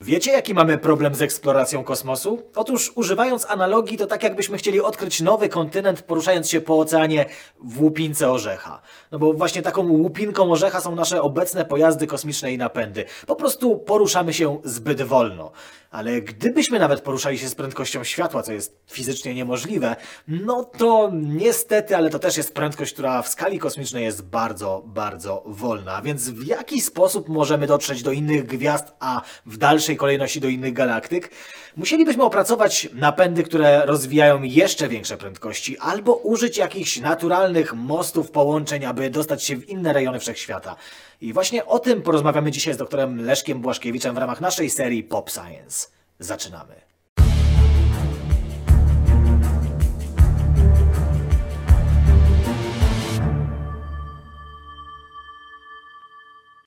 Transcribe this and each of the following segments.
Wiecie, jaki mamy problem z eksploracją kosmosu? Otóż, używając analogii, to tak jakbyśmy chcieli odkryć nowy kontynent, poruszając się po oceanie w łupince orzecha. No bo właśnie taką łupinką orzecha są nasze obecne pojazdy kosmiczne i napędy. Po prostu poruszamy się zbyt wolno. Ale gdybyśmy nawet poruszali się z prędkością światła, co jest fizycznie niemożliwe, no to niestety, ale to też jest prędkość, która w skali kosmicznej jest bardzo, bardzo wolna. Więc w jaki sposób możemy dotrzeć do innych gwiazd, a w dalszej kolejności do innych galaktyk? Musielibyśmy opracować napędy, które rozwijają jeszcze większe prędkości, albo użyć jakichś naturalnych mostów połączeń, aby dostać się w inne rejony wszechświata. I właśnie o tym porozmawiamy dzisiaj z doktorem Leszkiem Błaszkiewiczem w ramach naszej serii Pop Science. Zaczynamy.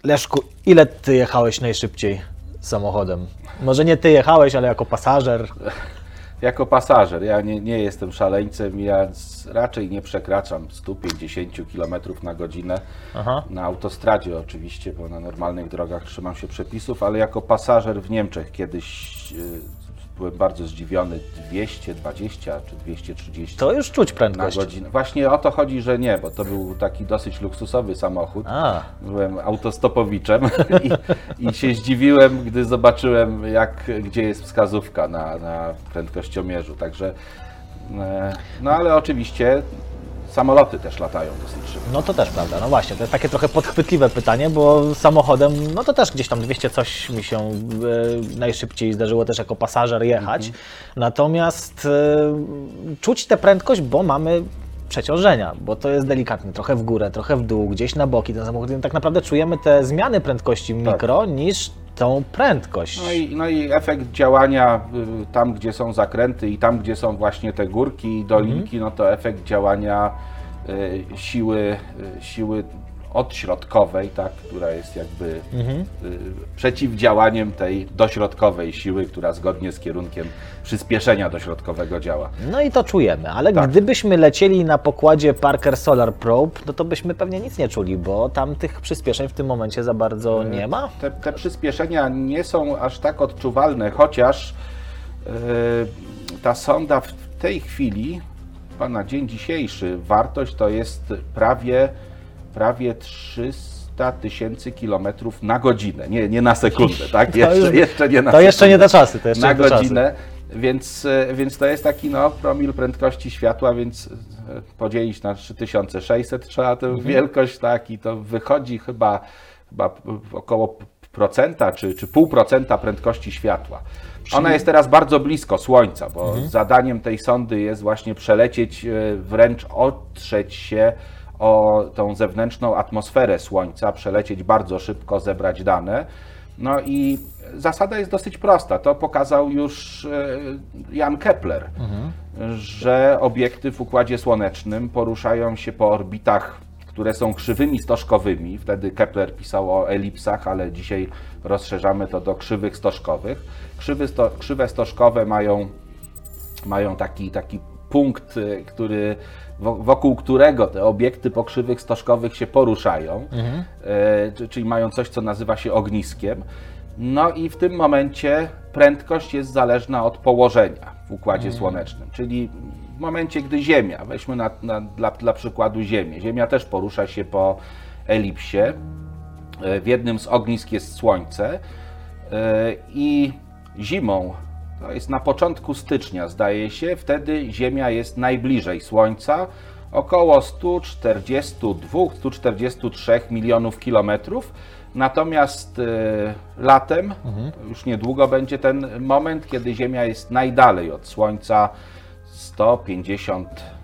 Leszku, ile ty jechałeś najszybciej samochodem? Może nie ty jechałeś, ale jako pasażer. Jako pasażer, ja nie, nie jestem szaleńcem, ja raczej nie przekraczam 150 km na godzinę. Aha. Na autostradzie oczywiście, bo na normalnych drogach trzymam się przepisów, ale jako pasażer w Niemczech kiedyś y, byłem bardzo zdziwiony, 220 czy 230 To już czuć na prędkość. godzinę. Właśnie o to chodzi, że nie, bo to był taki dosyć luksusowy samochód. A, Byłem autostopowiczem i, i się zdziwiłem, gdy zobaczyłem, jak, gdzie jest wskazówka na, na prędkościomierzu. Także, e, no ale oczywiście samoloty też latają dosyć szybko. no to też prawda. No właśnie, to jest takie trochę podchwytliwe pytanie, bo samochodem, no to też gdzieś tam 200 coś mi się e, najszybciej zdarzyło też jako pasażer jechać. Natomiast e, czuć tę prędkość, bo mamy przeciążenia, bo to jest delikatnie, trochę w górę, trochę w dół, gdzieś na boki ten samochód. Tak naprawdę czujemy te zmiany prędkości mikro niż tą prędkość. No i, no i efekt działania y, tam, gdzie są zakręty i tam, gdzie są właśnie te górki i dolinki, no to efekt działania y, siły, y, siły odśrodkowej, tak, która jest jakby y, przeciwdziałaniem tej dośrodkowej siły, która zgodnie z kierunkiem przyspieszenia dośrodkowego działa. No i to czujemy, ale Tak. gdybyśmy lecieli na pokładzie Parker Solar Probe, no to byśmy pewnie nic nie czuli, bo tam tych przyspieszeń w tym momencie za bardzo nie ma. Te, te przyspieszenia nie są aż tak odczuwalne, chociaż yy, ta sonda w tej chwili, na dzień dzisiejszy, wartość to jest prawie, prawie 300 tysięcy kilometrów na godzinę, nie, nie na sekundę, tak? Jeszcze, już- jeszcze nie na To jeszcze nie sekundę. te czasy, to jeszcze na nie godzinę, więc, e, więc to jest taki no, promil prędkości światła, więc e, podzielić na 3600 trzeba tę Mhm. wielkość, tak, i to wychodzi chyba, chyba około procenta czy, czy pół procenta prędkości światła. Ona jest teraz bardzo blisko Słońca, bo Mhm. zadaniem tej sondy jest właśnie przelecieć, e, wręcz otrzeć się o tą zewnętrzną atmosferę Słońca, przelecieć bardzo szybko, zebrać dane. No i zasada jest dosyć prosta. To pokazał już e, Jan Kepler, że obiekty w Układzie Słonecznym poruszają się po orbitach, które są krzywymi stożkowymi. Wtedy Kepler pisał o elipsach, ale dzisiaj rozszerzamy to do krzywych stożkowych. Krzywy sto, krzywe stożkowe mają mają taki, taki punkt, y, który, wokół którego te obiekty pokrzywych stożkowych się poruszają, e, czy- czyli mają coś, co nazywa się ogniskiem. No i w tym momencie prędkość jest zależna od położenia w Układzie Słonecznym, czyli w momencie, gdy Ziemia, weźmy na, na, dla, dla przykładu Ziemię, Ziemia też porusza się po elipsie, E, W jednym z ognisk jest Słońce e, i zimą, to jest na początku stycznia, zdaje się, wtedy Ziemia jest najbliżej Słońca, około 142-143 milionów kilometrów. Natomiast e, latem, to już niedługo będzie ten moment, kiedy Ziemia jest najdalej od Słońca 150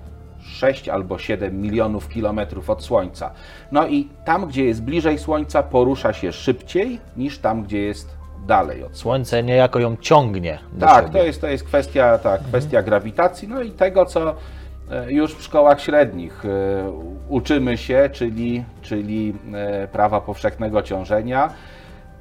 6 albo 7 milionów kilometrów od Słońca. No i tam, gdzie jest bliżej Słońca, porusza się szybciej niż tam, gdzie jest dalej od. Słońce niejako ją ciągnie Tak, siebie. to jest, to jest kwestia, tak, kwestia grawitacji, no i tego, co e, już w szkołach średnich e, uczymy się, czyli, czyli e, prawa powszechnego ciążenia,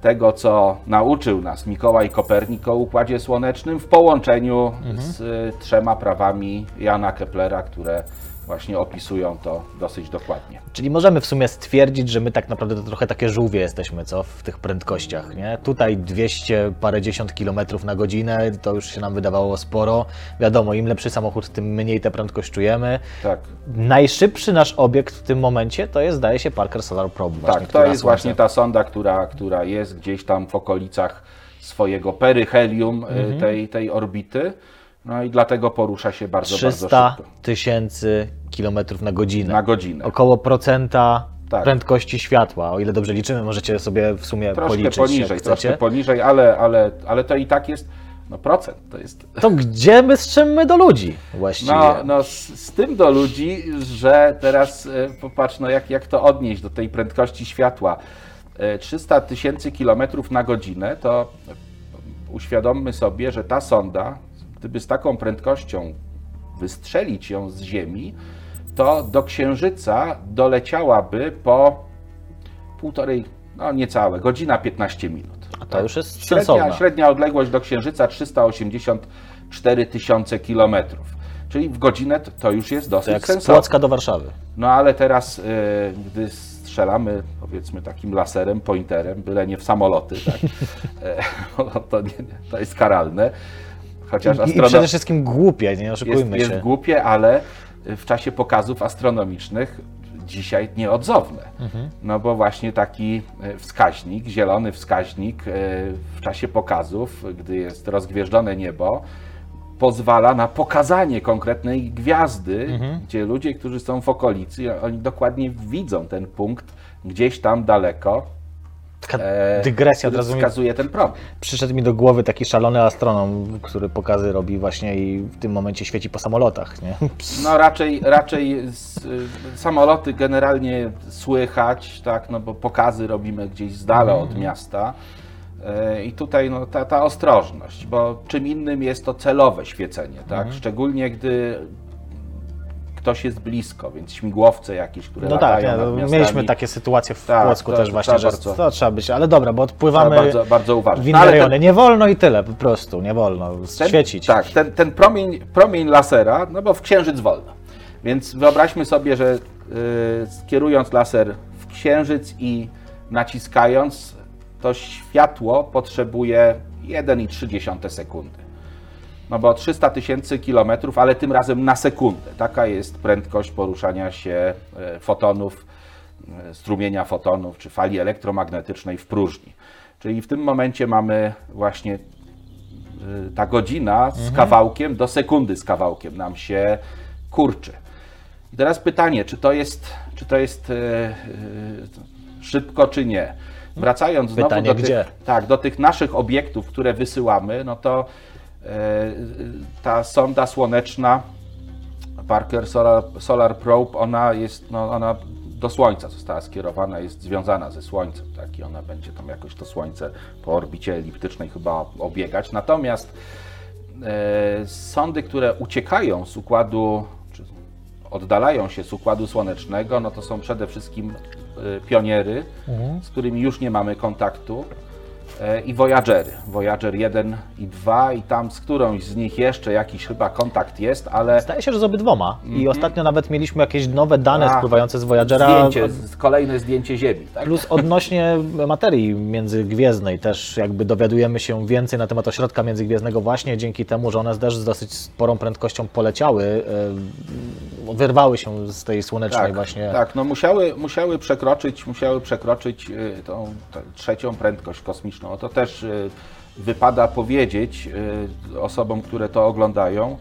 tego, co nauczył nas Mikołaj Kopernik o Układzie Słonecznym w połączeniu z e, trzema prawami Jana Keplera, które właśnie opisują to dosyć dokładnie. Czyli możemy w sumie stwierdzić, że my tak naprawdę to trochę takie żółwie jesteśmy, co? W tych prędkościach, nie? Tutaj 200 parędziesiąt kilometrów na godzinę, to już się nam wydawało sporo. Wiadomo, im lepszy samochód, tym mniej tę prędkość czujemy. Tak. Najszybszy nasz obiekt w tym momencie to jest, zdaje się, Parker Solar Probe. Właśnie, tak, to jest właśnie ta sonda, która, która jest gdzieś tam w okolicach swojego peryhelium y, Mhm. tej, tej orbity. No i dlatego porusza się bardzo, bardzo 300 szybko. tysięcy kilometrów na godzinę. Na godzinę. Około procenta Tak. prędkości światła, o ile dobrze liczymy, możecie sobie w sumie Troszkę policzyć, poniżej, troszkę poniżej, ale, ale, ale to i tak jest no procent. To jest To gdzie my strzymy do ludzi właściwie? No, no z, z tym do ludzi, że teraz e, popatrz, no jak, jak to odnieść do tej prędkości światła. E, 300 tysięcy kilometrów na godzinę, to e, uświadommy sobie, że ta sonda, gdyby z taką prędkością wystrzelić ją z Ziemi, to do Księżyca doleciałaby po półtorej, no niecałe, godzina 15 minut. A to już jest Średnia, sensowne. średnia odległość do Księżyca 384 tysiące kilometrów. Czyli w godzinę to- to już jest To dosyć jak z sensowne. Płocka do Warszawy. No ale teraz, y, gdy strzelamy, powiedzmy takim laserem, pointerem, byle nie w samoloty, tak? E, to, nie, to jest karalne. Chociaż I, I astronom... przede wszystkim głupie, nie jest, oszukujmy jest się. głupie, ale w czasie pokazów astronomicznych dzisiaj nieodzowne. Mhm. No bo właśnie taki e, wskaźnik, zielony wskaźnik e, w czasie pokazów, gdy jest rozgwieżdżone niebo, pozwala na pokazanie konkretnej gwiazdy, Mhm. gdzie ludzie, którzy są w okolicy, oni dokładnie widzą ten punkt gdzieś tam daleko. Taka e, dygresja od razu mi wskazuje ten promień. przyszedł mi do głowy taki szalony astronom, który pokazy robi właśnie i w tym momencie świeci po samolotach, nie? No raczej, raczej z, y, samoloty generalnie słychać, tak, no bo pokazy robimy gdzieś z dala od miasta. E, I tutaj no, ta, ta ostrożność, bo czym innym jest to celowe świecenie, tak? Szczególnie gdy ktoś jest blisko, więc śmigłowce jakieś, które No tak, nie, no, mieliśmy takie sytuacje w Tak, Płocku to- też to właśnie, trzeba że bardzo- to trzeba być, ale dobra, bo odpływamy bardzo, bardzo uważać. w No, inne ten- rejony. Nie wolno i tyle, po prostu, nie wolno ten, świecić. Tak, ten, ten promień, promień lasera, no bo w księżyc wolno. Więc wyobraźmy sobie, że y, skierując laser w księżyc i naciskając, to światło potrzebuje 1,3 sekundy. No bo 300 tysięcy kilometrów, ale tym razem na sekundę. Taka jest prędkość poruszania się e, fotonów, e, strumienia fotonów czy fali elektromagnetycznej w próżni. Czyli w tym momencie mamy właśnie y, ta godzina z kawałkiem do sekundy z kawałkiem nam się kurczy. I teraz pytanie, czy to jest, czy to jest e, e, szybko, czy nie? Wracając znowu Pytanie, do tych, tak, do tych naszych obiektów, które wysyłamy, no to e, ta sonda słoneczna Parker Solar, Solar Probe, ona jest, no, ona do Słońca została skierowana, jest związana ze Słońcem, tak, i ona będzie tam jakoś to Słońce po orbicie eliptycznej chyba obiegać. Natomiast e, sondy, które uciekają z układu, czy oddalają się z układu słonecznego, no to są przede wszystkim e, pioniery, z którymi już nie mamy kontaktu e, i Voyagery. Voyager 1 i 2 i tam z którąś z nich jeszcze jakiś chyba kontakt jest, ale Zdaje się, że z obydwoma. I ostatnio nawet mieliśmy jakieś nowe dane Mhm. A, spływające z Voyagera. zdjęcie, kolejne zdjęcie Ziemi, tak? Plus odnośnie materii międzygwiezdnej też jakby dowiadujemy się więcej na temat ośrodka międzygwiezdnego właśnie dzięki temu, że one też z dosyć sporą prędkością poleciały, e, wyrwały się z tej słonecznej tak, właśnie. tak, no musiały, musiały przekroczyć, musiały przekroczyć y, tą, trzecią prędkość kosmiczną. No to też y, wypada powiedzieć y, osobom, które to oglądają,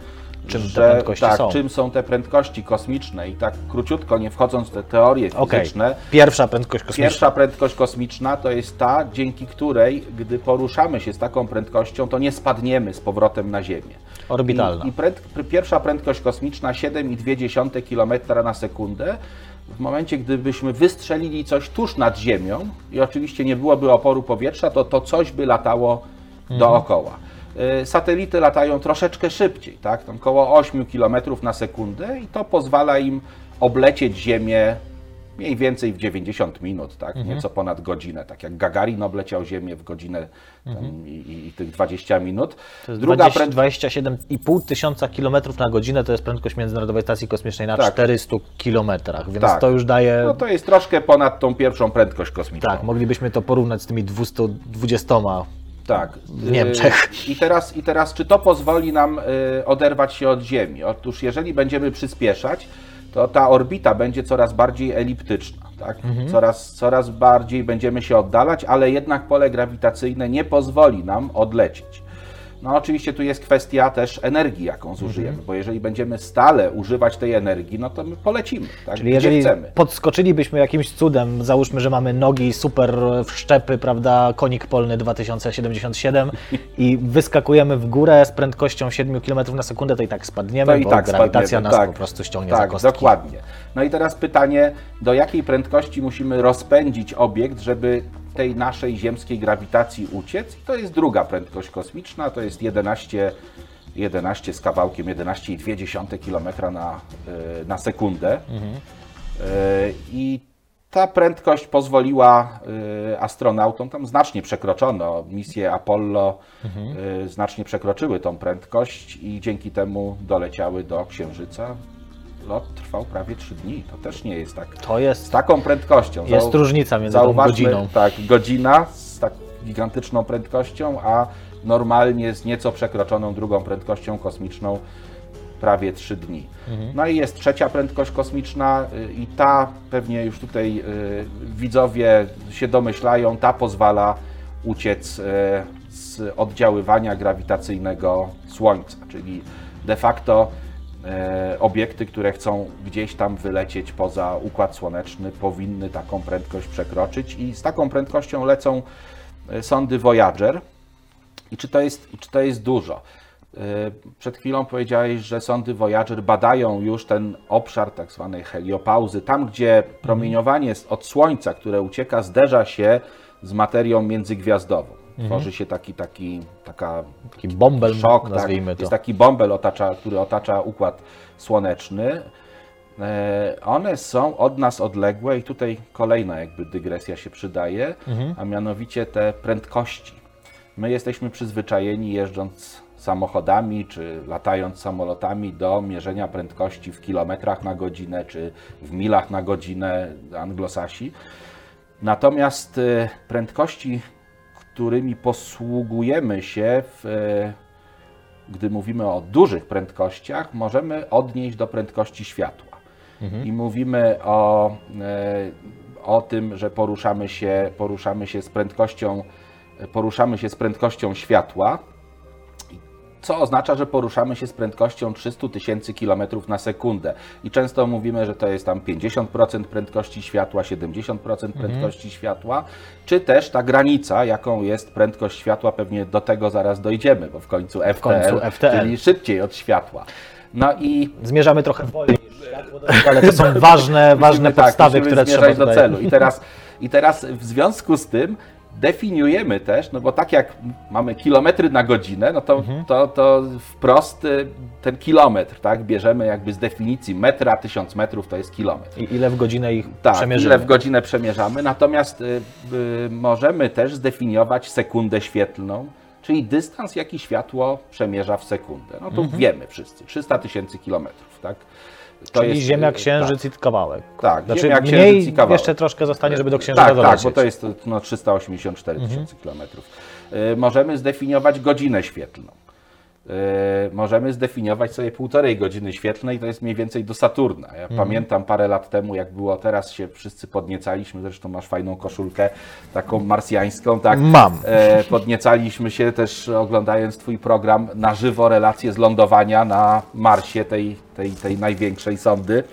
Czym te że, prędkości tak, są. czym są te prędkości kosmiczne i tak króciutko, nie wchodząc w te teorie fizyczne, Pierwsza prędkość kosmiczna. Pierwsza prędkość kosmiczna to jest ta, dzięki której, gdy poruszamy się z taką prędkością, to nie spadniemy z powrotem na Ziemię. Orbitalna. I, i pręd, pr- pierwsza prędkość kosmiczna 7,2 km na sekundę. W momencie, gdybyśmy wystrzelili coś tuż nad Ziemią i oczywiście nie byłoby oporu powietrza, to to coś by latało dookoła. Y, Satelity latają troszeczkę szybciej, tak? Tam około 8 km na sekundę i to pozwala im oblecieć Ziemię mniej więcej w 90 minut, tak? nieco ponad godzinę. Tak jak Gagarin obleciał Ziemię w godzinę tam, i, i tych 20 minut. To jest Druga 20, pręd- 27,5 tysiąca kilometrów na godzinę, to jest prędkość Międzynarodowej Stacji Kosmicznej na Tak. 400 kilometrach, więc Tak. to już daje... no to jest troszkę ponad tą pierwszą prędkość kosmiczną. Tak, moglibyśmy to porównać z tymi 220. Tak. w Niemczech. Y, I teraz, I teraz, czy to pozwoli nam y, oderwać się od Ziemi? Otóż, jeżeli będziemy przyspieszać, to ta orbita będzie coraz bardziej eliptyczna. Tak? Mhm. Coraz, coraz bardziej będziemy się oddalać, ale jednak pole grawitacyjne nie pozwoli nam odlecieć. No oczywiście tu jest kwestia też energii, jaką zużyjemy, Mhm. bo jeżeli będziemy stale używać tej energii, no to my polecimy, tak? Czyli gdzie jeżeli chcemy. podskoczylibyśmy jakimś cudem, załóżmy, że mamy nogi super wszczepy, prawda, konik polny 2077 i wyskakujemy w górę z prędkością 7 km na sekundę, to i tak spadniemy, To i bo tak grawitacja spadniemy, nas tak. po prostu ściągnie tak, za kostki. dokładnie. No i teraz pytanie, do jakiej prędkości musimy rozpędzić obiekt, żeby tej naszej ziemskiej grawitacji uciec? I to jest druga prędkość kosmiczna, to jest 11, 11 z kawałkiem, 11,2 km na, y, na sekundę. Y, I ta prędkość pozwoliła y, astronautom, tam znacznie przekroczono, misje Apollo y, znacznie przekroczyły tą prędkość i dzięki temu doleciały do Księżyca. Lot trwał prawie 3 dni, to też nie jest tak. To Z jest, taką prędkością. jest Zau- różnica między tą godziną. tak, godzina z tak gigantyczną prędkością, a normalnie z nieco przekroczoną drugą prędkością kosmiczną prawie 3 dni. No i jest trzecia prędkość kosmiczna y, i ta pewnie już tutaj y, widzowie się domyślają, ta pozwala uciec y, z oddziaływania grawitacyjnego Słońca, czyli de facto obiekty, które chcą gdzieś tam wylecieć poza Układ Słoneczny, powinny taką prędkość przekroczyć i z taką prędkością lecą e, sondy Voyager. I czy to jest, czy to jest dużo? E, Przed chwilą powiedziałeś, że sondy Voyager badają już ten obszar tak zwanej heliopauzy, tam gdzie promieniowanie od Słońca, które ucieka, zderza się z materią międzygwiazdową. Tworzy się taki, taki, taka Taki bąbel, szok, tak. nazwijmy to. Jest taki bąbel, otacza, który otacza układ słoneczny. E, One są od nas odległe i tutaj kolejna jakby dygresja się przydaje, Mhm. a mianowicie te prędkości. My jesteśmy przyzwyczajeni jeżdżąc samochodami czy latając samolotami do mierzenia prędkości w kilometrach na godzinę czy w milach na godzinę anglosasi. Natomiast e, prędkości, którymi posługujemy się, w, e, gdy mówimy o dużych prędkościach, możemy odnieść do prędkości światła. I mówimy o, e, o tym, że poruszamy się, poruszamy się z prędkością, poruszamy się z prędkością światła, co oznacza, że poruszamy się z prędkością 300 tysięcy kilometrów na sekundę. I często mówimy, że to jest tam 50% prędkości światła, 70% prędkości światła, czy też ta granica, jaką jest prędkość światła, pewnie do tego zaraz dojdziemy, bo w końcu FTL, końcu FTL. czyli szybciej od światła. No i Zmierzamy trochę wolniej niż światło, ale to są ważne, ważne Musimy, podstawy, musimy które trzeba zmierzać do celu. I teraz, I teraz w związku z tym definiujemy też, no bo tak jak mamy kilometry na godzinę, no to, Mhm. to, to wprost y, ten kilometr, tak, bierzemy jakby z definicji metra, tysiąc metrów to jest kilometr. I ile w godzinę ich Tak, przemierzymy. ile w godzinę przemierzamy, natomiast y, y, możemy też zdefiniować sekundę świetlną, czyli dystans, jaki światło przemierza w sekundę. No to Mhm. wiemy wszyscy, 300 tysięcy kilometrów, tak? To Czyli jest, Ziemia, y, Księżyc i kawałek. Tak, Znaczy Ziemia, mniej Księżyc i kawałek. jeszcze troszkę zostanie, żeby do Księżyca tak, tak, dolecieć. bo to jest no, 384 tysiące kilometrów. Y, Możemy zdefiniować godzinę świetlną. Y, Możemy zdefiniować sobie półtorej godziny świetlnej, to jest mniej więcej do Saturna. Ja Mhm. pamiętam parę lat temu, jak było teraz, się wszyscy podniecaliśmy, zresztą masz fajną koszulkę, taką marsjańską, tak? Mam. E, podniecaliśmy się też oglądając Twój program na żywo, relacje z lądowania na Marsie, tej, tej, tej największej sondy,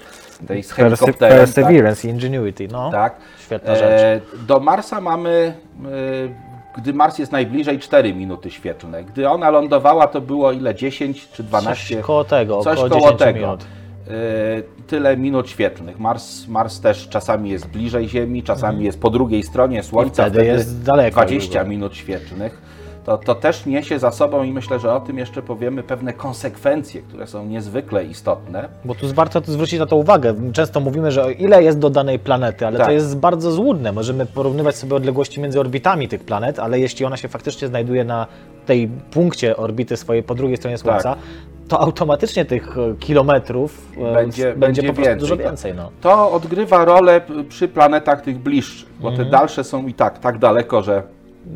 tej z helikopterem. tak? Perseverance, Ingenuity, no. Tak. Świetna rzecz. Do Marsa mamy, e, gdy Mars jest najbliżej, 4 minuty świetlne. Gdy ona lądowała, to było ile? 10 czy 12? Coś koło tego, Coś koło 10 tego. minut. E, Tyle minut świetlnych. Mars, Mars też czasami jest bliżej Ziemi, czasami jest po drugiej stronie Słońca. Mhm. wtedy jest daleko 20 już. minut świetlnych. To, to też niesie za sobą, i myślę, że o tym jeszcze powiemy, pewne konsekwencje, które są niezwykle istotne. Bo tu warto zwrócić na to uwagę. Często mówimy, że o ile jest do danej planety, ale Tak. to jest bardzo złudne. Możemy porównywać sobie odległości między orbitami tych planet, ale jeśli ona się faktycznie znajduje na tej punkcie orbity swojej po drugiej stronie Słońca, Tak. to automatycznie tych e, kilometrów Będzie- będzie, będzie po prostu więcej, dużo tak. więcej. No. To odgrywa rolę przy planetach tych bliższych, bo Mhm. te dalsze są i tak, tak daleko, że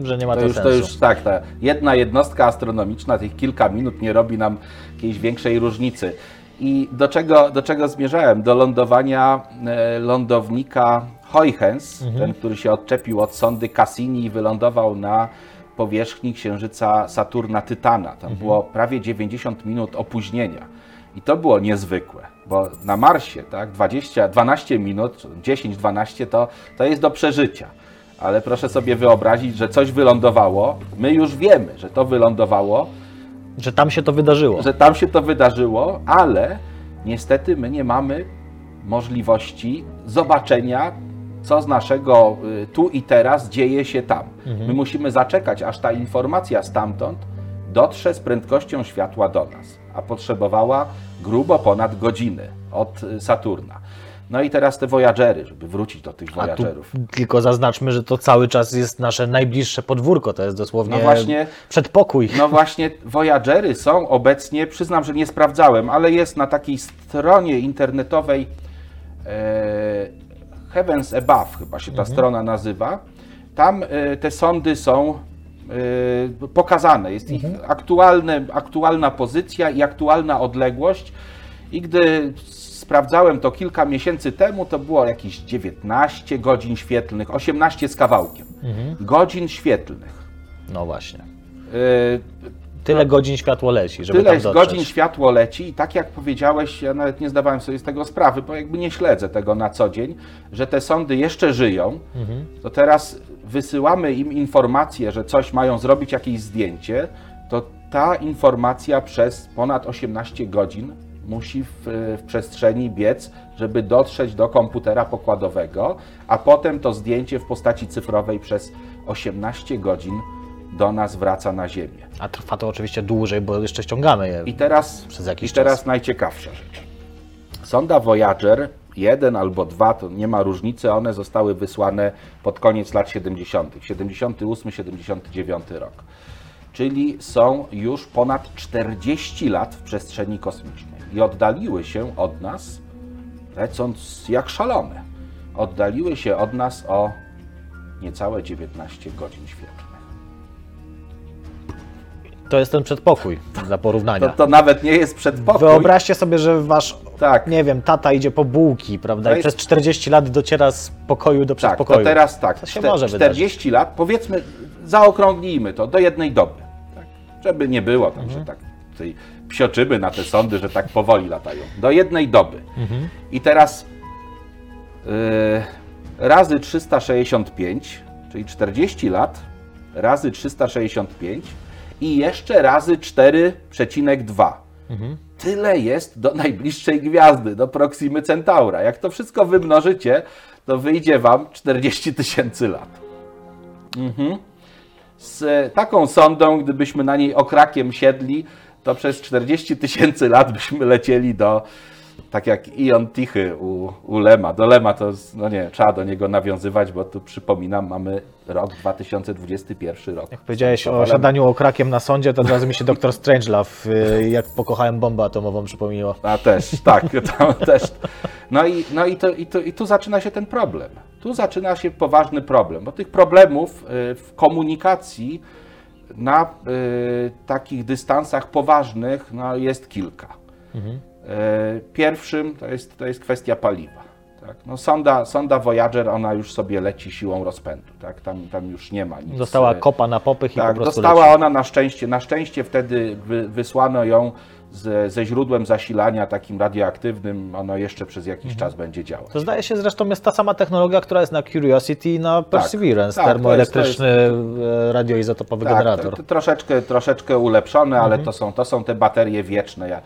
Że nie ma to, to już, sensu. to już tak, ta jedna jednostka astronomiczna, tych kilka minut nie robi nam jakiejś większej różnicy. I do czego, do czego zmierzałem? Do lądowania e, lądownika Huygens, Mhm. ten, który się odczepił od sondy Cassini i wylądował na powierzchni księżyca Saturna Tytana. Tam Mhm. było prawie 90 minut opóźnienia. I to było niezwykłe, bo na Marsie tak, 20, 12 minut, 10-12 to, to jest do przeżycia. Ale proszę sobie wyobrazić, że coś wylądowało. My już wiemy, że to wylądowało, Że tam się to wydarzyło. że tam się to wydarzyło, ale niestety my nie mamy możliwości zobaczenia, co z naszego y, tu i teraz dzieje się tam. My musimy zaczekać, aż ta informacja stamtąd dotrze z prędkością światła do nas, a potrzebowała grubo ponad godziny od y, Saturna. No i teraz te Voyagery, żeby wrócić do tych Voyagerów. tylko zaznaczmy, że to cały czas jest nasze najbliższe podwórko, to jest dosłownie No właśnie- przedpokój. No właśnie, Voyagery są obecnie, przyznam, że nie sprawdzałem, ale jest na takiej stronie internetowej e, Heavens Above, chyba się ta strona nazywa. Tam e, te sondy są e, pokazane, jest ich aktualne, aktualna pozycja i aktualna odległość. I gdy sprawdzałem to kilka miesięcy temu, to było jakieś 19 godzin świetlnych, 18 z kawałkiem. Godzin świetlnych. No właśnie. E, Tyle godzin światło leci, żeby Tyle tam dotrzeć. godzin światło leci i tak jak powiedziałeś, ja nawet nie zdawałem sobie z tego sprawy, bo jakby nie śledzę tego na co dzień, że te sądy jeszcze żyją, Mhm. to teraz wysyłamy im informację, że coś mają zrobić, jakieś zdjęcie, to ta informacja przez ponad 18 godzin musi w, w przestrzeni biec, żeby dotrzeć do komputera pokładowego, a potem to zdjęcie w postaci cyfrowej przez 18 godzin do nas wraca na Ziemię. A trwa to oczywiście dłużej, bo jeszcze ściągamy je. I teraz, Przez jakiś i teraz czas. najciekawsza rzecz. Sonda Voyager 1 albo 2, to nie ma różnicy, one zostały wysłane pod koniec lat 70., 78-79 rok. Czyli są już ponad 40 lat w przestrzeni kosmicznej i oddaliły się od nas, lecąc jak szalone. Oddaliły się od nas o niecałe 19 godzin świetlnych. To jest ten przedpokój dla porównania. To, to nawet nie jest przedpokój. Wyobraźcie sobie, że wasz, Tak. nie wiem, tata idzie po bułki, prawda, To i jest- przez 40 lat dociera z pokoju do Tak, przedpokoju. to teraz tak. To się może 40 lat, powiedzmy, zaokrąglijmy to do jednej doby. Tak? Żeby nie było tam, Mhm. że tak tej psioczyby na te sądy, że tak powoli latają. Do jednej doby. Mhm. I teraz yy, razy 365, czyli 40 lat, razy 365 i jeszcze razy 4,2. Mhm. Tyle jest do najbliższej gwiazdy, do Proximy Centaura. Jak to wszystko wymnożycie, to wyjdzie Wam 40 tysięcy lat. Mhm. Z taką sondą, gdybyśmy na niej okrakiem siedli, to przez 40 tysięcy lat byśmy lecieli do, tak jak Ion Tichy u, u Lema. Do Lema to, no nie, trzeba do niego nawiązywać, bo tu przypominam, mamy rok 2021 rok. Jak powiedziałeś o siadaniu okrakiem na sądzie, to od razu mi się doktor Strangelove, y, jak pokochałem bombę atomową, przypomniło. A też, tak, tam też. No i, no i, to, i, to, i tu zaczyna się ten problem. Tu zaczyna się poważny problem, bo tych problemów y, w komunikacji na y, takich dystansach poważnych no, jest kilka. Y, Pierwszym to jest, to jest kwestia paliwa. Tak? No, sonda, sonda Voyager, ona już sobie leci siłą rozpędu. Tak? Tam, tam już nie ma nic. Dostała y, kopa na popych i po tak, prostu dostała leci. ona na szczęście. Na szczęście wtedy wy, wysłano ją z, ze źródłem zasilania takim radioaktywnym, ono jeszcze przez jakiś czas będzie działać. To zdaje się zresztą jest ta sama technologia, która jest na Curiosity i na Perseverance, tak, to jest- termoelektryczny e, radioizotopowy Tak, generator. to, troszeczkę, troszeczkę ulepszone, ale to, są, to są te baterie wieczne. Ja,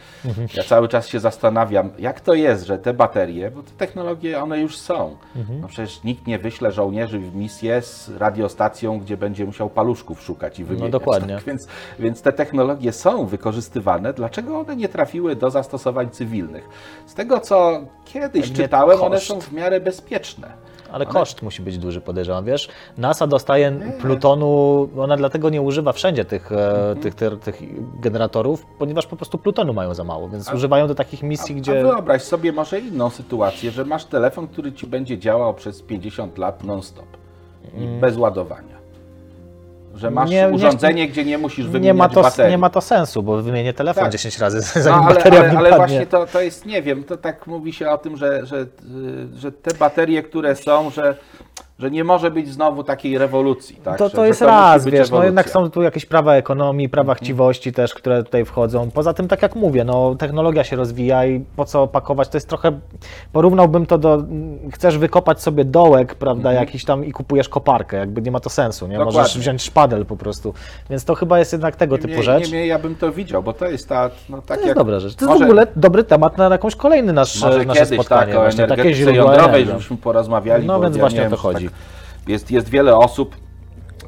ja cały czas się zastanawiam, jak to jest, że te baterie, bo te technologie one już są. No przecież nikt nie wyśle żołnierzy w misję z radiostacją, gdzie będzie musiał paluszków szukać i wymieniać. dokładnie. Tak? Więc, więc te technologie są wykorzystywane. Dlaczego one nie trafiły do zastosowań cywilnych? Z tego, co kiedyś Pewnie czytałem, one koszt. są w miarę bezpieczne. Ale koszt musi być duży, podejrzewam, wiesz? NASA dostaje plutonu, ona dlatego nie używa wszędzie tych, e, tych, tych, tych generatorów, ponieważ po prostu plutonu mają za mało, więc używają do takich misji, A gdzie... wyobraź sobie może inną sytuację, że masz telefon, który ci będzie działał przez 50 lat non-stop i bez ładowania. Że masz. Nie- nie- urządzenie, gdzie nie musisz wymieniać Nie ma, to, baterii. nie ma to sensu, bo wymienię telefon Tak. 10 razy, no, zanim ale, bateria ale, ale właśnie to, to jest, nie wiem, to tak mówi się o tym, że, że, y, że te baterie, które są, że, że nie może być znowu takiej rewolucji. Tak? To, że, to że jest musi raz, być wiesz, no ewolucja. jednak są tu jakieś prawa ekonomii, prawa chciwości też, które tutaj wchodzą. Poza tym, tak jak mówię, no technologia się rozwija i po co pakować, to jest trochę, porównałbym to do, chcesz wykopać sobie dołek, prawda, jakiś tam i kupujesz koparkę, jakby nie ma to sensu, nie? Możesz Dokładnie. wziąć szpadel po prostu. Więc to chyba jest jednak tego typu rzecz. Niemniej ja bym to widział, bo to jest ta, no tak To jest jak... dobra rzecz. To jest może- w ogóle dobry temat na jakąś kolejny nasz, nasze kiedyś spotkanie. tak, o właśnie takie jądrowej, żebyśmy porozmawiali. No więc ja właśnie nie o to chodzi. Tak, jest, jest wiele osób,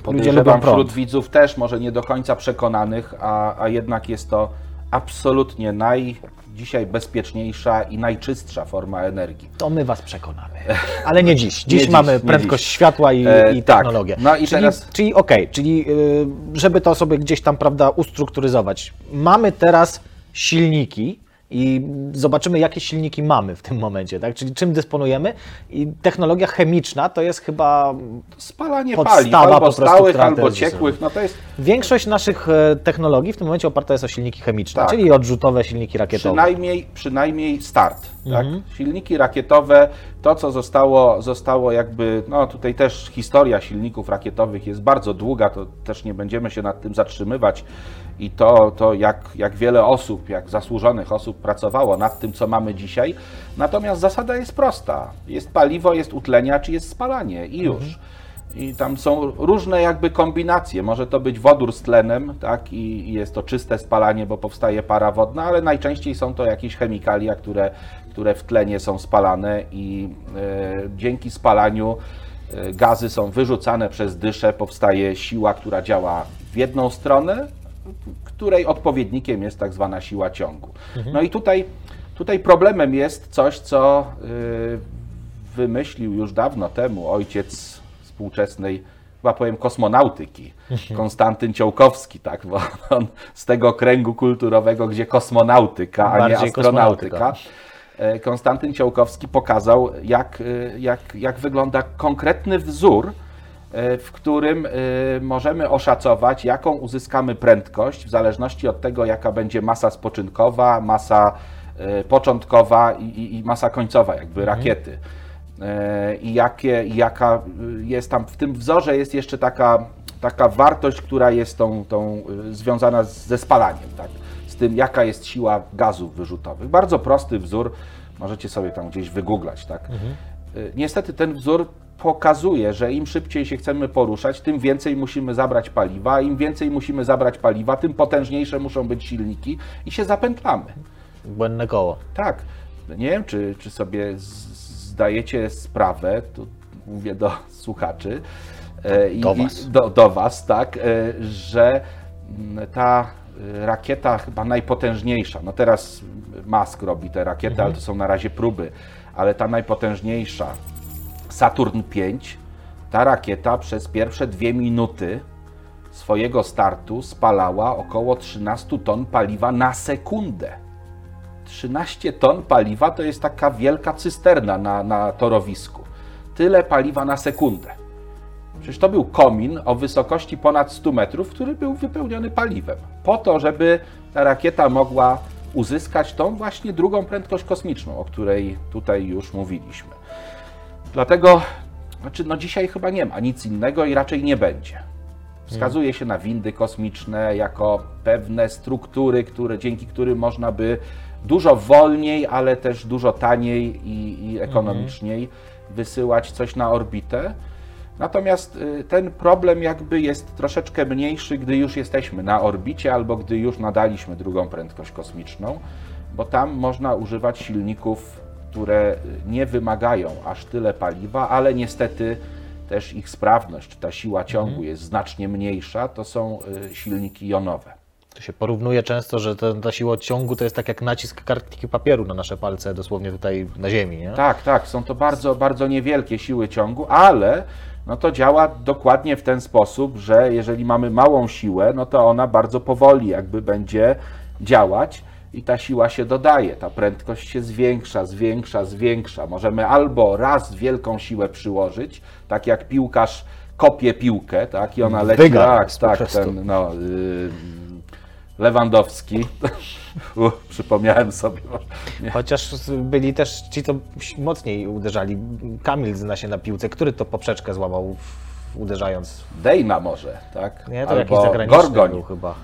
podejrzewam wśród widzów też może nie do końca przekonanych, a, a jednak jest to absolutnie naj, dzisiaj bezpieczniejsza i najczystsza forma energii. To my was przekonamy. Ale nie dziś. Dziś dziś, mamy nie prędkość dziś. światła i, E, i tak. technologię. No i czyli, teraz- czyli okej, czyli y, żeby to sobie gdzieś tam, prawda, ustrukturyzować. Mamy teraz silniki i zobaczymy, jakie silniki mamy w tym momencie, tak? Czyli czym dysponujemy. I technologia chemiczna to jest chyba Spalanie Podstawa paliw, po albo prostu, stałych, albo ciekłych, no to jest Większość naszych e, technologii w tym momencie oparta jest o silniki chemiczne, Tak. czyli odrzutowe silniki rakietowe. przynajmniej, przynajmniej start. Mhm. Tak? Silniki rakietowe, to co zostało, zostało jakby, no tutaj też historia silników rakietowych jest bardzo długa, to też nie będziemy się nad tym zatrzymywać i to, to jak, jak wiele osób, jak zasłużonych osób pracowało nad tym, co mamy dzisiaj. Natomiast zasada jest prosta. Jest paliwo, jest utleniacz, jest spalanie i już. Mhm. I tam są różne jakby kombinacje. Może to być wodór z tlenem, tak, i, i jest to czyste spalanie, bo powstaje para wodna, ale najczęściej są to jakieś chemikalia, które, które w tlenie są spalane i e, dzięki spalaniu e, gazy są wyrzucane przez dyszę, powstaje siła, która działa w jedną stronę, której odpowiednikiem jest tak zwana siła ciągu. No i tutaj, tutaj problemem jest coś, co y, wymyślił już dawno temu ojciec współczesnej, chyba powiem, kosmonautyki, Konstantyn Ciołkowski, tak, bo on z tego kręgu kulturowego, gdzie kosmonautyka, a nie astronautyka. e, Konstantyn Ciołkowski pokazał, jak, y, jak, jak wygląda konkretny wzór, w którym y, możemy oszacować, jaką uzyskamy prędkość w zależności od tego, jaka będzie masa spoczynkowa, masa y, początkowa i, i, masa końcowa, jakby rakiety. E, I jakie, jaka jest tam w tym wzorze jest jeszcze taka, taka wartość, która jest tą, tą związana ze spalaniem, tak? z tym, jaka jest siła gazów wyrzutowych. Bardzo prosty wzór, możecie sobie tam gdzieś wygooglać. Tak? Y, Niestety ten wzór pokazuje, że im szybciej się chcemy poruszać, tym więcej musimy zabrać paliwa, im więcej musimy zabrać paliwa, tym potężniejsze muszą być silniki i się zapętlamy. Błędne koło. Tak. Nie wiem, czy, czy sobie zdajecie sprawę, tu mówię do słuchaczy, e, i, Do i- was. do, do was, tak, e, że mm, ta e, rakieta chyba najpotężniejsza, no teraz Musk robi te rakiety, Mhm. ale to są na razie próby, ale ta najpotężniejsza, Saturn V, ta rakieta przez pierwsze dwie minuty swojego startu spalała około 13 ton paliwa na sekundę. 13 ton paliwa to jest taka wielka cysterna na, na torowisku. Tyle paliwa na sekundę. Przecież to był komin o wysokości ponad 100 metrów, który był wypełniony paliwem. Po to, żeby ta rakieta mogła uzyskać tą właśnie drugą prędkość kosmiczną, o której tutaj już mówiliśmy. Dlatego, znaczy, no dzisiaj chyba nie ma nic innego i raczej nie będzie. Wskazuje się na windy kosmiczne jako pewne struktury, które, dzięki którym można by dużo wolniej, ale też dużo taniej i, i ekonomiczniej wysyłać coś na orbitę. Natomiast y, ten problem jakby jest troszeczkę mniejszy, gdy już jesteśmy na orbicie albo gdy już nadaliśmy drugą prędkość kosmiczną, bo tam można używać silników, które nie wymagają aż tyle paliwa, ale niestety też ich sprawność, ta siła ciągu jest znacznie mniejsza. To są y, silniki jonowe. To się porównuje często, że ta, ta siła odciągu to jest tak jak nacisk kartki papieru na nasze palce, dosłownie tutaj na ziemi, nie? Tak, tak, są to bardzo, bardzo niewielkie siły ciągu, ale no to działa dokładnie w ten sposób, że jeżeli mamy małą siłę, no to ona bardzo powoli jakby będzie działać i ta siła się dodaje, ta prędkość się zwiększa, zwiększa, zwiększa. Możemy albo raz wielką siłę przyłożyć, tak jak piłkarz kopie piłkę, tak, i ona leci, Wygar tak, tak, ten, no, y, Lewandowski, U, przypomniałem sobie, nie, Chociaż byli też ci, co mocniej uderzali. Kamil zna się na piłce. Który to poprzeczkę złamał w- uderzając? Dejna może, tak, Nie, to jakiś albo zagraniczny Gorgoń. był chyba.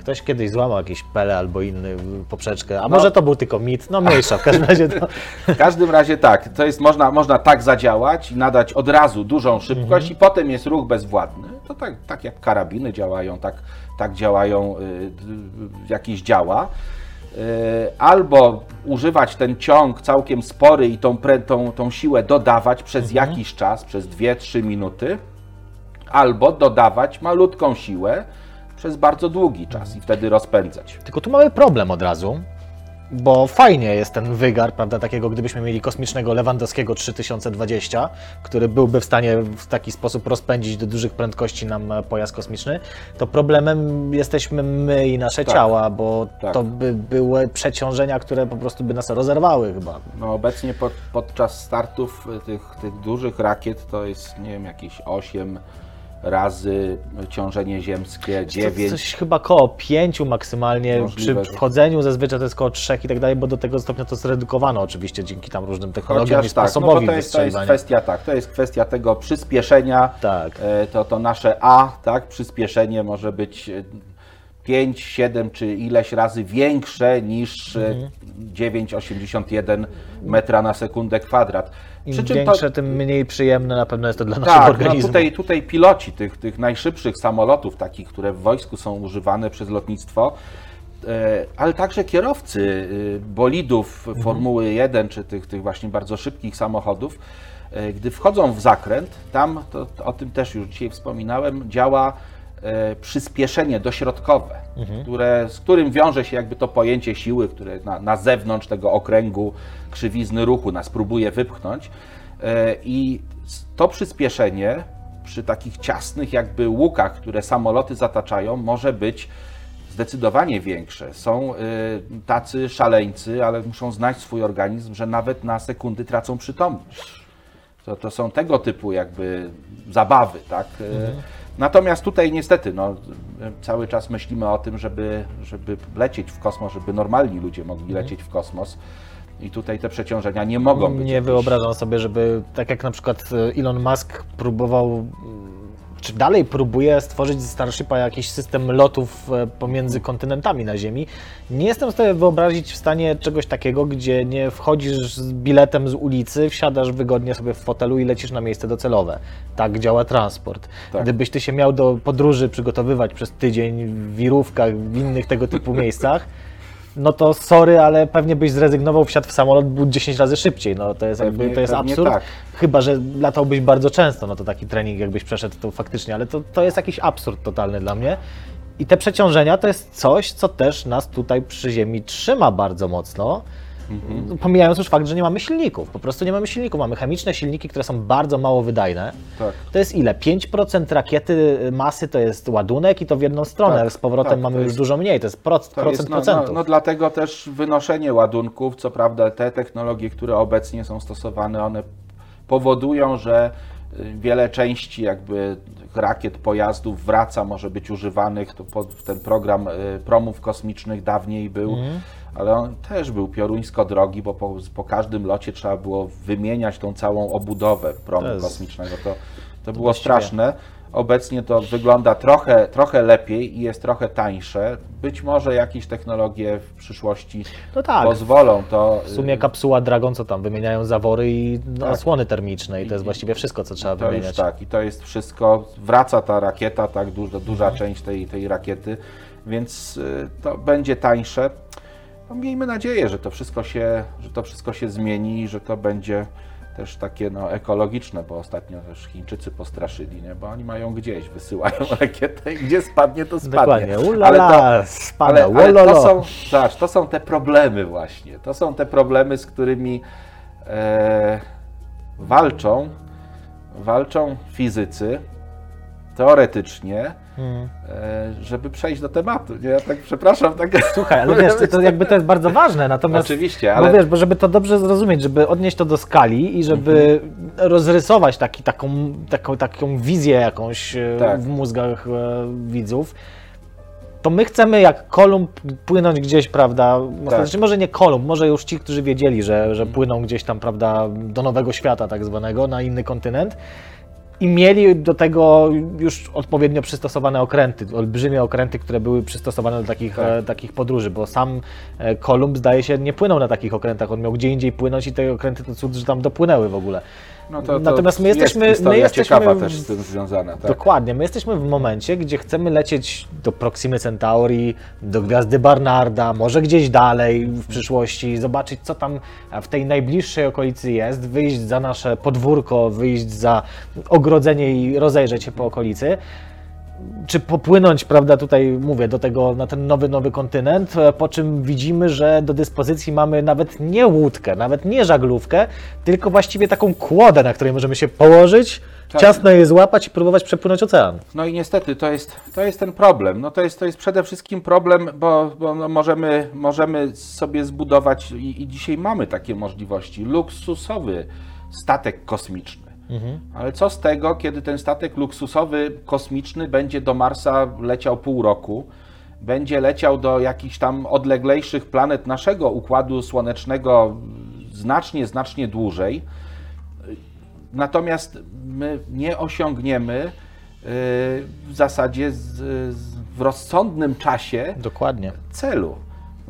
Ktoś kiedyś złamał jakiś pele albo inny poprzeczkę, a może to był tylko mit, no mniejsza, w każdym razie to... W każdym razie tak, to jest, można, można tak zadziałać i nadać od razu dużą szybkość i potem jest ruch bezwładny. To tak, tak jak karabiny działają, tak, tak działają y, d- jakieś działa. Y, Albo używać ten ciąg całkiem spory i tą, tą, tą siłę dodawać przez jakiś czas, przez 2-3 minuty, albo dodawać malutką siłę przez bardzo długi czas i wtedy rozpędzać. Tylko tu mamy problem od razu, bo fajnie jest ten wygar, prawda, takiego gdybyśmy mieli kosmicznego Lewandowskiego 3020, który byłby w stanie w taki sposób rozpędzić do dużych prędkości nam e, pojazd kosmiczny, to problemem jesteśmy my i nasze Tak. ciała, bo Tak. to by były przeciążenia, które po prostu by nas rozerwały chyba. No obecnie pod, podczas startów y, tych, tych dużych rakiet to jest, nie wiem, jakieś 8 razy ciążenie ziemskie, To 9. coś chyba koło 5 maksymalnie, Możliwe, przy wchodzeniu zazwyczaj to jest koło 3 i tak dalej, bo do tego stopnia to zredukowano oczywiście dzięki tam różnym technologiom i Chociaż tak, no sposobowi to jest, to jest kwestia tak, to jest kwestia tego przyspieszenia. Tak. E, To, to nasze A, tak, przyspieszenie może być 5, 7 czy ileś razy większe niż e, Mhm. 9,81 metra na sekundę kwadrat. Im większe, tym mniej przyjemne na pewno jest to dla naszego Tak, no organizmu. tutaj, tutaj piloci tych, tych najszybszych samolotów, takich, które w wojsku są używane przez lotnictwo, e, ale także kierowcy e, bolidów Mhm. Formuły 1 czy tych, tych właśnie bardzo szybkich samochodów, gdy wchodzą w zakręt, tam, to, to o tym też już dzisiaj wspominałem, działa przyspieszenie dośrodkowe, Mhm. które, z którym wiąże się jakby to pojęcie siły, które na, na zewnątrz tego okręgu krzywizny ruchu nas próbuje wypchnąć. E, I to przyspieszenie przy takich ciasnych jakby łukach, które samoloty zataczają, może być zdecydowanie większe. Są y, tacy szaleńcy, ale muszą znać swój organizm, że nawet na sekundy tracą przytomność. To, to są tego typu jakby zabawy, tak? Y, Natomiast tutaj niestety no, y, cały czas myślimy o tym, żeby, żeby lecieć w kosmos, żeby normalni ludzie mogli lecieć w kosmos. I tutaj te przeciążenia nie mogą być. Nie jakieś- wyobrażam sobie, żeby tak jak na przykład e, Elon Musk próbował, czy dalej próbuje stworzyć z Starshipa jakiś system lotów e, pomiędzy kontynentami na Ziemi. Nie jestem sobie wyobrazić w stanie czegoś takiego, gdzie nie wchodzisz z biletem z ulicy, wsiadasz wygodnie sobie w fotelu i lecisz na miejsce docelowe. Tak działa transport. Tak. Gdybyś ty się miał do podróży przygotowywać przez tydzień w wirówkach, w innych tego typu miejscach, no to sorry, ale pewnie byś zrezygnował, wsiadł w samolot, był 10 razy szybciej. No to jest, Pewnie- jakby, to jest absurd. tak. Chyba, że latałbyś bardzo często, no to taki trening jakbyś przeszedł, to faktycznie, ale to, to jest jakiś absurd totalny dla mnie. I te przeciążenia to jest coś, co też nas tutaj przy Ziemi trzyma bardzo mocno. Mhm. Pomijając już fakt, że nie mamy silników. Po prostu nie mamy silników. Mamy chemiczne silniki, które są bardzo mało wydajne. Tak. To jest ile? 5% rakiety masy to jest ładunek i to w jedną stronę. Tak, Z powrotem tak, mamy już jest- dużo mniej. To jest proc, To procent jest, no, procentów. no, no dlatego też wynoszenie ładunków, co prawda te technologie, które obecnie są stosowane, one powodują, że y, wiele części jakby rakiet, pojazdów wraca, może być używanych. To pod, ten program y, promów kosmicznych dawniej był, Mhm. Ale on też był pioruńsko drogi, bo po, po każdym locie trzeba było wymieniać tą całą obudowę promu To jest- kosmicznego. To, to było właściwie- straszne. Obecnie to wygląda trochę, trochę lepiej i jest trochę tańsze. Być może jakieś technologie w przyszłości No tak. pozwolą to. W sumie kapsuła Dragon, co tam, wymieniają zawory i no, Tak. osłony termiczne i to jest właściwie wszystko, co trzeba To już wymieniać. tak, i to jest wszystko. Wraca ta rakieta, tak duża, duża część tej, tej rakiety, więc y, to będzie tańsze. No, miejmy nadzieję, że to wszystko się, że to wszystko się zmieni i że to będzie też takie no, ekologiczne, bo ostatnio też Chińczycy postraszyli, nie? bo oni mają gdzieś, wysyłają rakietę i gdzie spadnie, to spadnie. Dokładnie. Ulala, spada, ale, ale to są, zobacz, to są te problemy właśnie. To są te problemy, z którymi e, walczą, walczą fizycy teoretycznie, Hmm. e, żeby przejść do tematu. Nie? Ja tak przepraszam, tak. Słuchaj, ale wiesz, to, to jakby to jest bardzo ważne, natomiast... Oczywiście, Ale... Bo wiesz, bo żeby to dobrze zrozumieć, żeby odnieść to do skali i żeby Mhm. rozrysować taki, taką, taką, taką wizję jakąś e, Tak. w mózgach e, widzów, to my chcemy jak Kolumb płynąć gdzieś, prawda? Tak. Znaczy może nie Kolumb, może już ci, którzy wiedzieli, że, że płyną gdzieś tam, prawda, do nowego świata tak zwanego, na inny kontynent. I mieli do tego już odpowiednio przystosowane okręty, olbrzymie okręty, które były przystosowane do takich, Tak. e, takich podróży, bo sam e, Kolumb zdaje się nie płynął na takich okrętach, on miał gdzie indziej płynąć i te okręty to cud, że tam dopłynęły w ogóle. No to, to Natomiast my jest jesteśmy- my historia jesteśmy ciekawa w- też z tym związana. Tak? Dokładnie, my jesteśmy w momencie, gdzie chcemy lecieć do Proximy Centauri, do gwiazdy Barnarda, może gdzieś dalej w przyszłości, zobaczyć co tam w tej najbliższej okolicy jest, wyjść za nasze podwórko, wyjść za ogrodzenie i rozejrzeć się po okolicy. Czy popłynąć, prawda, tutaj mówię, do tego, na ten nowy, nowy kontynent, e, po czym widzimy, że do dyspozycji mamy nawet nie łódkę, nawet nie żaglówkę, tylko właściwie taką kłodę, na której możemy się położyć, Tak. ciasno je złapać i próbować przepłynąć ocean. No i niestety to jest, to jest ten problem. No to jest, to jest przede wszystkim problem, bo, bo no możemy, możemy sobie zbudować i, i dzisiaj mamy takie możliwości. Luksusowy statek kosmiczny. Ale co z tego, kiedy ten statek luksusowy kosmiczny będzie do Marsa leciał pół roku, będzie leciał do jakichś tam odleglejszych planet naszego układu słonecznego znacznie, znacznie dłużej. Natomiast my nie osiągniemy y, w zasadzie w rozsądnym czasie Dokładnie. celu.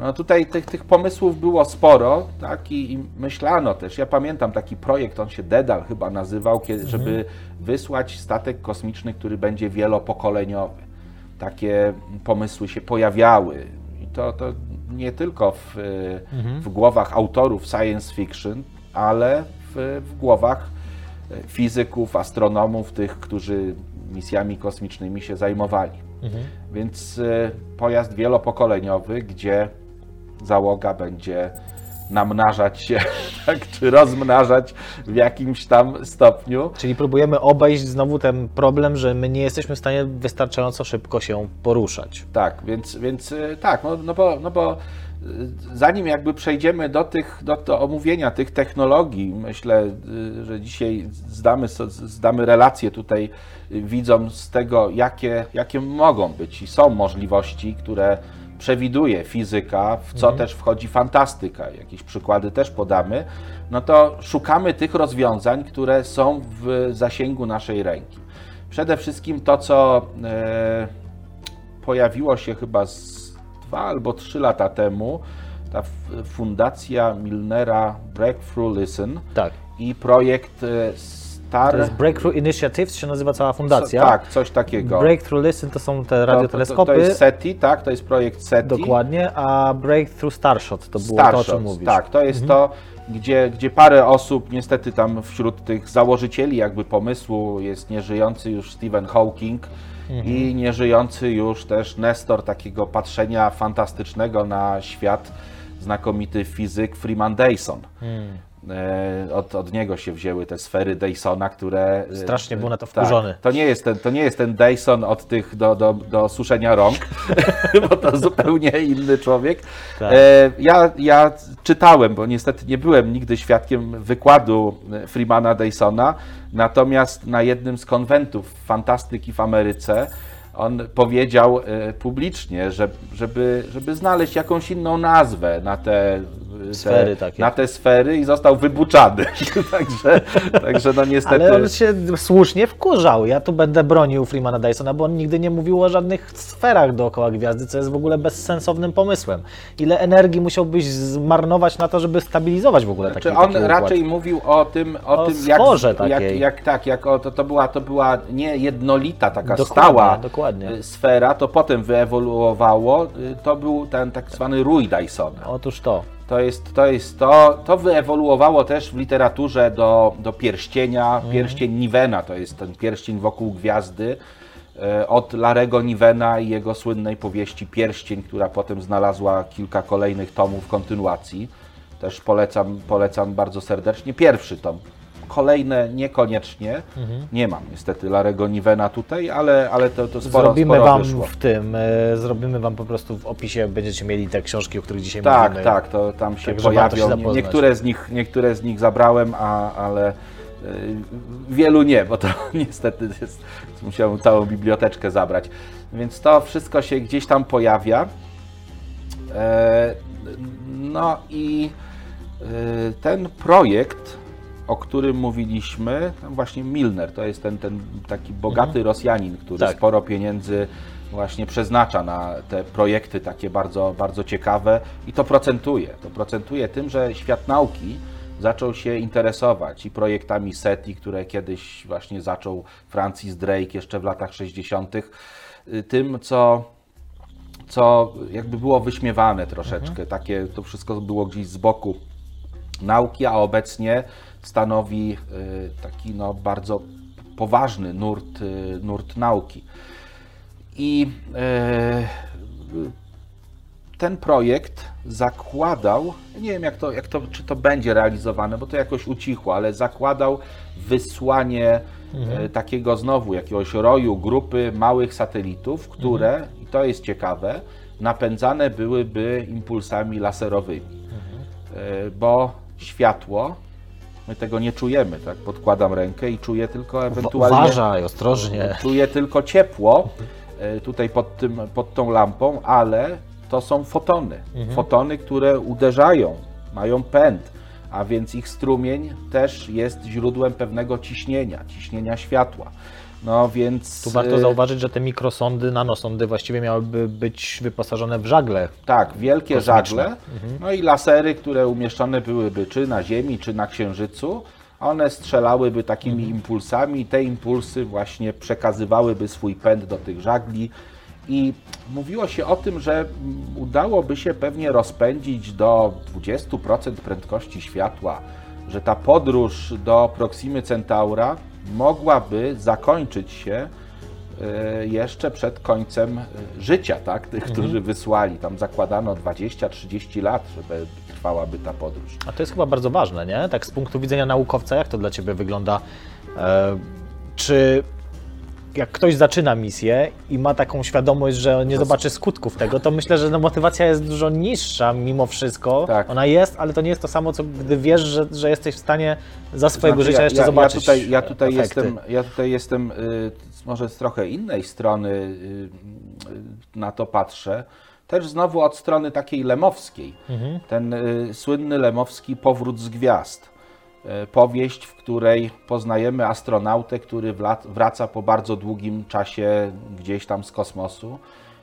No tutaj tych, tych pomysłów było sporo, tak, i, i myślano też. Ja pamiętam taki projekt, on się Dedal chyba nazywał, kiedy, żeby wysłać statek kosmiczny, który będzie wielopokoleniowy. Takie pomysły się pojawiały. I to, to nie tylko w, w głowach autorów science fiction, ale w, w głowach fizyków, astronomów, tych, którzy misjami kosmicznymi się zajmowali. Więc y, pojazd wielopokoleniowy, gdzie załoga będzie namnażać się, tak, czy rozmnażać w jakimś tam stopniu. Czyli próbujemy obejść znowu ten problem, że my nie jesteśmy w stanie wystarczająco szybko się poruszać. Tak, więc, więc y, tak, no, no bo, no bo y, zanim jakby przejdziemy do tych, do, do omówienia tych technologii, myślę, y, że dzisiaj zdamy, zdamy relację tutaj widzom z tego, jakie, jakie mogą być i są możliwości, które przewiduje fizyka, w co też wchodzi fantastyka, jakieś przykłady też podamy, no to szukamy tych rozwiązań, które są w zasięgu naszej ręki. Przede wszystkim to, co e, pojawiło się chyba z dwa albo trzy lata temu, ta fundacja Milnera Breakthrough Listen Tak. i projekt e, Star. To jest Breakthrough Initiatives, się nazywa cała fundacja. Co, tak, coś takiego. Breakthrough Listen to są te To- to, to, radioteleskopy. to jest SETI, tak, to jest projekt SETI. Dokładnie, a Breakthrough Starshot to było to, o czym mówisz. Tak, to jest to, gdzie, gdzie parę osób, niestety tam wśród tych założycieli jakby pomysłu jest nieżyjący już Stephen Hawking i nieżyjący już też Nestor takiego patrzenia fantastycznego na świat, znakomity fizyk Freeman Dyson. E, Od, od niego się wzięły te sfery Dysona, które... e, Strasznie był na to tak, wkurzony. to nie jest ten, to nie jest ten Dyson od tych do, do, do suszenia rąk, bo to zupełnie inny człowiek. Tak. E, ja, ja czytałem, bo niestety nie byłem nigdy świadkiem wykładu e, Freemana Dysona, natomiast na jednym z konwentów fantastyki w Ameryce on powiedział e, publicznie, że, żeby, żeby znaleźć jakąś inną nazwę na e, te, Sfery takie. na te sfery i został wybuczany. także, także no niestety... Ale on się słusznie wkurzał. Ja tu będę bronił Freemana Dysona, bo on nigdy nie mówił o żadnych sferach dookoła gwiazdy, co jest w ogóle bezsensownym pomysłem. Ile energii musiałbyś zmarnować na to, żeby stabilizować w ogóle taki, Czy on taki układ? raczej mówił o tym, o, O tym jak, jak, jak tak, jak o, to, to, była, to była nie jednolita, taka Dokładnie, stała dokładnie. y, sfera, to potem wyewoluowało, y, to był ten tak zwany rój Dysona. Otóż to. To jest to, jest to, to wyewoluowało też w literaturze do, do pierścienia, Mhm. pierścień Nivena, to jest ten pierścień wokół gwiazdy, e, od Larego Nivena i jego słynnej powieści Pierścień, która potem znalazła kilka kolejnych tomów kontynuacji. Też polecam, polecam bardzo serdecznie. Pierwszy tom. Kolejne niekoniecznie. Mhm. Nie mam niestety Larego Nivena tutaj, ale, ale to, to sporo, zrobimy sporo wam wyszło. w tym, e, zrobimy wam po prostu w opisie, będziecie mieli te książki, o których dzisiaj Tak, mówimy. tak, to tam się się pojawią. zapoznać. niektóre, z nich, niektóre z nich zabrałem, a, ale y, wielu nie, bo to niestety jest, musiałem całą biblioteczkę zabrać. Więc to wszystko się gdzieś tam pojawia. E, no i y, ten projekt, o którym mówiliśmy, właśnie Milner, to jest ten, ten taki bogaty Rosjanin, który Tak. sporo pieniędzy właśnie przeznacza na te projekty takie bardzo, bardzo ciekawe i to procentuje. To procentuje tym, że świat nauki zaczął się interesować i projektami SETI, które kiedyś właśnie zaczął Francis Drake jeszcze w latach 60., y, tym, co co jakby było wyśmiewane troszeczkę. Takie to wszystko było gdzieś z boku nauki, a obecnie stanowi y, taki no, bardzo poważny nurt, y, nurt nauki. I y, ten projekt zakładał, nie wiem jak to, jak to, czy to będzie realizowane, bo to jakoś ucichło, ale zakładał wysłanie e, takiego znowu jakiegoś roju grupy małych satelitów, które, i to jest ciekawe, napędzane byłyby impulsami laserowymi. E, Bo światło, my tego nie czujemy, tak? Podkładam rękę i czuję tylko ewentualnie... Uważaj, ostrożnie. Czuję tylko ciepło e, tutaj pod, tym, pod tą lampą, ale to są fotony. Fotony, które uderzają, mają pęd, a więc ich strumień też jest źródłem pewnego ciśnienia, ciśnienia światła. No więc. Tu warto e, zauważyć, że te mikrosondy, nanosondy właściwie miałyby być wyposażone w żagle. Tak, wielkie kosmiczne. żagle, no i lasery, które umieszczone byłyby czy na Ziemi, czy na Księżycu. One strzelałyby takimi impulsami, te impulsy właśnie przekazywałyby swój pęd do tych żagli. I mówiło się o tym, że udałoby się pewnie rozpędzić do 20% prędkości światła, że ta podróż do Proximy Centaura mogłaby zakończyć się e, jeszcze przed końcem e, życia, tak, tych, którzy wysłali. Tam zakładano 20-30 lat, żeby trwałaby ta podróż. A to jest chyba bardzo ważne, nie? Tak z punktu widzenia naukowca, jak to dla Ciebie wygląda? E, czy jak ktoś zaczyna misję i ma taką świadomość, że nie zobaczy skutków tego, to myślę, że no, motywacja jest dużo niższa mimo wszystko. Tak. Ona jest, ale to nie jest to samo, co gdy wiesz, że, że jesteś w stanie za swojego Znaczy, życia jeszcze zobaczyć Ja tutaj, ja tutaj jestem, ja tutaj jestem y, może z trochę innej strony y, y, na to patrzę. Też znowu od strony takiej lemowskiej. Mhm. Ten y, słynny lemowski Powrót z Gwiazd. Y, powieść, w której poznajemy astronautę, który wraca po bardzo długim czasie gdzieś tam z kosmosu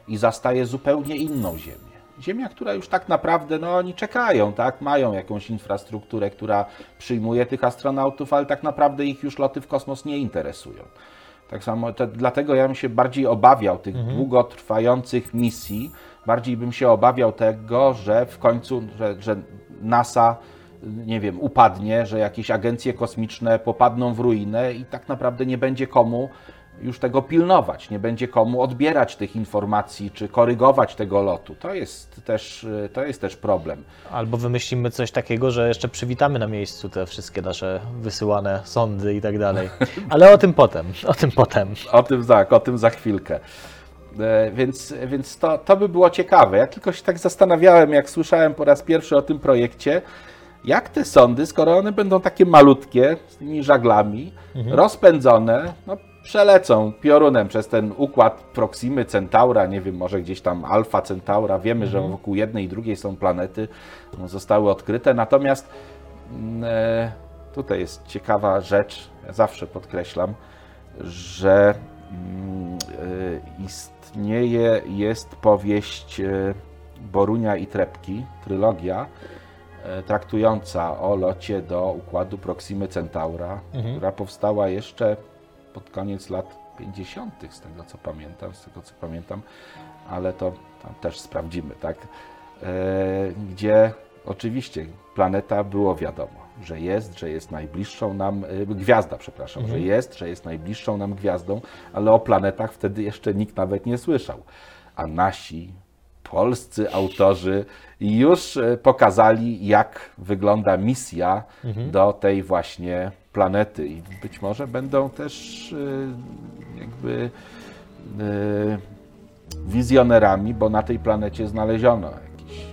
i zastaje zupełnie inną Ziemię. Ziemia, która już tak naprawdę, no oni czekają, tak, mają jakąś infrastrukturę, która przyjmuje tych astronautów, ale tak naprawdę ich już loty w kosmos nie interesują. Tak samo, to, dlatego ja bym się bardziej obawiał tych długotrwających misji, bardziej bym się obawiał tego, że w końcu, że, że NASA, nie wiem, upadnie, że jakieś agencje kosmiczne popadną w ruinę i tak naprawdę nie będzie komu już tego pilnować, nie będzie komu odbierać tych informacji czy korygować tego lotu. To jest też, y, to jest też problem. Albo wymyślimy coś takiego, że jeszcze przywitamy na miejscu te wszystkie nasze wysyłane sądy i tak dalej. Ale o tym potem, o tym potem. O tym tak, o tym za chwilkę. E, Więc, więc to, to by było ciekawe. Ja tylko się tak zastanawiałem, jak słyszałem po raz pierwszy o tym projekcie, jak te sądy, skoro one będą takie malutkie, z tymi żaglami, rozpędzone, no przelecą piorunem przez ten układ Proximy Centaura, nie wiem, może gdzieś tam Alfa Centaura. Wiemy, że wokół jednej i drugiej są planety, no, zostały odkryte. Natomiast mm, e, tutaj jest ciekawa rzecz, ja zawsze podkreślam, że mm, e, istnieje, jest powieść e, Borunia i Trepki, trylogia, traktująca o locie do układu Proximy Centaura, która powstała jeszcze pod koniec lat 50., z tego co pamiętam, z tego co pamiętam, ale to tam też sprawdzimy, tak? E, gdzie oczywiście planeta było wiadomo, że jest, że jest najbliższą nam, e, gwiazda, przepraszam, że jest, że jest najbliższą nam gwiazdą, ale o planetach wtedy jeszcze nikt nawet nie słyszał. A nasi polscy autorzy już e, pokazali, jak wygląda misja do tej właśnie planety. I być może będą też e, jakby e, wizjonerami, bo na tej planecie znaleziono jakieś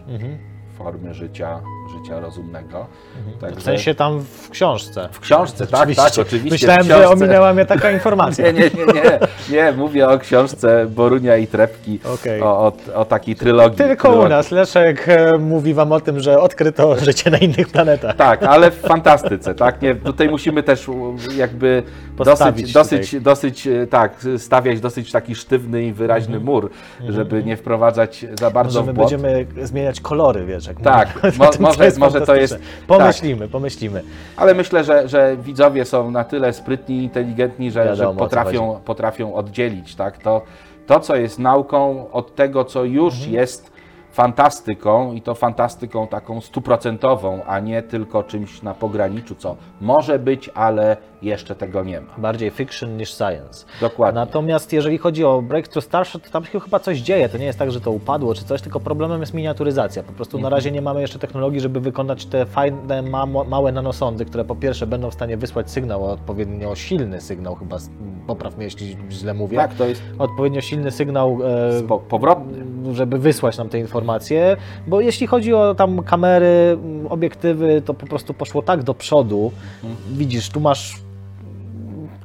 formy życia, życia rozumnego. Także W sensie tam w książce. w książce, tak, Oczywiście. tak, oczywiście. Myślałem, że ominęła mnie taka informacja. Nie, nie, nie, nie, nie, mówię o książce Borunia i Trepki, Okej. o, o, o takiej trylogii. Tylko u trylogii. nas. Leszek e, mówi wam o tym, że odkryto życie na innych planetach. Tak, ale w fantastyce, tak? Nie, tutaj musimy też u, jakby Postawić dosyć, tutaj. dosyć, dosyć, e, tak, stawiać dosyć taki sztywny i wyraźny mur, żeby nie wprowadzać za bardzo Może my w błąd. będziemy zmieniać kolory, wiesz, jak Tak, mo- o co może- to jest- fantastyczne. Pomyślimy, pomyślimy. Ale myślę, że, że widzowie są na tyle sprytni i inteligentni, że, Wiadomo, że potrafią, potrafią oddzielić tak? to, to, co jest nauką, od tego, co już Mhm. jest fantastyką i to fantastyką taką stuprocentową, a nie tylko czymś na pograniczu, co może być, ale jeszcze tego nie ma. Bardziej fiction niż science. Dokładnie. Natomiast jeżeli chodzi o Breakthrough Starship, to tam się chyba coś dzieje. To nie jest tak, że to upadło czy coś, tylko problemem jest miniaturyzacja. Po prostu na razie nie mamy jeszcze technologii, żeby wykonać te fajne, ma małe nanosądy, które po pierwsze będą w stanie wysłać sygnał, odpowiednio silny sygnał, chyba, popraw mnie, jeśli źle mówię. Tak, to jest Odpowiednio silny sygnał e, po, powrotny. żeby wysłać nam te informacje, bo jeśli chodzi o tam kamery, obiektywy, to po prostu poszło tak do przodu. Widzisz, tu masz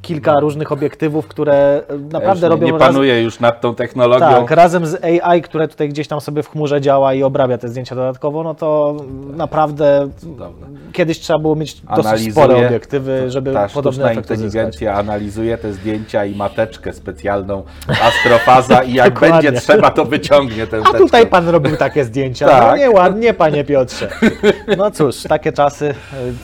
kilka różnych obiektywów, które e, Ja naprawdę nie, robią nie raz, panuję już nad tą technologią. tak, razem z AI, które tutaj gdzieś tam sobie w chmurze działa i obrabia te zdjęcia dodatkowo, no to naprawdę Cudowne. kiedyś trzeba było mieć dosyć Analizuje- spore obiektywy, żeby Ta podobny sztuczna efekt uzyskać. inteligencja analizuje te zdjęcia i mateczkę specjalną, astrofaza i jak będzie trzeba, to wyciągnie tę A teczkę. tutaj pan robił takie zdjęcia. No Tak. nieładnie, panie Piotrze. No cóż, takie czasy, y,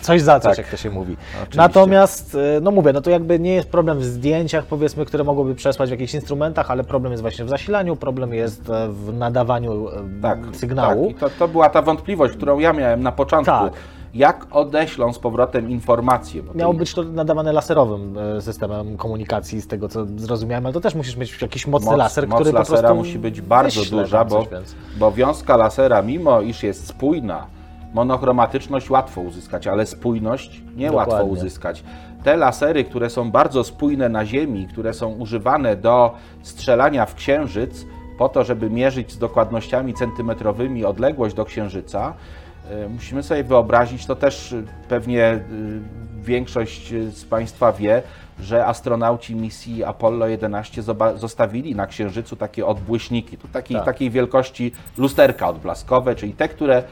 coś za coś, Tak. jak to się mówi. Oczywiście. Natomiast, y, no mówię, no to jakby nie jest problem w zdjęciach, powiedzmy, które mogłoby przesłać w jakichś instrumentach, ale problem jest właśnie w zasilaniu, problem jest e, w nadawaniu e, tak, sygnału. Tak. I to, to była ta wątpliwość, którą ja miałem na początku. Tak. Jak odeślą z powrotem informacje? Miało być to nadawane laserowym e, systemem komunikacji, z tego co zrozumiałem, ale to też musisz mieć jakiś mocny moc, laser, moc który po lasera musi być bardzo duża, bo, bo wiązka lasera, mimo iż jest spójna, monochromatyczność łatwo uzyskać, ale spójność niełatwo Dokładnie. uzyskać. Te lasery, które są bardzo spójne na Ziemi, które są używane do strzelania w Księżyc, po to, żeby mierzyć z dokładnościami centymetrowymi odległość do Księżyca, e, musimy sobie wyobrazić, to też e, pewnie e, większość z Państwa wie, że astronauci misji Apollo 11 zoba- zostawili na Księżycu takie odbłyśniki, takiej, Tak. takiej wielkości lusterka odblaskowe, czyli te, które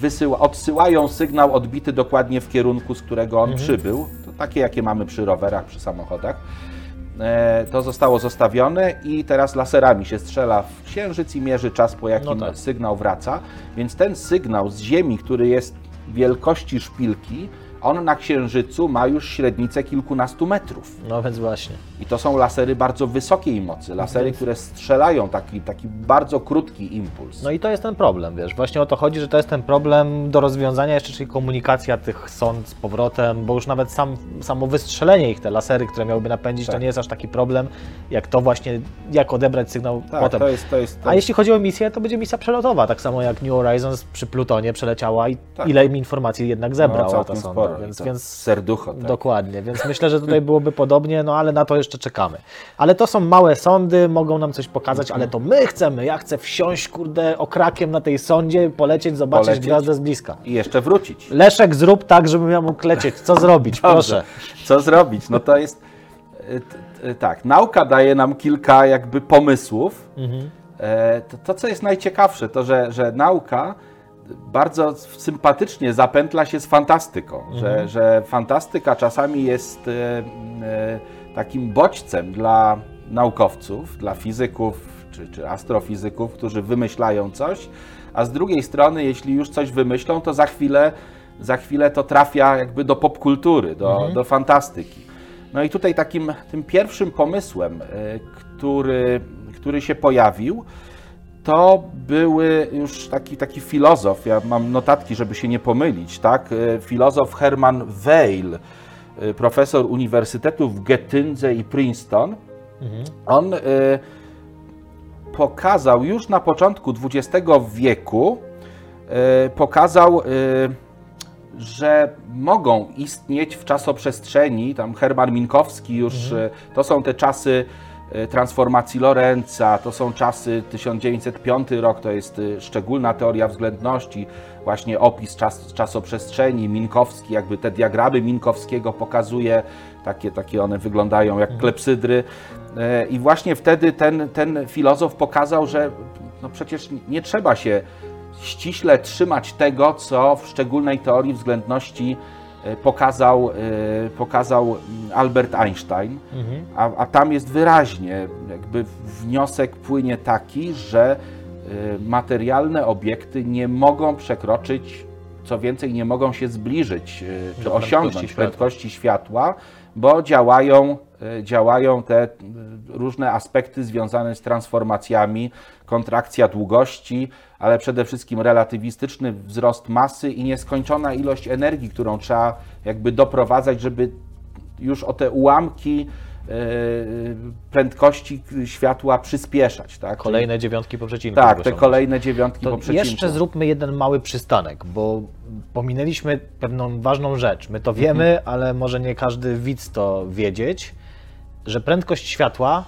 wysyła, odsyłają sygnał odbity dokładnie w kierunku, z którego on przybył. To takie, jakie mamy przy rowerach, przy samochodach. E, To zostało zostawione i teraz laserami się strzela w księżyc i mierzy czas, po jakim No tak. sygnał wraca. Więc ten sygnał z Ziemi, który jest wielkości szpilki, on na księżycu ma już średnicę kilkunastu metrów. No więc właśnie. I to są lasery bardzo wysokiej mocy, lasery, które strzelają taki, taki bardzo krótki impuls. No i to jest ten problem, wiesz, właśnie o to chodzi, że to jest ten problem do rozwiązania jeszcze, czyli komunikacja tych sąd z powrotem, bo już nawet sam, samo wystrzelenie ich, te lasery, które miałyby napędzić, to Tak. nie jest aż taki problem, jak to właśnie, jak odebrać sygnał tak, potem. to jest, to jest, to A jeśli chodzi o misję, to będzie misja przelotowa, tak samo jak New Horizons przy Plutonie przeleciała i Tak. ile mi informacji jednak zebrała no, sporo. więc, to więc serducho. Tak. Dokładnie, więc myślę, że tutaj byłoby podobnie, no ale na to jeszcze czekamy. Ale to są małe sondy, mogą nam coś pokazać, ale to my chcemy, ja chcę wsiąść, kurde, okrakiem na tej sondzie, polecieć, zobaczyć Polecieć. gwiazdę z bliska. I jeszcze wrócić. Leszek, zrób tak, żebym ja mógł lecieć. Co zrobić? Proszę. Co zrobić? No to jest. e, tak, nauka daje nam kilka jakby pomysłów. E, To, to, co jest najciekawsze, to że, że nauka bardzo sympatycznie zapętla się z fantastyką, że, że fantastyka czasami jest e, e, takim bodźcem dla naukowców, dla fizyków czy, czy astrofizyków, którzy wymyślają coś, a z drugiej strony, jeśli już coś wymyślą, to za chwilę, za chwilę to trafia jakby do popkultury, do, do fantastyki. No i tutaj takim tym pierwszym pomysłem, e, który, który się pojawił, to były już taki, taki filozof, ja mam notatki, żeby się nie pomylić, tak? E, Filozof Hermann Weil, e, profesor uniwersytetów w Getyndze i Princeton. On e, pokazał już na początku XX wieku, e, pokazał, e, że mogą istnieć w czasoprzestrzeni, tam Herman Minkowski już, e, to są te czasy transformacji Lorenza, to są czasy 1905 rok, to jest e, szczególna teoria względności, właśnie opis czas, czasoprzestrzeni, Minkowski, jakby te diagramy Minkowskiego pokazuje, takie, takie one wyglądają jak klepsydry. E, i właśnie wtedy ten, ten filozof pokazał, że no przecież nie trzeba się ściśle trzymać tego, co w szczególnej teorii względności e, pokazał, e, pokazał Albert Einstein, a, a tam jest wyraźnie, jakby wniosek płynie taki, że e, materialne obiekty nie mogą przekroczyć, co więcej, nie mogą się zbliżyć e, czy Do osiągnąć prędkości prędkości światła, bo działają, e, działają te e, różne aspekty związane z transformacjami, kontrakcja długości, ale przede wszystkim relatywistyczny wzrost masy i nieskończona ilość energii, którą trzeba jakby doprowadzać, żeby już o te ułamki e, prędkości światła przyspieszać. Tak? Kolejne dziewiątki po przecinku. tak, te kolejne dziewiątki To po przecinku. jeszcze zróbmy jeden mały przystanek, bo pominęliśmy pewną ważną rzecz. My to wiemy, Mhm. ale może nie każdy widz to wiedzieć, że prędkość światła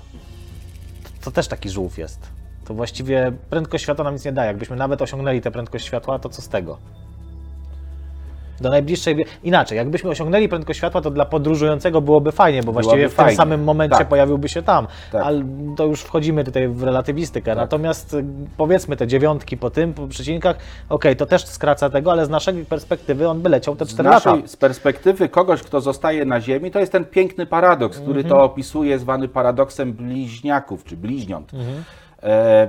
to, to też taki żółw jest. To właściwie prędkość światła nam nic nie daje. Jakbyśmy nawet osiągnęli tę prędkość światła, to co z tego? Do najbliższej. Inaczej, jakbyśmy osiągnęli prędkość światła, to dla podróżującego byłoby fajnie, bo właściwie w tym fajnie. samym momencie Tak. pojawiłby się tam. Tak. Ale to już wchodzimy tutaj w relatywistykę. Natomiast y, powiedzmy te dziewiątki po tym, po przecinkach, okej, to też skraca tego, ale z naszej perspektywy on by leciał te Z 4 lata. z perspektywy kogoś, kto zostaje na Ziemi, to jest ten piękny paradoks, który Mhm. to opisuje, zwany paradoksem bliźniaków czy bliźniąt. Mhm. E, e,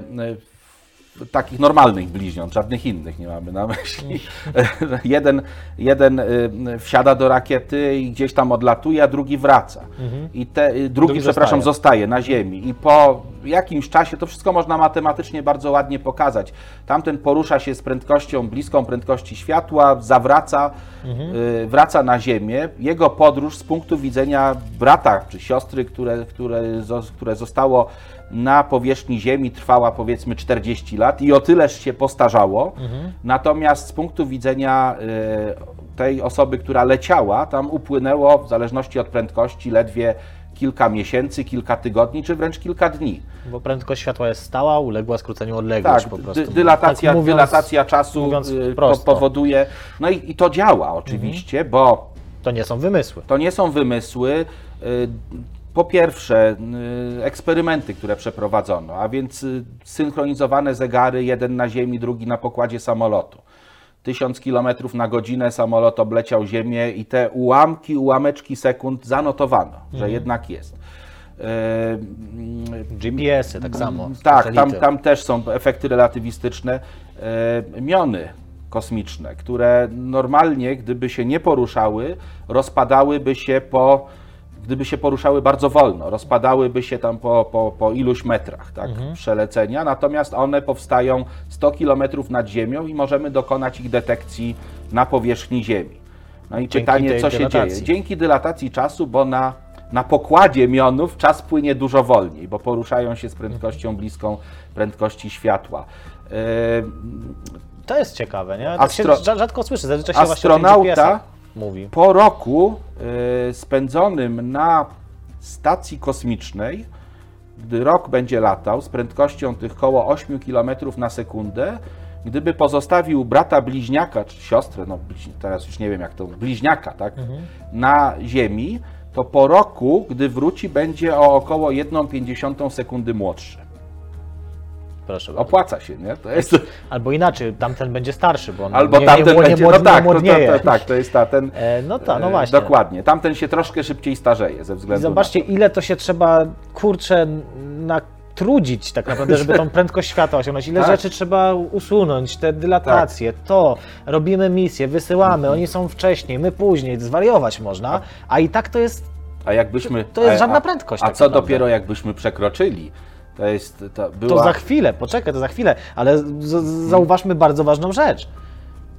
takich normalnych bliźniąt, żadnych innych nie mamy na myśli. Mhm. jeden jeden e, wsiada do rakiety i gdzieś tam odlatuje, a drugi wraca. I te, e, drugi, Mhm. Drugi przepraszam, zostaje. zostaje na Ziemi. I po jakimś czasie, to wszystko można matematycznie bardzo ładnie pokazać. Tamten porusza się z prędkością bliską prędkości światła, zawraca, y, wraca na Ziemię. Jego podróż z punktu widzenia brata czy siostry, które, które, które zostało na powierzchni Ziemi, trwała powiedzmy 40 lat i o tyleż się postarzało. Natomiast z punktu widzenia y, tej osoby, która leciała, tam upłynęło w zależności od prędkości ledwie kilka miesięcy, kilka tygodni, czy wręcz kilka dni. Bo prędkość światła jest stała, uległa skróceniu odległość Tak, po prostu. dy, dylatacja, Tak mówiąc- dylatacja czasu y, po, powoduje. No i, i to działa oczywiście, Mhm. bo To nie są wymysły. to nie są wymysły. Po pierwsze, y, eksperymenty, które przeprowadzono, a więc y, synchronizowane zegary, jeden na ziemi, drugi na pokładzie samolotu. 1000 km na godzinę samolot obleciał Ziemię i te ułamki, ułameczki sekund zanotowano, że Mhm. jednak jest. Y, GPS-y tak samo. tak, tam, tam też są efekty relatywistyczne. Miony kosmiczne, które normalnie, gdyby się nie poruszały, rozpadałyby się po, gdyby się poruszały bardzo wolno, rozpadałyby się tam po, po, po iluś metrach tak, Mhm. przelecenia, natomiast one powstają 100 km nad Ziemią i możemy dokonać ich detekcji na powierzchni Ziemi. No i Dzięki pytanie, co się dylatacji. dzieje? Dzięki dylatacji czasu, bo na, na pokładzie mionów czas płynie dużo wolniej, bo poruszają się z prędkością bliską prędkości światła. E, To jest ciekawe, nie? Tak Astro- rzadko słyszy, zazwyczaj się Astronauta- mówi. Po roku e, spędzonym na stacji kosmicznej, gdy rok będzie latał z prędkością tych koło 8 km na sekundę, gdyby pozostawił brata bliźniaka, czy siostrę, no teraz już nie wiem jak to, bliźniaka, tak, na Ziemi, to po roku, gdy wróci, będzie o około 1,5 sekundy młodszy. Bardzo. Opłaca się, nie? To jest, Albo inaczej, tamten będzie starszy, bo on albo nie, tamten nie, nie, będzie, nie, no tak, no to, to, tak, to jest ta, ten, E, no tak, no e, właśnie. Dokładnie, tamten się troszkę szybciej starzeje ze I względu zobaczcie, na to. ile to się trzeba, kurczę, natrudzić tak naprawdę, żeby tą prędkość światła osiągnąć. Ile Tak. rzeczy trzeba usunąć, te dylatacje, to, robimy misję, wysyłamy, Mhm. oni są wcześniej, my później, zwariować można, a i tak to jest A jakbyśmy... to jest żadna a- prędkość A tak co naprawdę. dopiero jakbyśmy przekroczyli? To jest, to była... To za chwilę, poczekaj, to za chwilę, ale z, zauważmy bardzo ważną rzecz.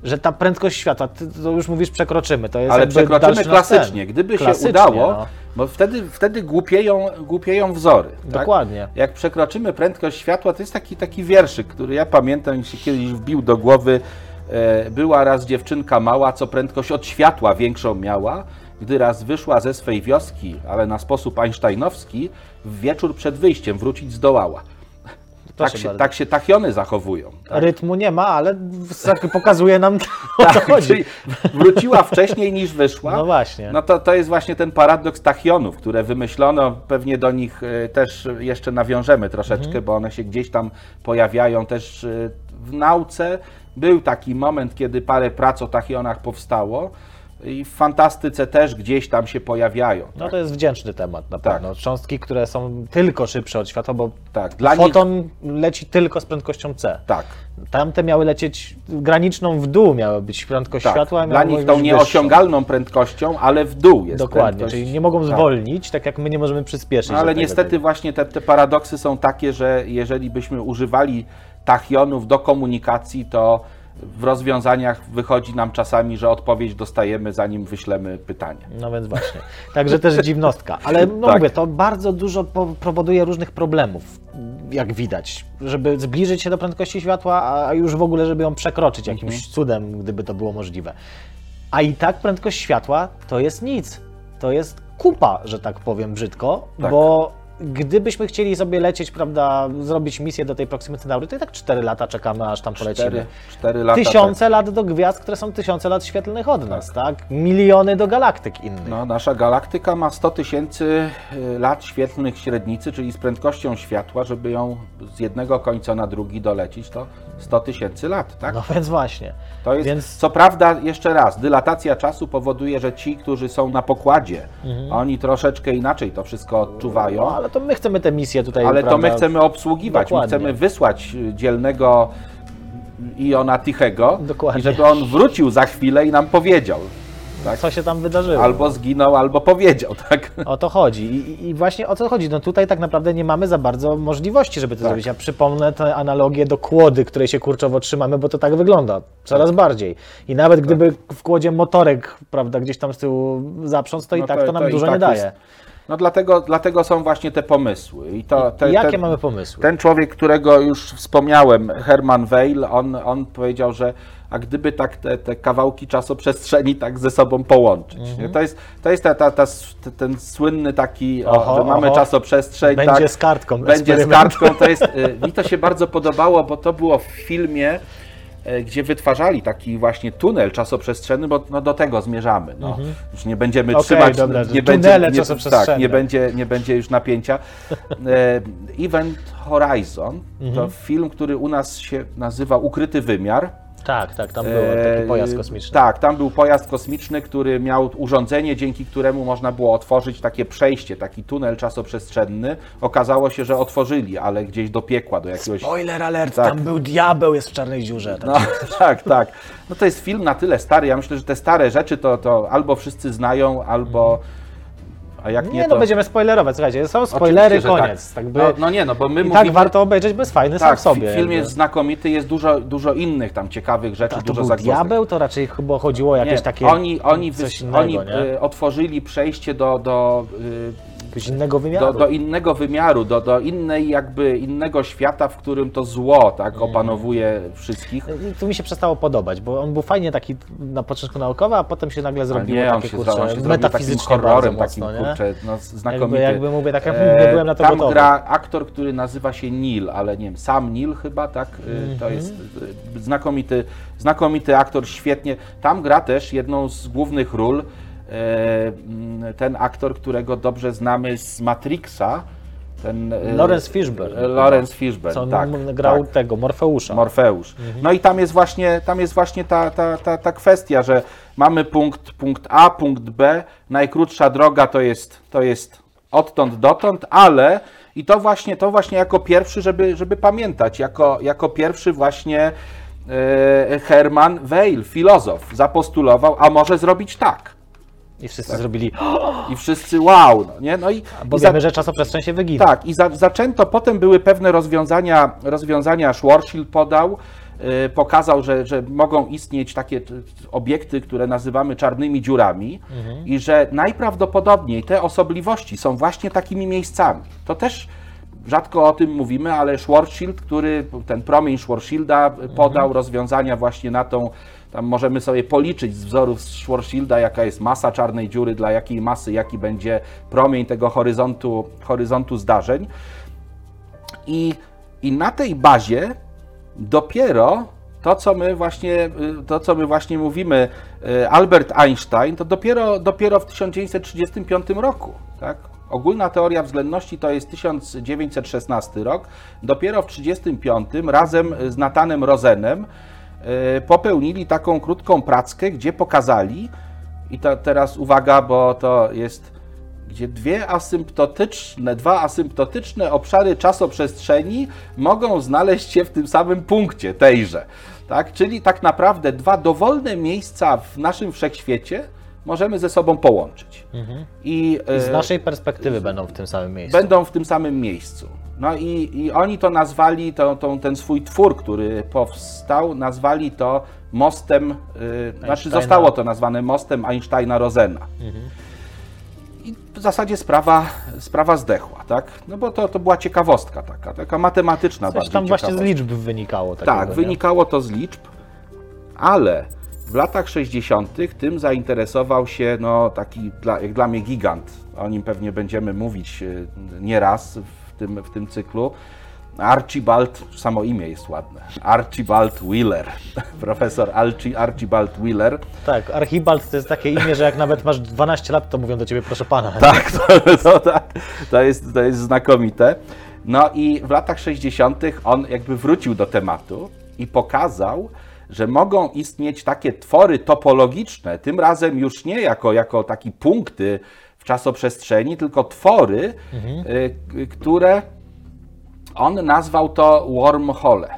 Że ta prędkość światła, ty to już mówisz, przekroczymy. To jest Ale przekroczymy klasycznie. Gdyby się Klasycznie, udało, no. bo wtedy, wtedy głupieją, głupieją wzory. tak? Dokładnie. Jak przekroczymy prędkość światła, to jest taki, taki wierszyk, który ja pamiętam i się kiedyś wbił do głowy. E, Była raz dziewczynka mała, co prędkość od światła większą miała, gdy raz wyszła ze swej wioski, ale na sposób einsteinowski, w wieczór przed wyjściem wrócić zdołała. Tak się, tak się tachiony zachowują. Tak? Rytmu nie ma, ale w- pokazuje nam o co Tak, chodzi. czyli wróciła wcześniej niż wyszła. No właśnie. No to, to jest właśnie ten paradoks tachionów, które wymyślono. Pewnie do nich e, też jeszcze nawiążemy troszeczkę, Mhm. bo one się gdzieś tam pojawiają też e, w nauce. Był taki moment, kiedy parę prac o tachionach powstało i w fantastyce też gdzieś tam się pojawiają. No tak? to jest wdzięczny temat na Tak. pewno. Cząstki, które są tylko szybsze od światła, bo tak, dla nich foton leci tylko z prędkością C. tak. Tamte miały lecieć graniczną w dół, miały być prędkość Tak, światła. dla nich tą wyższą. nieosiągalną prędkością, ale w dół jest Dokładnie, prędkość. czyli nie mogą Tak. zwolnić, tak jak my nie możemy przyspieszyć. No, ale niestety tego. właśnie te, te paradoksy są takie, że jeżeli byśmy używali tachionów do komunikacji, to w rozwiązaniach wychodzi nam czasami, że odpowiedź dostajemy zanim wyślemy pytanie. No więc właśnie. Także też dziwnostka. Ale no Tak. mówię, to bardzo dużo po- powoduje różnych problemów, jak widać. Żeby zbliżyć się do prędkości światła, a już w ogóle, żeby ją przekroczyć jakimś Mhm. cudem, gdyby to było możliwe. A i tak prędkość światła to jest nic. To jest kupa, że tak powiem brzydko, Tak. bo gdybyśmy chcieli sobie lecieć, prawda, zrobić misję do tej Proximy Centauri, to i tak 4 lata czekamy, aż tam polecimy. Cztery, cztery lata. Tysiące lat do gwiazd, które są tysiące lat świetlnych od nas, tak? Miliony do galaktyk innych. No, nasza galaktyka ma 100 tysięcy y, lat świetlnych średnicy, czyli z prędkością światła, żeby ją z jednego końca na drugi dolecić, to 100 tysięcy lat, tak? No więc właśnie. To jest, Więc- co prawda, jeszcze raz, dylatacja czasu powoduje, że ci, którzy są na pokładzie, oni troszeczkę inaczej to wszystko odczuwają, Mhm. No ale to my chcemy tę misję tutaj. ale to prawda, my chcemy obsługiwać, my Dokładnie. chcemy wysłać dzielnego Iona Tichego, Dokładnie. i żeby on wrócił za chwilę i nam powiedział. Tak? Co się tam wydarzyło? Albo zginął, albo powiedział, tak? O to chodzi. I, I właśnie o co chodzi? No tutaj tak naprawdę nie mamy za bardzo możliwości, żeby to Tak. zrobić. Ja przypomnę tę analogię do kłody, której się kurczowo trzymamy, bo to tak wygląda. Coraz bardziej. I nawet gdyby w kłodzie motorek, prawda, gdzieś tam z tyłu zaprząc, to i No tak to, nam i dużo tak nie daje. jest. No dlatego, dlatego są właśnie te pomysły. I to, te, I jakie ten, mamy pomysły? Ten człowiek, którego już wspomniałem, Herman Weil, on, on powiedział, że a gdyby tak te, te kawałki czasoprzestrzeni tak ze sobą połączyć. nie? To jest, to jest ta, ta, ta, ten słynny taki, o, Mhm. Oho, że mamy oho. czasoprzestrzeń. Będzie tak, z kartką Będzie z kartką. To jest, y, mi to się bardzo podobało, bo to było w filmie, y, gdzie wytwarzali taki właśnie tunel czasoprzestrzenny, bo no, do tego zmierzamy. No. Już nie będziemy Mhm. Okej, trzymać, dobra, nie tunele będzie, nie, tak, nie będzie, nie będzie już napięcia. E, Event Horizon Mhm. to film, który u nas się nazywa Ukryty Wymiar. Tak, tak, tam taki E, pojazd kosmiczny. Tak, tam był pojazd kosmiczny, który miał urządzenie, dzięki któremu można było otworzyć takie przejście, taki tunel czasoprzestrzenny. Okazało się, że otworzyli, ale gdzieś do piekła, do jakiegoś... Spoiler alert, Tak. tam był diabeł, jest w czarnej dziurze. Tak. No, tak, tak. No to jest film na tyle stary. Ja myślę, że te stare rzeczy to, to albo wszyscy znają, albo... A jak nie, Nie, to... no będziemy spoilerować, słuchajcie, są spoilery, Oczywiście, że koniec. Tak. by... No, no nie, no bo my I mówimy... tak warto obejrzeć, bo jest fajny sam Tak, w sobie. fi- film jest znakomity, jest dużo, dużo innych tam ciekawych rzeczy, A to dużo zagwozdek. diabeł, to raczej chyba chodziło o jakieś Nie, takie oni, oni, coś innego, oni nie? y, otworzyli przejście do, do, Jakiegoś innego wymiaru. do, do innego wymiaru, do, do innej jakby innego świata, w którym to zło tak Mm. opanowuje wszystkich. I tu mi się przestało podobać, bo on był fajnie taki na początku naukowy, a potem się nagle nie, on takie się, kurczę, zro- on się zrobił takim metafizycznie horrorem, takim mocno, nie? kurczę, no, Jakby, znakomity. jakby mówię, tak, ja E, nie byłem na to Tam gotowy. gra aktor, który nazywa się Neil, ale nie wiem, sam Neil chyba, tak? Y, To Mhm. jest y, znakomity, znakomity aktor, świetnie. Tam gra też jedną z głównych ról mm, ten aktor, którego dobrze znamy z Matrixa, ten... e, Lawrence Fishburne. e, Lawrence Fishburne, Co on tak. grał tak. tego, Morfeusza. Morfeusz. No i tam jest właśnie, tam jest właśnie ta, ta, ta, ta kwestia, że mamy punkt, punkt A, punkt B, najkrótsza droga to jest, to jest odtąd dotąd, ale i to właśnie, to właśnie jako pierwszy, żeby, żeby pamiętać, jako, jako pierwszy właśnie e, Herman Weil, filozof, zapostulował, a może zrobić tak. I wszyscy zrobili, I wszyscy wow, no, nie? No i, bo i za- wiemy, że czasoprzestrzeń się wygina. tak, i za, zaczęto, potem były pewne rozwiązania, rozwiązania Schwarzschild podał, y, pokazał, że, że mogą istnieć takie obiekty, które nazywamy czarnymi dziurami i że najprawdopodobniej te osobliwości są właśnie takimi miejscami. To też rzadko o tym mówimy, ale Schwarzschild, który ten promień Schwarzschilda podał rozwiązania właśnie na tą tam możemy sobie policzyć z wzorów z Schwarzschilda, jaka jest masa czarnej dziury, dla jakiej masy, jaki będzie promień tego horyzontu, horyzontu zdarzeń. I, I na tej bazie dopiero to, co my właśnie, y, to, co my właśnie mówimy, y, Albert Einstein, to dopiero, dopiero w 1935 roku. Tak? Ogólna teoria względności to jest 1916 rok. Dopiero w 1935 razem z Natanem Rosenem popełnili taką krótką prackę, gdzie pokazali, i to teraz uwaga, bo to jest gdzie dwie asymptotyczne, dwa asymptotyczne obszary czasoprzestrzeni mogą znaleźć się w tym samym punkcie tejże. Tak? Czyli tak naprawdę dwa dowolne miejsca w naszym wszechświecie możemy ze sobą połączyć. I, I z e, naszej perspektywy będą w tym samym miejscu. będą w tym samym miejscu. No i, i oni to nazwali, to, tą, ten swój twór, który powstał, nazwali to mostem, y, znaczy zostało to nazwane mostem Einsteina-Rosena. I w zasadzie sprawa, sprawa zdechła, tak? No bo to, to była ciekawostka taka, taka matematyczna Coś bardziej tam właśnie z liczb wynikało. Takiego, Tak, nie? wynikało to z liczb, ale w latach 60. tym zainteresował się no, taki dla, jak dla mnie gigant. O nim pewnie będziemy mówić e, nieraz w tym, w tym cyklu. Archibald, samo imię jest ładne. Archibald Wheeler. Profesor Archie, Archibald Wheeler. Tak, Archibald to jest takie imię, że jak nawet masz 12 lat, to mówią do ciebie proszę pana. Tak, to, to, tak, to, jest, to jest znakomite. No i w latach 60. on jakby wrócił do tematu i pokazał, że mogą istnieć takie twory topologiczne, tym razem już nie jako, jako takie punkty w czasoprzestrzeni, tylko twory, y, które on nazwał to wormhole.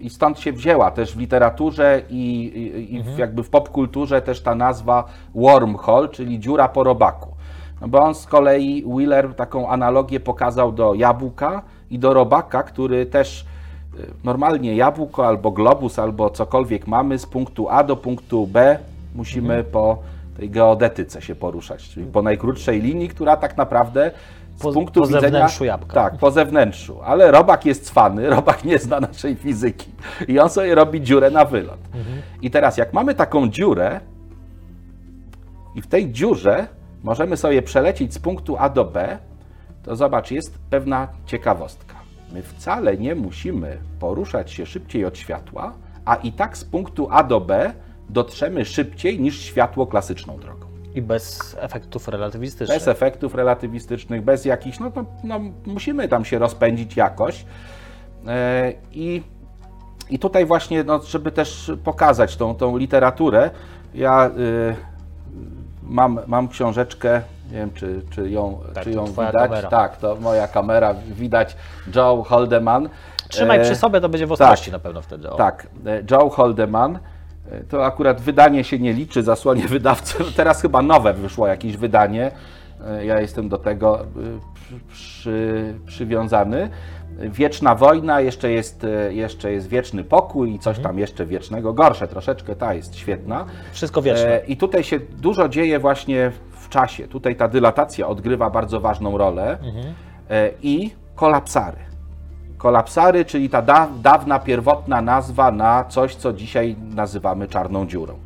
I stąd się wzięła też w literaturze i, i, i w, jakby w popkulturze też ta nazwa wormhole, czyli dziura po robaku. No bo on z kolei, Wheeler, taką analogię pokazał do jabłka i do robaka, który też y, normalnie jabłko albo globus, albo cokolwiek mamy z punktu A do punktu B musimy po tej geodetyce się poruszać, czyli po najkrótszej linii, która tak naprawdę z Po- punktu po widzenia... zewnętrzu jabłka. Tak, po zewnętrzu. Ale robak jest cwany, robak nie zna naszej fizyki i on sobie robi dziurę na wylot. I teraz jak mamy taką dziurę i w tej dziurze możemy sobie przelecieć z punktu A do B, to zobacz, jest pewna ciekawostka. My wcale nie musimy poruszać się szybciej od światła, a i tak z punktu A do B dotrzemy szybciej niż światło klasyczną drogą. I bez efektów relatywistycznych. Bez efektów relatywistycznych, bez jakichś, no to no, musimy tam się rozpędzić jakoś. E, I, i tutaj właśnie, no, żeby też pokazać tą, tą literaturę, ja y, mam, mam książeczkę, nie wiem czy, czy ją, Tak, czy ją widać. kamera. Tak, to moja kamera, widać Joe Holdeman. Trzymaj E, przy sobie, to będzie w ostrości na pewno wtedy. O. tak, e, Joe Holdeman. To akurat wydanie się nie liczy, zasłonie wydawcy. Teraz chyba nowe wyszło jakieś wydanie. E, Ja jestem do tego e, przy, przy, przywiązany. Wieczna wojna, jeszcze jest, e, jeszcze jest wieczny pokój i coś Mhm. tam jeszcze wiecznego. Gorsze troszeczkę, ta jest świetna. Wszystko wieczne. I tutaj się dużo dzieje właśnie w czasie. Tutaj ta dylatacja odgrywa bardzo ważną rolę. E, I kolapsary. Kolapsary, czyli ta da, dawna, pierwotna nazwa na coś, co dzisiaj nazywamy czarną dziurą.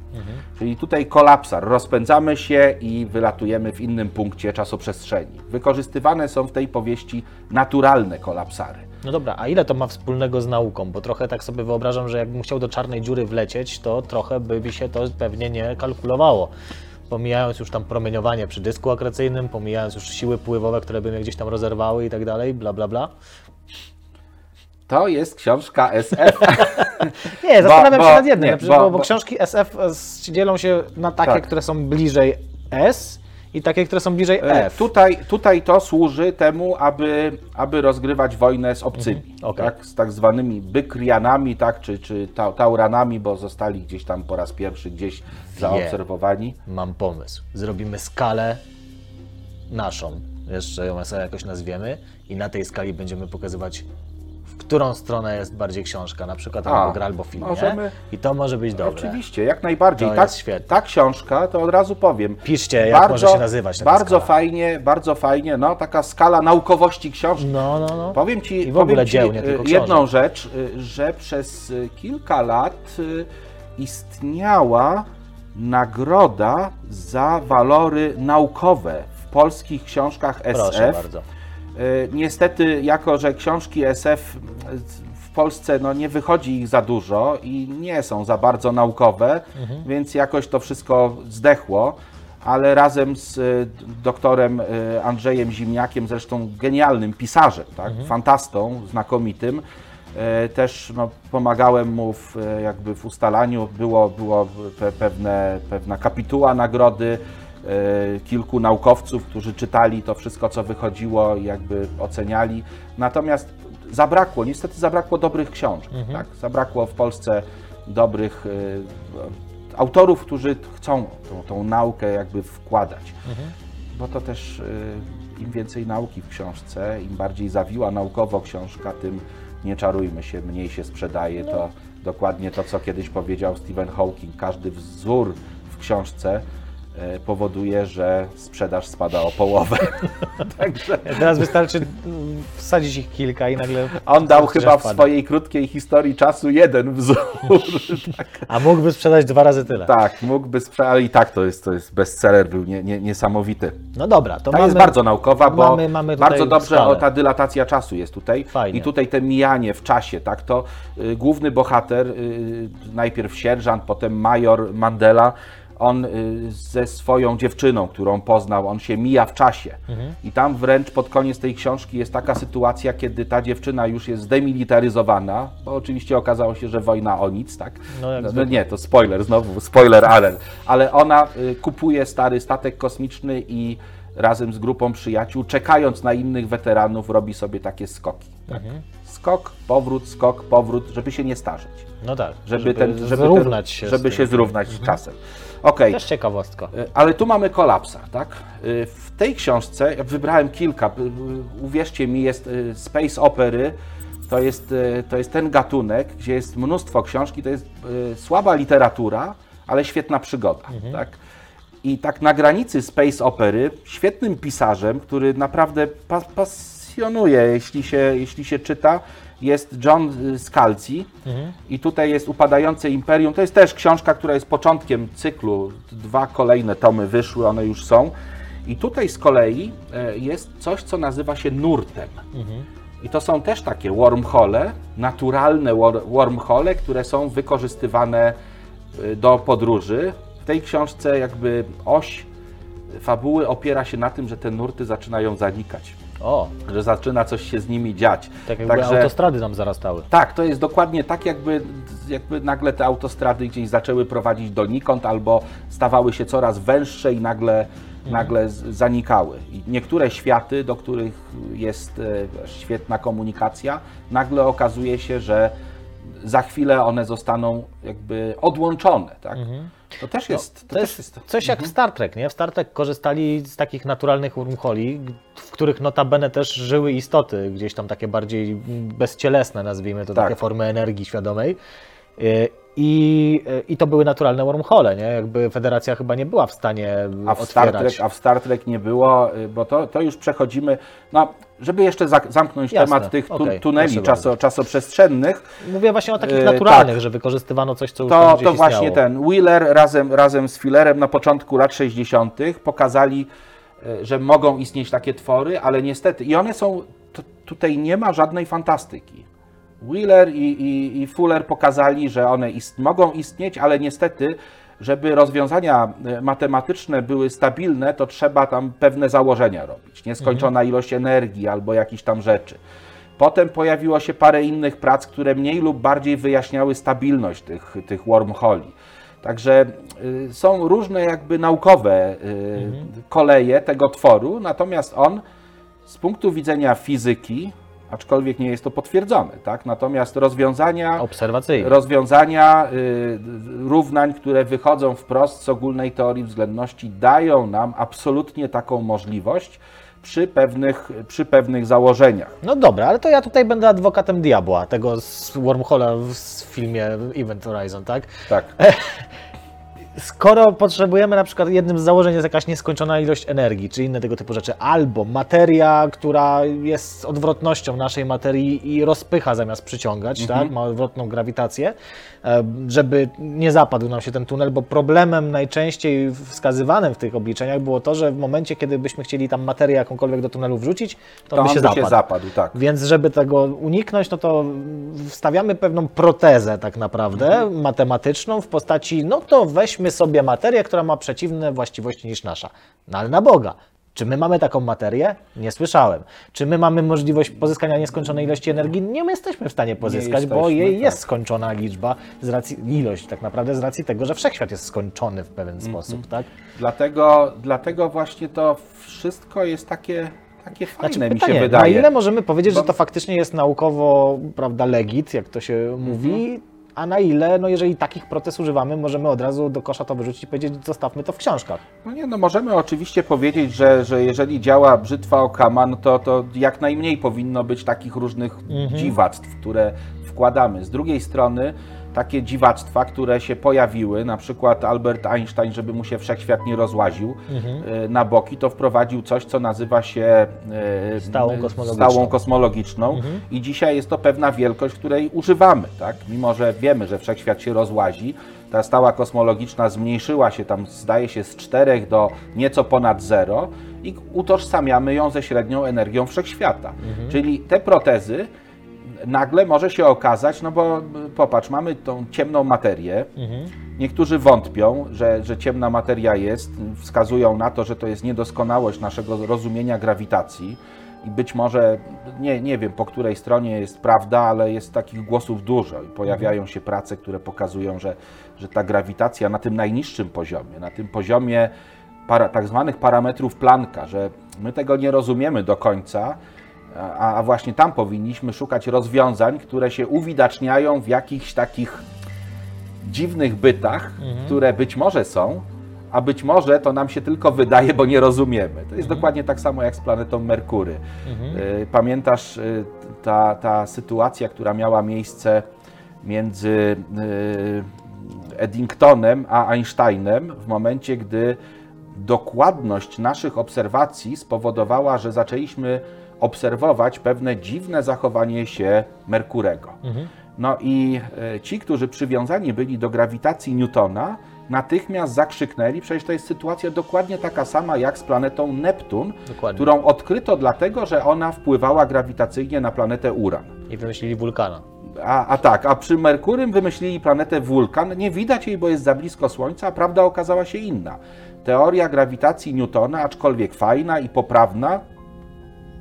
Czyli tutaj kolapsar. Rozpędzamy się i wylatujemy w innym punkcie czasoprzestrzeni. Wykorzystywane są w tej powieści naturalne kolapsary. No dobra, a ile to ma wspólnego z nauką? Bo trochę tak sobie wyobrażam, że jakbym chciał do czarnej dziury wlecieć, to trochę by mi się to pewnie nie kalkulowało. pomijając już tam promieniowanie przy dysku akrecyjnym, pomijając już siły pływowe, które by mnie gdzieś tam rozerwały i tak dalej, bla bla bla. To jest książka SF. Nie, zastanawiam bo- się nad jednym, nie, na przykład, bo- bo, bo książki SF s- dzielą się na takie, Tak. które są bliżej S i takie, które są bliżej E, F. Tutaj, tutaj to służy temu, aby, aby rozgrywać wojnę z obcymi, Mhm, okej. tak? z tak zwanymi bykrianami, tak? czy, czy ta, tauranami, bo zostali gdzieś tam po raz pierwszy gdzieś zaobserwowani. Mam pomysł. Zrobimy skalę naszą, jeszcze ją sobie jakoś nazwiemy i na tej skali będziemy pokazywać, w którą stronę jest bardziej książka, na przykład A, albo gra, albo film, możemy-? I to może być dobre. Oczywiście, jak najbardziej. To tak, jest świetne. ta książka, to od razu powiem. Piszcie, jak może się nazywać ta Bardzo skala. fajnie, bardzo fajnie, no taka skala naukowości książki. No, no, no. Powiem Ci, I w ogóle ci dzieł, nie y, tylko jedną rzecz, y, że przez y, kilka lat istniała nagroda za walory naukowe w polskich książkach Proszę SF. bardzo. Y, Niestety, jako że książki SF w Polsce no, nie wychodzi ich za dużo i nie są za bardzo naukowe, Mhm. więc jakoś to wszystko zdechło. Ale razem z y, doktorem y, Andrzejem Zimniakiem, zresztą genialnym pisarzem, tak? Mhm. fantastą, znakomitym, też no, pomagałem mu w, jakby w ustalaniu. Było, było pe, pewne, pewna kapituła nagrody, e, kilku naukowców, którzy czytali to wszystko, co wychodziło i jakby oceniali. Natomiast zabrakło, niestety zabrakło dobrych książek. Tak? Zabrakło w Polsce dobrych e, autorów, którzy chcą tą, tą naukę jakby wkładać. Bo to też e, im więcej nauki w książce, im bardziej zawiła naukowo książka, tym nie czarujmy się, mniej się sprzedaje. To dokładnie to, co kiedyś powiedział Stephen Hawking. Każdy wzór w książce e, powoduje, że sprzedaż spada o połowę. Także Teraz wystarczy mm, wsadzić ich kilka i nagle... on dał chyba w swojej krótkiej historii czasu jeden wzór. A mógłby sprzedać dwa razy tyle. tak, mógłby sprzedać, ale i tak to jest, to jest bestseller, był nie, nie, niesamowity. No dobra, to Ta mamy... jest bardzo naukowa, bo mamy- mamy bardzo dobrze skalę. o, ta dylatacja czasu jest tutaj. Fajnie. I tutaj te mijanie w czasie, tak, to y, główny bohater, y, najpierw sierżant, potem major Mandela, on y, ze swoją dziewczyną, którą poznał, on się mija w czasie. Mhm. I tam wręcz pod koniec tej książki jest taka sytuacja, kiedy ta dziewczyna już jest zdemilitaryzowana, bo oczywiście okazało się, że wojna o nic, tak? No, jak no, zwykle. nie, to spoiler, znowu spoiler alert. Ale ona y, kupuje stary statek kosmiczny i razem z grupą przyjaciół, czekając na innych weteranów, robi sobie takie skoki. Tak? Mhm. Skok, powrót, skok, powrót, żeby się nie starzeć. No tak, Żeby, ten, żeby, zrównać ten, się. żeby się zrównać z czasem. Okej, Też ciekawostka. y, ale tu mamy kolapsa, tak? Y, W tej książce, wybrałem kilka, y, uwierzcie mi, jest space opery, to jest, to jest ten gatunek, gdzie jest mnóstwo książki, to jest słaba literatura, ale świetna przygoda, tak? I tak na granicy space opery, świetnym pisarzem, który naprawdę pa jeśli się, jeśli się czyta, jest John Scalzi. I tutaj jest Upadające Imperium. To jest też książka, która jest początkiem cyklu. Dwa kolejne tomy wyszły, one już są. I tutaj z kolei e, jest coś, co nazywa się nurtem. I to są też takie wormhole, naturalne wor- wormhole, które są wykorzystywane y, do podróży. W tej książce jakby oś fabuły opiera się na tym, że te nurty zaczynają zanikać, O, że zaczyna coś się z nimi dziać. tak jakby autostrady nam zarastały. Tak, to jest dokładnie tak, jakby, jakby nagle te autostrady gdzieś zaczęły prowadzić donikąd, albo stawały się coraz węższe i nagle, nagle z- zanikały. I niektóre światy, do których jest e, świetna komunikacja, nagle okazuje się, że za chwilę one zostaną jakby odłączone. Tak? To też jest. To, To też jest coś jak w Star Trek, nie? W Star Trek korzystali z takich naturalnych wormholi, w których notabene też żyły istoty, gdzieś tam takie bardziej bezcielesne, nazwijmy to, Tak. takie formy energii świadomej. I, I to były naturalne wormhole, nie? Jakby Federacja chyba nie była w stanie A w, Star otwierać. Trek, a w Star Trek nie było, y, bo to, to już przechodzimy. No, żeby jeszcze za, zamknąć Jasne, temat tych okej, tuneli czaso, czasoprzestrzennych, Mówię właśnie o takich Y, naturalnych, tak. że wykorzystywano coś, co już to, to właśnie istniało. ten Wheeler razem, razem z Fillerem na początku lat 60. pokazali, y, że mogą istnieć takie twory, ale niestety, i one są, tutaj nie ma żadnej fantastyki. Wheeler i, i, i Fuller pokazali, że one ist, mogą istnieć, ale niestety żeby rozwiązania e, matematyczne były stabilne, to trzeba tam pewne założenia robić. Nieskończona ilość energii albo jakichś tam rzeczy. Potem pojawiło się parę innych prac, które mniej lub bardziej wyjaśniały stabilność tych, tych wormholi. Także y, są różne jakby naukowe y, koleje tego tworu, natomiast on z punktu widzenia fizyki, aczkolwiek nie jest to potwierdzone, tak? Natomiast rozwiązania Obserwacyjnie. rozwiązania y, równań, które wychodzą wprost z ogólnej teorii względności, dają nam absolutnie taką możliwość przy pewnych, przy pewnych założeniach. No dobra, ale to ja tutaj będę adwokatem diabła, tego z Wormhola w filmie Event Horizon, tak? Tak. Skoro potrzebujemy na przykład, jednym z założeń jest jakaś nieskończona ilość energii, czy inne tego typu rzeczy, albo materia, która jest odwrotnością naszej materii i rozpycha zamiast przyciągać, tak? ma odwrotną grawitację, żeby nie zapadł nam się ten tunel, bo problemem najczęściej wskazywanym w tych obliczeniach było to, że w momencie, kiedy byśmy chcieli tam materię jakąkolwiek do tunelu wrzucić, to, To by się zapadł. się zapadł, tak. Więc żeby tego uniknąć, no to wstawiamy pewną protezę tak naprawdę, Mhm. matematyczną w postaci, no to weźmy sobie materię, która ma przeciwne właściwości niż nasza. No ale na Boga. Czy my mamy taką materię? Nie słyszałem. Czy my mamy możliwość pozyskania nieskończonej ilości energii? Nie my jesteśmy w stanie pozyskać, bo jej tak. jest skończona liczba, z racji, ilość tak naprawdę z racji tego, że wszechświat jest skończony w pewien Mhm. sposób, tak? Dlatego, dlatego właśnie to wszystko jest takie, takie fajne, Znaczy mi pytanie, się na wydaje. ile możemy powiedzieć, Bo- że to faktycznie jest naukowo, prawda, legit, jak to się Mhm. mówi, a na ile, no jeżeli takich protez używamy, możemy od razu do kosza to wyrzucić i powiedzieć, zostawmy to w książkach. No nie, no możemy oczywiście powiedzieć, że, że jeżeli działa brzytwa Okama, no to, to jak najmniej powinno być takich różnych dziwactw, które wkładamy. Z drugiej strony takie dziwactwa, które się pojawiły, na przykład Albert Einstein, żeby mu się wszechświat nie rozłaził e, na boki, to wprowadził coś, co nazywa się e, Stałą e, kosmologiczną. stałą kosmologiczną i dzisiaj jest to pewna wielkość, której używamy, tak? Mimo, że wiemy, że wszechświat się rozłazi, ta stała kosmologiczna zmniejszyła się tam, zdaje się, z 4 do nieco ponad 0 i utożsamiamy ją ze średnią energią wszechświata. Czyli te protezy nagle może się okazać, no bo popatrz, mamy tą ciemną materię. Niektórzy wątpią, że, że ciemna materia jest, wskazują na to, że to jest niedoskonałość naszego rozumienia grawitacji. I być może, nie, nie wiem po której stronie jest prawda, ale jest takich głosów dużo i pojawiają się prace, które pokazują, że, że ta grawitacja na tym najniższym poziomie, na tym poziomie para, tak zwanych parametrów Plancka, że my tego nie rozumiemy do końca, a, a właśnie tam powinniśmy szukać rozwiązań, które się uwidaczniają w jakichś takich dziwnych bytach, które być może są, a być może to nam się tylko wydaje, bo nie rozumiemy. To jest dokładnie tak samo jak z planetą Merkury. Y, Pamiętasz y, ta, ta sytuacja, która miała miejsce między y, Eddingtonem a Einsteinem w momencie, gdy dokładność naszych obserwacji spowodowała, że zaczęliśmy obserwować pewne dziwne zachowanie się Merkurego. No i e, ci, którzy przywiązani byli do grawitacji Newtona, natychmiast zakrzyknęli, przecież to jest sytuacja dokładnie taka sama jak z planetą Neptun, Dokładnie. którą odkryto dlatego, że ona wpływała grawitacyjnie na planetę Uran. I wymyślili wulkana. A, a tak, a przy Merkurym wymyślili planetę Wulkan. Nie widać jej, bo jest za blisko Słońca, a prawda okazała się inna. Teoria grawitacji Newtona, aczkolwiek fajna i poprawna,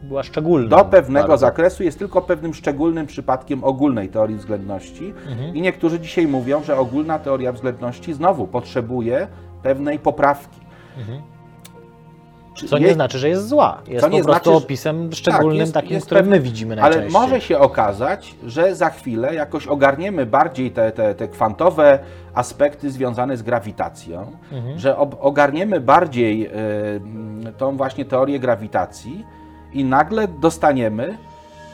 Była szczególna. do pewnego bardzo. zakresu jest tylko pewnym szczególnym przypadkiem ogólnej teorii względności. Mhm. I niektórzy dzisiaj mówią, że ogólna teoria względności znowu potrzebuje pewnej poprawki. Mhm. Co nie je- znaczy, że jest zła. Jest po prostu znaczy, opisem szczególnym jest- takim, jest które pewne- my widzimy Ale najczęściej. może się okazać, że za chwilę jakoś ogarniemy bardziej te, te, te kwantowe aspekty związane z grawitacją, Mhm. że ogarniemy bardziej y, tą właśnie teorię grawitacji i nagle dostaniemy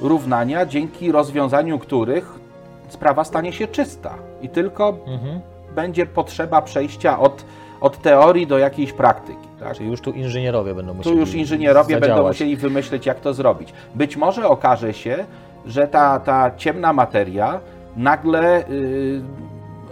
równania, dzięki rozwiązaniu których sprawa stanie się czysta i tylko Mhm. będzie potrzeba przejścia od, od teorii do jakiejś praktyki. Tak? Czyli już tu inżynierowie będą musieli Tu już inżynierowie będą zadziałać. musieli wymyśleć, jak to zrobić. Być może okaże się, że ta, ta ciemna materia nagle y,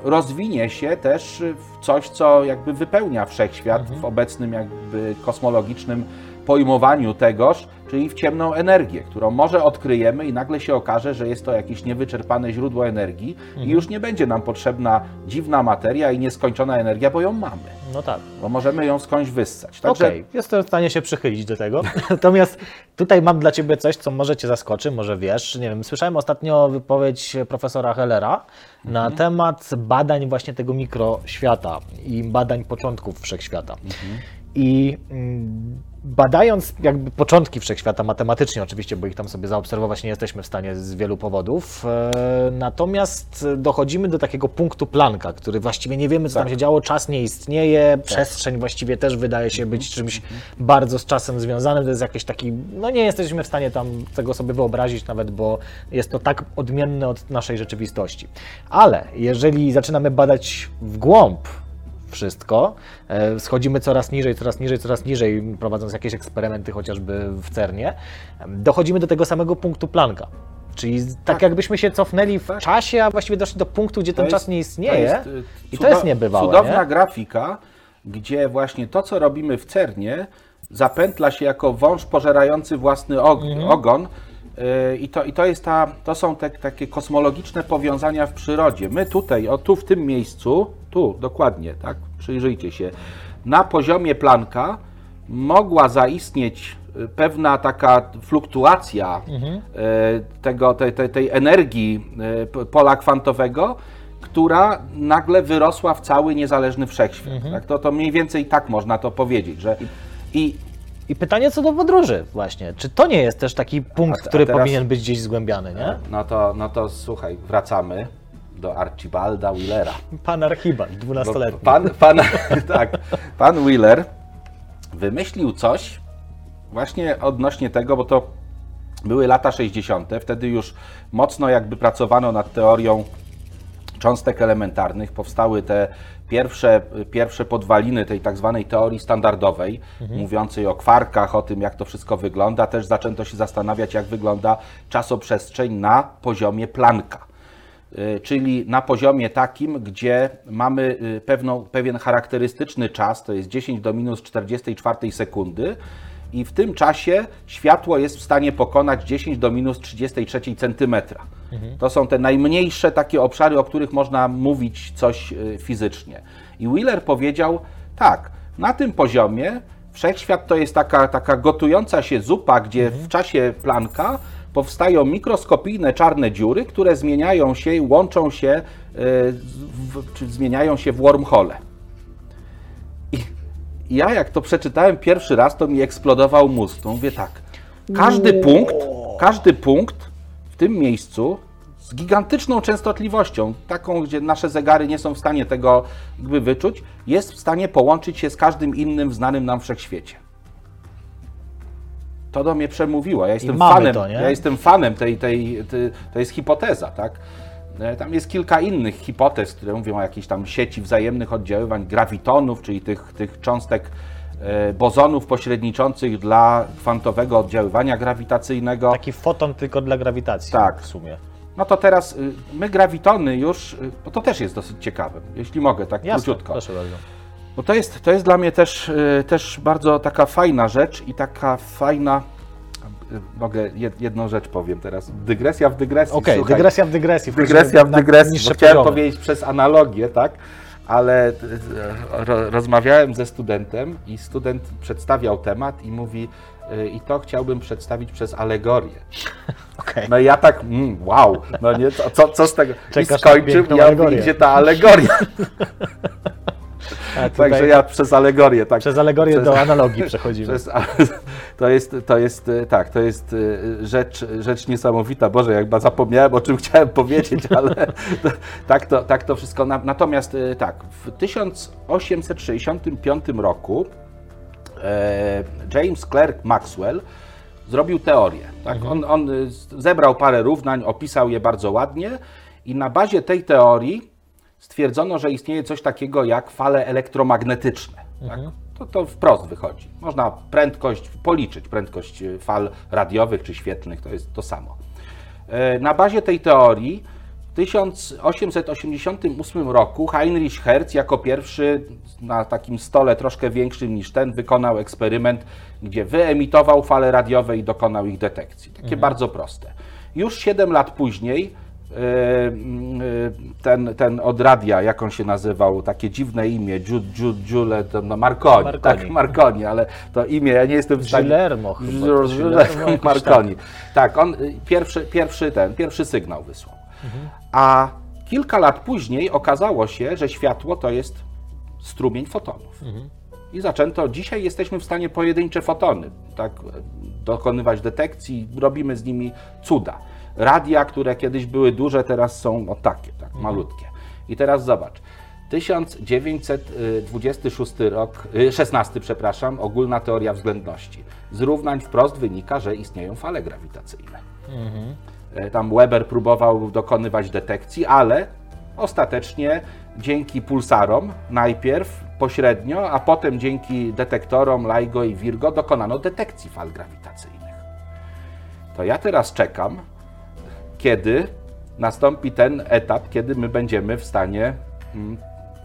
rozwinie się też w coś, co jakby wypełnia wszechświat w obecnym jakby kosmologicznym pojmowaniu tegoż, czyli w ciemną energię, którą może odkryjemy i nagle się okaże, że jest to jakieś niewyczerpane źródło energii i już nie będzie nam potrzebna dziwna materia i nieskończona energia, bo ją mamy, No tak. bo możemy ją skądś wyssać. Także Okej, jestem w stanie się przychylić do tego. Natomiast tutaj mam dla Ciebie coś, co może Cię zaskoczy, może wiesz. Nie wiem, słyszałem ostatnio wypowiedź profesora Hellera na Mhm. temat badań właśnie tego mikroświata i badań początków wszechświata. Mhm. I mm, badając jakby początki wszechświata matematycznie oczywiście, bo ich tam sobie zaobserwować nie jesteśmy w stanie z wielu powodów, e, natomiast dochodzimy do takiego punktu Plancka, który właściwie nie wiemy, co tam Tak. się działo, czas nie istnieje, przestrzeń właściwie też wydaje się być czymś bardzo z czasem związanym, to jest jakiś taki, no nie jesteśmy w stanie tam tego sobie wyobrazić nawet, bo jest to tak odmienne od naszej rzeczywistości. Ale jeżeli zaczynamy badać w głąb wszystko. E, Schodzimy coraz niżej, coraz niżej, coraz niżej, prowadząc jakieś eksperymenty chociażby w CERNie. Dochodzimy do tego samego punktu Plancka. Czyli tak, Tak. jakbyśmy się cofnęli w Tak. czasie, a właściwie doszli do punktu, gdzie ten To czas jest- nie istnieje. Jest, y, I to jest niebywałe. Cudowna nie? grafika, gdzie właśnie to, co robimy w CERNie, zapętla się jako wąż pożerający własny og- Mhm. ogon. y, I to, I to, jest ta, to są te, takie kosmologiczne powiązania w przyrodzie. My tutaj, o tu w tym miejscu, tu dokładnie, tak, przyjrzyjcie się, na poziomie Plancka mogła zaistnieć y, pewna taka fluktuacja Mhm. y, tego, tej, tej, tej energii y, pola kwantowego, która nagle wyrosła w cały niezależny wszechświat. Mhm. Tak? To, to mniej więcej tak można to powiedzieć, że i I pytanie co do podróży właśnie. Czy to nie jest też taki punkt, A- a który teraz- powinien być gdzieś zgłębiany, nie? no to, no to słuchaj, wracamy do Archibalda Willera. Pan Archibald, Bo 12-letni. Pan, pan, tak, pan Wheeler wymyślił coś właśnie odnośnie tego, bo to były lata 60. Wtedy już mocno jakby pracowano nad teorią cząstek elementarnych. Powstały te pierwsze, pierwsze podwaliny tej tak zwanej teorii standardowej, mówiącej o kwarkach, o tym, jak to wszystko wygląda. Też zaczęto się zastanawiać, jak wygląda czasoprzestrzeń na poziomie Plancka. Y, czyli na poziomie takim, gdzie mamy y, pewną, pewien charakterystyczny czas, to jest 10 do minus 44 sekundy, i w tym czasie światło jest w stanie pokonać 10 do minus 33 centymetra. To są te najmniejsze takie obszary, o których można mówić coś y, fizycznie. I Wheeler powiedział, tak, na tym poziomie wszechświat to jest taka, taka gotująca się zupa, gdzie w czasie Plancka powstają mikroskopijne czarne dziury, które zmieniają się i łączą się, y, w, czy zmieniają się w wormhole. I i ja jak to przeczytałem pierwszy raz, to mi eksplodował mózg. To mówię tak, każdy punkt, każdy punkt w tym miejscu z gigantyczną częstotliwością, taką, gdzie nasze zegary nie są w stanie tego jakby wyczuć, jest w stanie połączyć się z każdym innym w znanym nam wszechświecie. To do mnie przemówiło. Ja jestem fanem, to, ja jestem fanem tej, tej, tej, to jest hipoteza, tak? E, Tam jest kilka innych hipotez, które mówią o jakiejś tam sieci wzajemnych oddziaływań grawitonów, czyli tych, tych cząstek e, bozonów pośredniczących dla kwantowego oddziaływania grawitacyjnego. Taki foton tylko dla grawitacji Tak. w sumie. No to teraz y, my grawitony już, y, bo to też jest dosyć ciekawe, jeśli mogę, tak Jasne, króciutko. proszę bardzo. Bo to jest, to jest dla mnie też, y, też bardzo taka fajna rzecz i taka fajna. y, Mogę jed- jedną rzecz powiem teraz. Dygresja w dygresji. Okej, słuchaj. dygresja w dygresji. Dygresja w dygresji. chciałem poziomy. powiedzieć przez analogię, tak? Ale y, ro, rozmawiałem ze studentem i student przedstawiał temat i mówi, i to chciałbym przedstawić przez alegorię. Okej. No i ja tak, mm, wow, no nie, co, co, z tego? Czekasz I skończył, ja mówię, gdzie ta alegoria? Tutaj Także ja przez alegorię, tak. przez alegorię przez- do analogii przechodzimy. Przez, to jest, to jest, e, tak, to jest e, rzecz, rzecz niesamowita. Boże, jakby zapomniałem, o czym chciałem powiedzieć, ale to, tak, to, tak to wszystko. Na- Natomiast e, tak, w 1865 roku James Clerk Maxwell zrobił teorię. Tak? On, on z- zebrał parę równań, opisał je bardzo ładnie i na bazie tej teorii stwierdzono, że istnieje coś takiego jak fale elektromagnetyczne. Tak? To, to wprost wychodzi. Można prędkość, policzyć prędkość y, fal radiowych czy świetlnych, to jest to samo. E, Na bazie tej teorii 1888 roku Heinrich Hertz jako pierwszy na takim stole troszkę większym niż ten wykonał eksperyment, gdzie wyemitował fale radiowe i dokonał ich detekcji. Takie bardzo proste. Już 7 lat później e, e, ten, ten od radia, jak on się nazywał, takie dziwne imię, Jude, Jude, Jule, to no Marconi, Marconi. tak, Marconi, ale to imię, ja nie jestem w stanie... Guillermo chyba, Guillermo jakoś Marconi. Tak, on y, pierwszy, pierwszy ten, pierwszy sygnał wysłał. A kilka lat później okazało się, że światło to jest strumień fotonów. I zaczęto, dzisiaj jesteśmy w stanie pojedyncze fotony, tak, dokonywać detekcji, robimy z nimi cuda. Radia, które kiedyś były duże, teraz są o takie, tak, malutkie. I teraz zobacz, 1926 rok, y, 16, przepraszam, ogólna teoria względności. Z równań wprost wynika, że istnieją fale grawitacyjne. E, Tam Weber próbował dokonywać detekcji, ale ostatecznie dzięki pulsarom najpierw pośrednio, a potem dzięki detektorom LIGO i Virgo dokonano detekcji fal grawitacyjnych. To ja teraz czekam, kiedy nastąpi ten etap, kiedy my będziemy w stanie mm,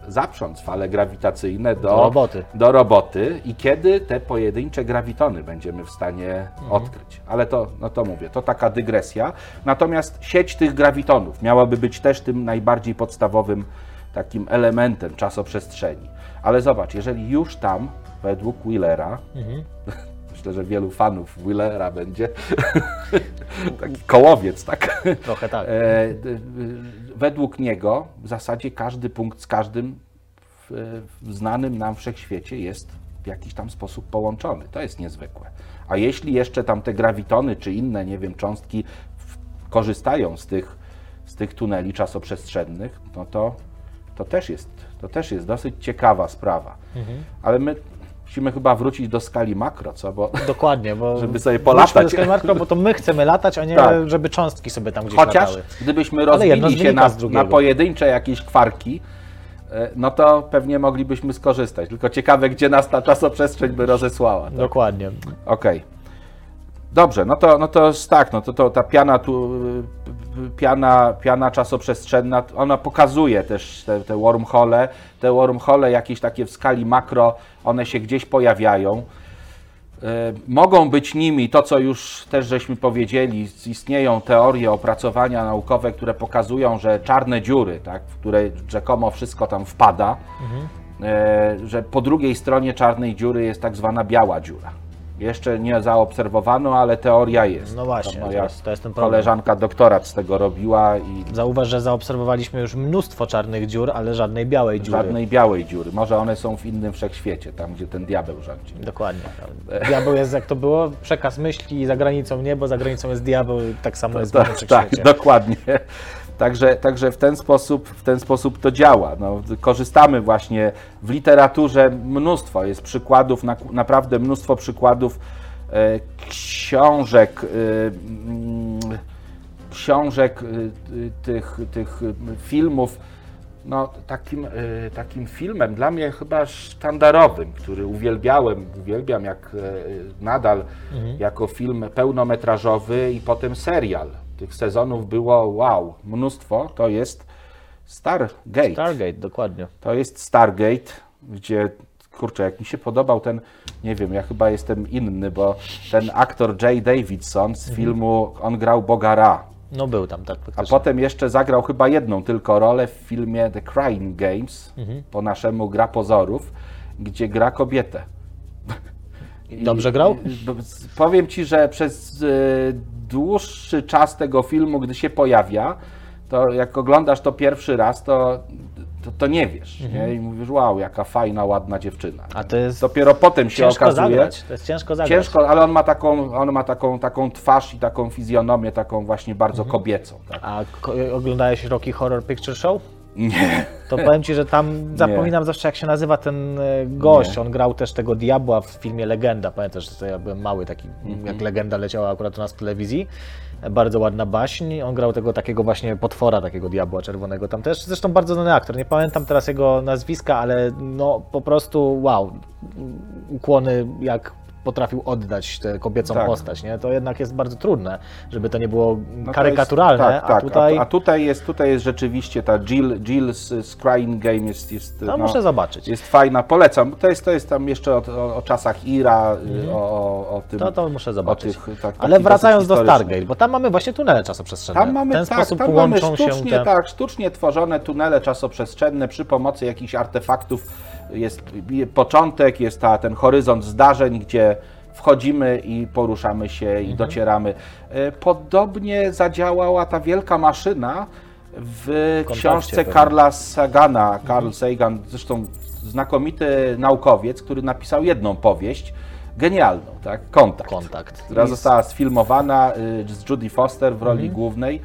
zaprząc fale grawitacyjne do, Do roboty. do roboty i kiedy te pojedyncze grawitony będziemy w stanie odkryć. Ale to, no to mówię, to taka dygresja. Natomiast sieć tych grawitonów miałaby być też tym najbardziej podstawowym takim elementem czasoprzestrzeni. Ale zobacz, jeżeli już tam, według Willera, myślę, że wielu fanów Willera będzie, taki kołowiec, tak? Trochę tak. E, według niego w zasadzie każdy punkt z każdym w, w znanym nam wszechświecie jest w jakiś tam sposób połączony. To jest niezwykłe. A jeśli jeszcze tam te grawitony czy inne, nie wiem, cząstki w, korzystają z tych, z tych tuneli czasoprzestrzennych, no to, to, też jest, to też jest dosyć ciekawa sprawa. Ale my musimy chyba wrócić do skali makro, co? Bo Dokładnie, bo Żeby sobie polatać. do Skymarko, bo to my chcemy latać, a nie Tak. żeby cząstki sobie tam gdzieś Chociaż latały. gdybyśmy rozbili się na, na pojedyncze jakieś kwarki, e, no to pewnie moglibyśmy skorzystać. Tylko ciekawe, gdzie nas ta czasoprzestrzeń by rozesłała. Tak? Dokładnie. Okej. Dobrze, no to, no to jest tak, no to, to ta piana tu, piana, piana czasoprzestrzenna, ona pokazuje też te, te wormhole, te wormhole jakieś takie w skali makro, one się gdzieś pojawiają. Y, Mogą być nimi to, co już też żeśmy powiedzieli, istnieją teorie, opracowania naukowe, które pokazują, że czarne dziury, tak, w które rzekomo wszystko tam wpada, e, że po drugiej stronie czarnej dziury jest tak zwana biała dziura. Jeszcze nie zaobserwowano, ale teoria jest. No właśnie, To to moja jest- to jest ten problem. koleżanka doktorat z tego robiła i Zauważ, że zaobserwowaliśmy już mnóstwo czarnych dziur, ale żadnej białej dziury. żadnej białej dziury. Może one są w innym wszechświecie, tam gdzie ten diabeł rządzi. Dokładnie. Diabeł jest, jak to było, przekaz myśli za granicą nie, bo za granicą jest diabeł, tak samo jest w innym Tak, tak, wszechświecie. dokładnie. Także, także w, ten sposób, w ten sposób to działa. No, korzystamy właśnie w literaturze mnóstwo, jest przykładów, na, naprawdę mnóstwo przykładów e, książek, e, mm, książek, e, tych, tych filmów. No, takim, e, takim filmem dla mnie chyba sztandarowym, który uwielbiałem, uwielbiam jak e, nadal jako film pełnometrażowy i potem serial. Tych sezonów było wow, mnóstwo. To jest Stargate. Stargate, dokładnie. To jest Stargate, gdzie kurczę, jak mi się podobał ten, nie wiem, ja chyba jestem inny, bo ten aktor Jay Davidson z filmu, on grał Boga Ra. No był tam, tak A faktycznie. potem jeszcze zagrał chyba jedną tylko rolę w filmie The Crying Games, po naszemu Gra Pozorów, gdzie gra kobietę. Dobrze grał? Powiem Ci, że przez y, dłuższy czas tego filmu, gdy się pojawia, to jak oglądasz to pierwszy raz, to, to, to nie wiesz. Nie? I mówisz, wow, jaka fajna, ładna dziewczyna. A to jest Dopiero potem się ciężko okazuje. zagrać. To jest ciężko zagrać. Ciężko, ale on ma taką, on ma taką, taką twarz i taką fizjonomię, taką właśnie bardzo Mhm. kobiecą. Tak? A oglądałeś Rocky Horror Picture Show? Nie. To powiem Ci, że tam zapominam zawsze jak się nazywa ten e, gość. On grał też tego diabła w filmie Legenda. Pamiętasz, że ja byłem mały, taki Mhm. jak Legenda leciała akurat u nas w telewizji. Bardzo ładna baśń. On grał tego takiego właśnie potwora, takiego diabła czerwonego tam też. Zresztą bardzo znany aktor. Nie pamiętam teraz jego nazwiska, ale no po prostu wow. Ukłony jak potrafił oddać tę kobiecą Tak. postać, nie? To jednak jest bardzo trudne, żeby to nie było No karykaturalne, jest, tak, a tak. tutaj A, a tutaj jest, tutaj jest rzeczywiście ta Jill, Jill z, z Crying Game jest, jest, to no, muszę zobaczyć. jest fajna, polecam. To jest, to jest tam jeszcze o, o, o czasach Ira, y, o, o, o tym. To, to muszę zobaczyć. tych, tak, Ale wracając do. Stargate, bo tam mamy właśnie tunele czasoprzestrzenne. Tam mamy, w ten tak, sposób tam mamy sztucznie, te... tak, sztucznie tworzone tunele czasoprzestrzenne przy pomocy jakichś artefaktów. Jest początek, jest ta, ten horyzont zdarzeń, gdzie wchodzimy i poruszamy się Mhm. i docieramy. E, Podobnie zadziałała ta wielka maszyna w kontakcie książce pewnie. Karla Sagana. Carl Sagan, zresztą znakomity naukowiec, który napisał jedną powieść, genialną, tak? Kontakt Kontakt. która z- została sfilmowana y, z Judy Foster w roli Mhm. głównej.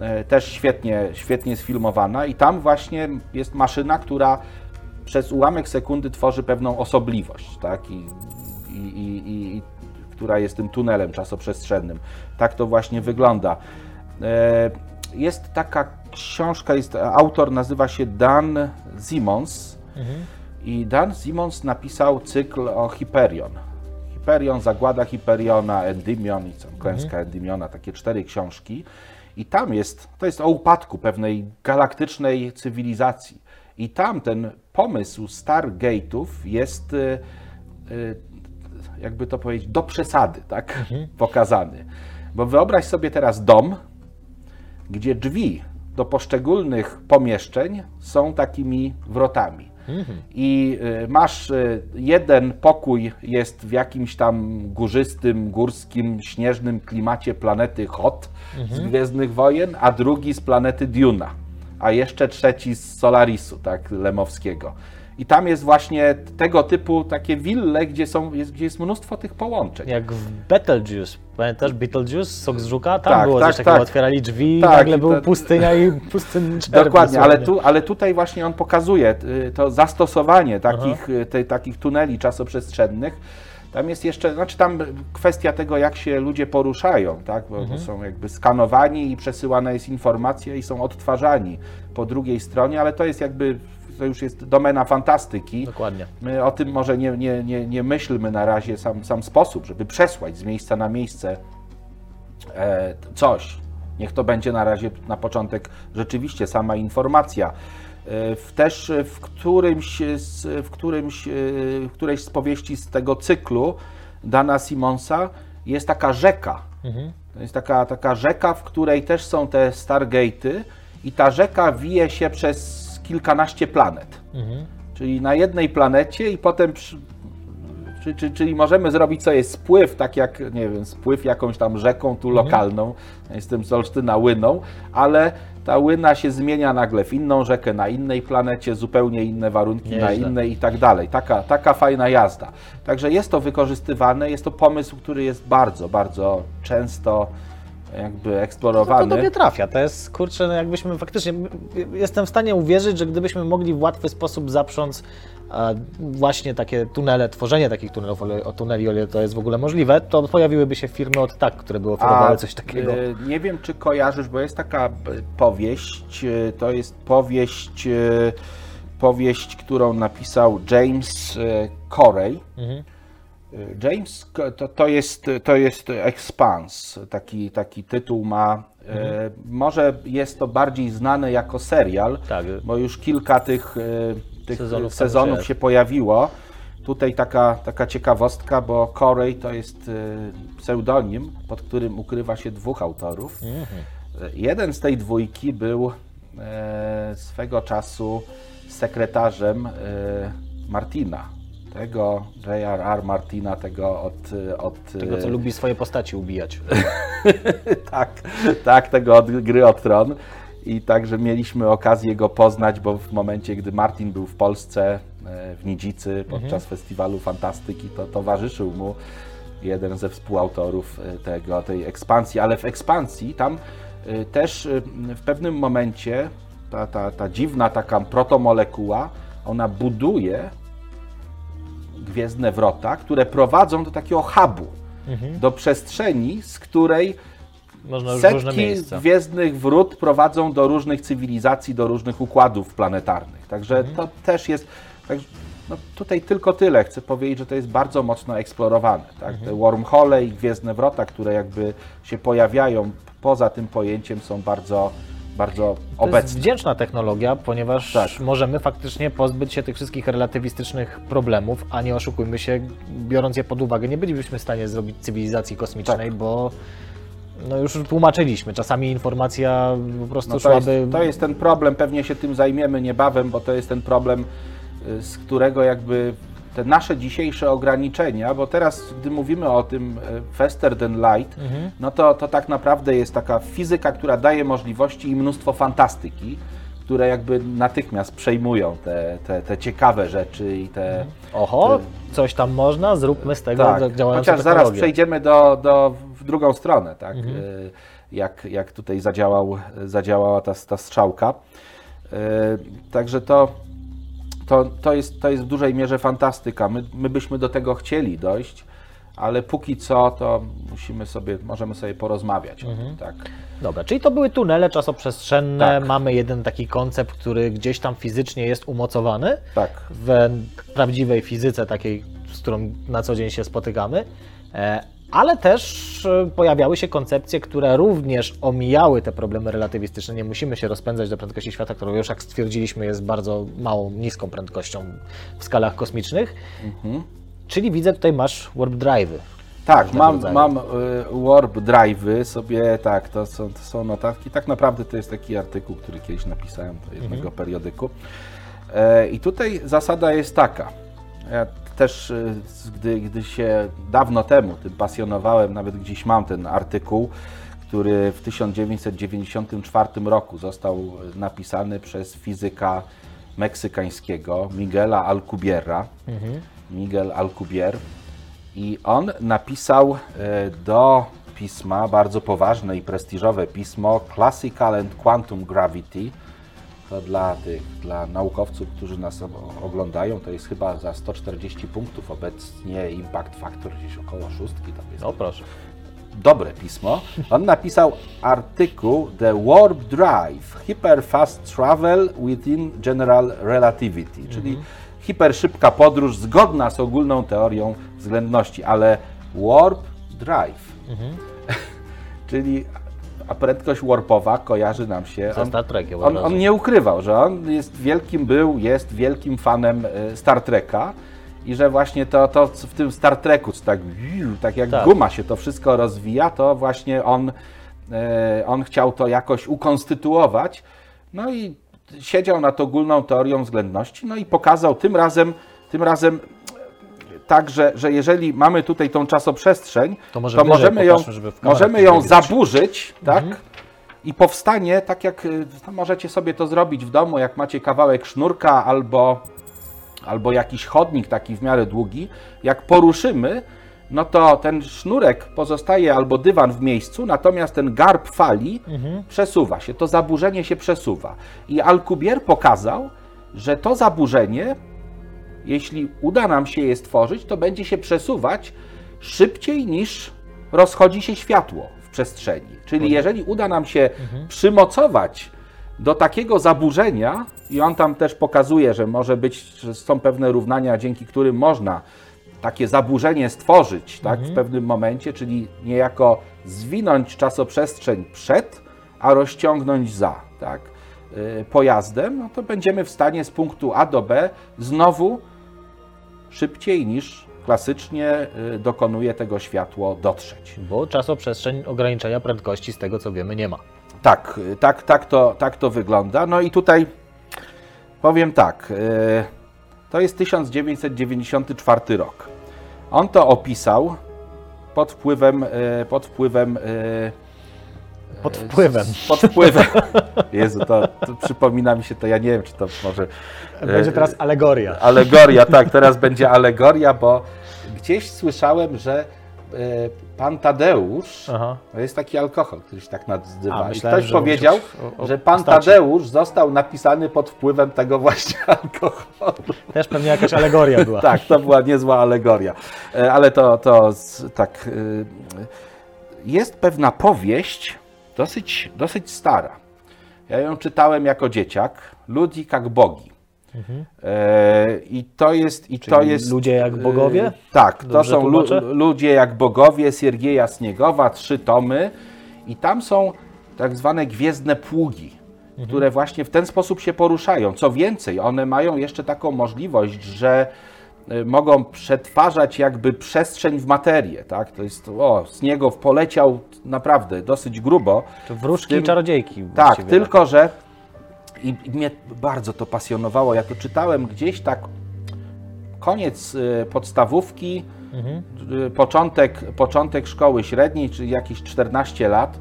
E, Też świetnie, świetnie sfilmowana i tam właśnie jest maszyna, która przez ułamek sekundy tworzy pewną osobliwość, tak? I, i, i, i, która jest tym tunelem czasoprzestrzennym. Tak to właśnie wygląda. E, Jest taka książka, jest, autor nazywa się Dan Simmons i Dan Simmons napisał cykl o Hyperion. Hyperion, Zagłada Hyperiona, Endymion i co, Klęska Endymiona, takie cztery książki. I tam jest, to jest o upadku pewnej galaktycznej cywilizacji. I tam ten pomysł Stargate'ów jest, y, y, jakby to powiedzieć, do przesady, tak, pokazany. Bo wyobraź sobie teraz dom, gdzie drzwi do poszczególnych pomieszczeń są takimi wrotami. I y, masz jeden pokój jest w jakimś tam górzystym, górskim, śnieżnym klimacie planety Hot z Gwiezdnych Wojen, a drugi z planety Duna, a jeszcze trzeci z Solarisu, tak, Lemowskiego. I tam jest właśnie tego typu takie wille, gdzie, są, jest, gdzie jest mnóstwo tych połączeń. Jak w Betelgeuse. Pamiętasz Betelgeuse, sok z żuka? Tam Tak, było tak, coś takiego, tak. otwierali drzwi i Tak, nagle był pustynia i pustynny Dokładnie, ale, tu, ale tutaj właśnie on pokazuje y, to zastosowanie takich, y, te, takich tuneli czasoprzestrzennych. Tam jest jeszcze, znaczy tam kwestia tego, jak się ludzie poruszają, tak? Bo to są jakby skanowani i przesyłana jest informacja i są odtwarzani po drugiej stronie, ale to jest jakby, to już jest domena fantastyki. Dokładnie. My o tym może nie, nie, nie, nie myślmy na razie sam, sam sposób, żeby przesłać z miejsca na miejsce e, coś. Niech to będzie na razie na początek rzeczywiście sama informacja. E, w, też w którymś, z, w, którymś, e, w którejś z powieści z tego cyklu Dana Simonsa jest taka rzeka. To jest taka, taka rzeka, w której też są te Stargate'y i ta rzeka wije się przez kilkanaście planet. Czyli na jednej planecie i potem przy, czy, czy, czyli możemy zrobić sobie spływ, tak jak, nie wiem, spływ jakąś tam rzeką tu lokalną, ja jestem z Olsztyna Łyną, ale ta Łyna się zmienia nagle w inną rzekę, na innej planecie, zupełnie inne warunki, na innej i tak dalej. Taka, taka fajna jazda. Także jest to wykorzystywane, jest to pomysł, który jest bardzo, bardzo często jakby To, to eksplorowany. do mnie trafia. To jest, kurczę, no jakbyśmy faktycznie... Jestem w stanie uwierzyć, że gdybyśmy mogli w łatwy sposób zaprząc właśnie takie tunele, tworzenie takich tunelów, o, tuneli, o ile to jest w ogóle możliwe, to pojawiłyby się firmy od tak, które by oferowały coś takiego. e, Nie wiem, czy kojarzysz, bo jest taka e, powieść, e, to jest powieść, powieść, którą napisał James Corey. Mhm. James, to, to, jest, to jest Expanse, taki, taki tytuł ma. E, Może jest to bardziej znane jako serial, Tak. bo już kilka tych, tych Sezonów sezonów, już jest. się pojawiło. Tutaj taka, taka ciekawostka, bo Corey to jest e, pseudonim, pod którym ukrywa się dwóch autorów. E, Jeden z tej dwójki był e, swego czasu sekretarzem e, Martina, tego J.R.R. Martina, tego od, od Tego, co lubi swoje postaci ubijać. tak, tak, tego od gry o tron. I także mieliśmy okazję go poznać, bo w momencie, gdy Martin był w Polsce, e, w Nidzicy, podczas festiwalu fantastyki, to towarzyszył mu jeden ze współautorów e, tego, tej ekspansji. Ale w ekspansji tam e, też w pewnym momencie ta, ta, ta dziwna taka protomolekuła, ona buduje gwiezdne wrota, które prowadzą do takiego hubu, do przestrzeni, z której Można już różne setki miejsca. gwiezdnych wrót prowadzą do różnych cywilizacji, do różnych układów planetarnych. Także Mhm. to też jest. Tak, No tutaj tylko tyle. Chcę powiedzieć, że to jest bardzo mocno eksplorowane. Tak? Te wormhole i gwiezdne wrota, które jakby się pojawiają poza tym pojęciem są bardzo, bardzo To jest obecne. wdzięczna technologia, ponieważ Tak. możemy faktycznie pozbyć się tych wszystkich relatywistycznych problemów, a nie oszukujmy się, biorąc je pod uwagę, nie bylibyśmy w stanie zrobić cywilizacji kosmicznej, Tak. bo no już tłumaczyliśmy, czasami informacja po prostu No to, jest, szłaby... to jest ten problem, pewnie się tym zajmiemy niebawem, bo to jest ten problem, y, z którego jakby te nasze dzisiejsze ograniczenia, bo teraz, gdy mówimy o tym y, faster than light, Mhm. no to, to tak naprawdę jest taka fizyka, która daje możliwości i mnóstwo fantastyki, które jakby natychmiast przejmują te, te, te ciekawe rzeczy i te... Oho, coś tam można, zróbmy z tego Tak, działającą chociaż zaraz przejdziemy do, do, drugą stronę, tak? Mhm. Y, Jak, jak tutaj zadziałał, zadziałała ta, ta strzałka. Y, Także to, to, to, jest, to jest w dużej mierze fantastyka. My, my byśmy do tego chcieli dojść, ale póki co to musimy sobie, możemy sobie porozmawiać o Mhm. tym, tak? Dobra, czyli to były tunele czasoprzestrzenne, Tak. mamy jeden taki koncept, który gdzieś tam fizycznie jest umocowany Tak. w prawdziwej fizyce takiej, z którą na co dzień się spotykamy, e, ale też e, pojawiały się koncepcje, które również omijały te problemy relatywistyczne. Nie musimy się rozpędzać do prędkości światła, która już jak stwierdziliśmy jest bardzo małą, niską prędkością w skalach kosmicznych. Mhm. Czyli widzę tutaj masz warp drive'y. Tak, mam, rodzaju. mam y, warp drive'y sobie, tak, to są, to są notatki. Tak naprawdę to jest taki artykuł, który kiedyś napisałem do jednego Mhm. periodyku. E, I tutaj zasada jest taka. Ja też, y, gdy, gdy się dawno temu tym pasjonowałem, nawet gdzieś mam ten artykuł, który w 1994 roku został y, napisany przez fizyka meksykańskiego Miguela Alcubierra. Miguel Alcubierre. I on napisał e, do pisma, bardzo poważne i prestiżowe pismo Classical and Quantum Gravity. To dla tych, dla naukowców, którzy nas oglądają, to jest chyba za 140 punktów obecnie impact factor gdzieś około szóstki. Tam jest No proszę. dobre pismo. On napisał artykuł The Warp Drive Hyperfast Travel Within General Relativity, czyli hiperszybka podróż zgodna z ogólną teorią względności, ale Warp Drive. czyli a prędkość warpowa kojarzy nam się. Ze Star Trekiem on, on nie ukrywał, że on jest wielkim, był, jest wielkim fanem e, Star Treka i że właśnie to, to w tym Star Treku, tak, tak jak Tak. guma się to wszystko rozwija, to właśnie on, e, on chciał to jakoś ukonstytuować. No i siedział nad ogólną teorią względności, no i pokazał tym razem, tym razem tak, że, że jeżeli mamy tutaj tą czasoprzestrzeń, To może to możemy ją, możemy ją zaburzyć, tak? I powstanie, tak jak y, możecie sobie to zrobić w domu, jak macie kawałek sznurka albo, albo jakiś chodnik taki w miarę długi, jak poruszymy, no to ten sznurek pozostaje albo dywan w miejscu, natomiast ten garb fali przesuwa się, to zaburzenie się przesuwa. I Alcubierre pokazał, że to zaburzenie, jeśli uda nam się je stworzyć, to będzie się przesuwać szybciej niż rozchodzi się światło w przestrzeni. Czyli jeżeli uda nam się przymocować do takiego zaburzenia, i on tam też pokazuje, że może być, że są pewne równania, dzięki którym można takie zaburzenie stworzyć tak, w pewnym momencie, czyli niejako zwinąć czasoprzestrzeń przed, a rozciągnąć za tak, y, pojazdem, no to będziemy w stanie z punktu A do B znowu szybciej niż klasycznie y, dokonuje tego światło dotrzeć. Bo czasoprzestrzeń ograniczenia prędkości z tego co wiemy nie ma. Tak, y, tak, tak, to, tak to wygląda. No i tutaj powiem tak, y, to jest 1994 rok. On to opisał pod wpływem, pod wpływem Pod wpływem. pod wpływem. Jezu, to, to przypomina mi się to, ja nie wiem, czy to może. Będzie e, teraz alegoria. Alegoria, tak, teraz będzie alegoria, bo gdzieś słyszałem, że e, pan Tadeusz, Aha. to jest taki alkohol, który się tak nazywa. A, I myślałem, ktoś że powiedział, o- o że pan postaci. Tadeusz został napisany pod wpływem tego właśnie alkoholu. Też pewnie jakaś alegoria była. Tak, to była niezła alegoria. E, Ale to, to tak. Jest pewna powieść, dosyć, dosyć stara. Ja ją czytałem jako dzieciak, Ludzi jak bogi. E, I to jest. I to jest ludzie jak bogowie? e, Tak, to Dobrze są lu, ludzie jak bogowie Siergieja Sniegowa, trzy tomy. I tam są tak zwane gwiezdne pługi, Mhm. które właśnie w ten sposób się poruszają. Co więcej, one mają jeszcze taką możliwość, że mogą przetwarzać jakby przestrzeń w materię, tak? To jest, o, Sniegow poleciał naprawdę dosyć grubo. To wróżki tym- i czarodziejki. Tak, tylko że i, i mnie bardzo to pasjonowało. Ja to czytałem gdzieś tak koniec y, podstawówki, y, początek, początek szkoły średniej, czyli jakieś 14 lat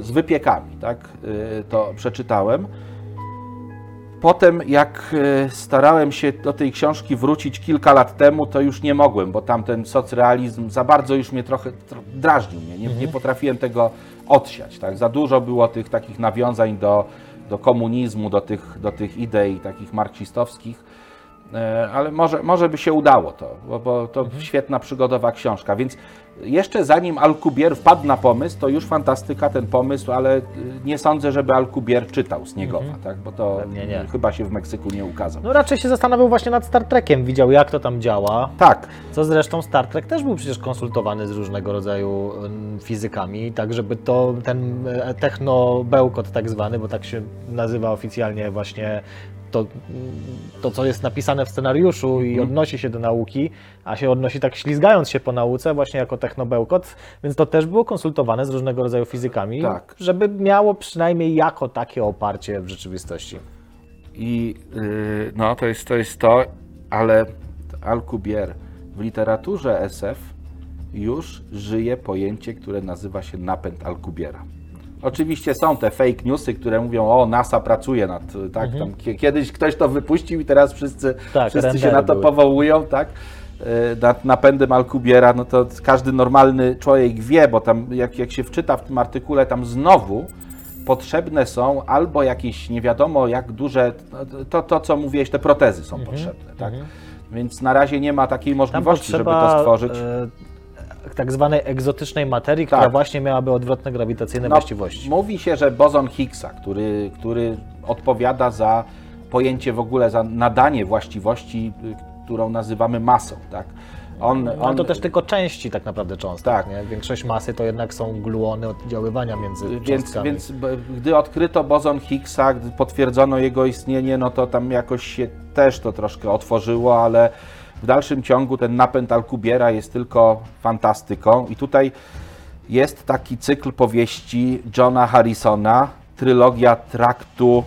z wypiekami, tak, y, to przeczytałem. Potem, jak y, starałem się do tej książki wrócić kilka lat temu, to już nie mogłem, bo tam ten socrealizm za bardzo już mnie trochę tro, drażnił mnie. Nie, nie potrafiłem tego odsiać. Tak? Za dużo było tych takich nawiązań do, do komunizmu, do tych, do tych idei takich marksistowskich. E, Ale może, może by się udało to, bo, bo to świetna przygodowa książka. Więc jeszcze zanim Alcubierre wpadł na pomysł, to już fantastyka ten pomysł, ale y, nie sądzę, żeby Alcubierre czytał Sniegowa, tak? bo to chyba się w Meksyku nie ukazał. No raczej się zastanawiał właśnie nad Star Trekiem, widział jak to tam działa. Tak, Co zresztą Star Trek też był przecież konsultowany z różnego rodzaju mm, fizykami, tak żeby to ten e, technobełkot tak zwany, bo tak się nazywa oficjalnie właśnie to, to co jest napisane w scenariuszu i odnosi się do nauki, a się odnosi tak ślizgając się po nauce właśnie jako technobełkot, więc to też było konsultowane z różnego rodzaju fizykami, Tak. żeby miało przynajmniej jako takie oparcie w rzeczywistości. i y, no to jest, to jest to, ale Alcubierre w literaturze SF już żyje pojęcie, które nazywa się napęd Alcubiera. Oczywiście są te fake newsy, które mówią, o NASA pracuje nad, tak, tam, kie- kiedyś ktoś to wypuścił i teraz wszyscy, Mhm. Tak, wszyscy się na to były. powołują, tak, y, nad napędem Alcubiera, no to każdy normalny człowiek wie, bo tam jak, jak się wczyta w tym artykule, tam znowu potrzebne są albo jakieś nie wiadomo jak duże, to, to co mówiłeś, te protezy są potrzebne, tak? Więc na razie nie ma takiej Tam możliwości, żeby to stworzyć. Tak zwanej egzotycznej materii, która Tak. właśnie miałaby odwrotne grawitacyjne No, właściwości. Mówi się, że bozon Higgsa, który, który odpowiada za pojęcie w ogóle, za nadanie właściwości, którą nazywamy masą, tak? On, Ale on, to też tylko części tak naprawdę cząstek. Tak. Nie? Większość masy to jednak są gluony oddziaływania między Więc, cząstkami. więc gdy odkryto bozon Higgsa, gdy potwierdzono jego istnienie, no to tam jakoś się też to troszkę otworzyło, ale w dalszym ciągu ten napęd Alcubiera jest tylko fantastyką. I tutaj jest taki cykl powieści Johna Harrisona, trylogia traktu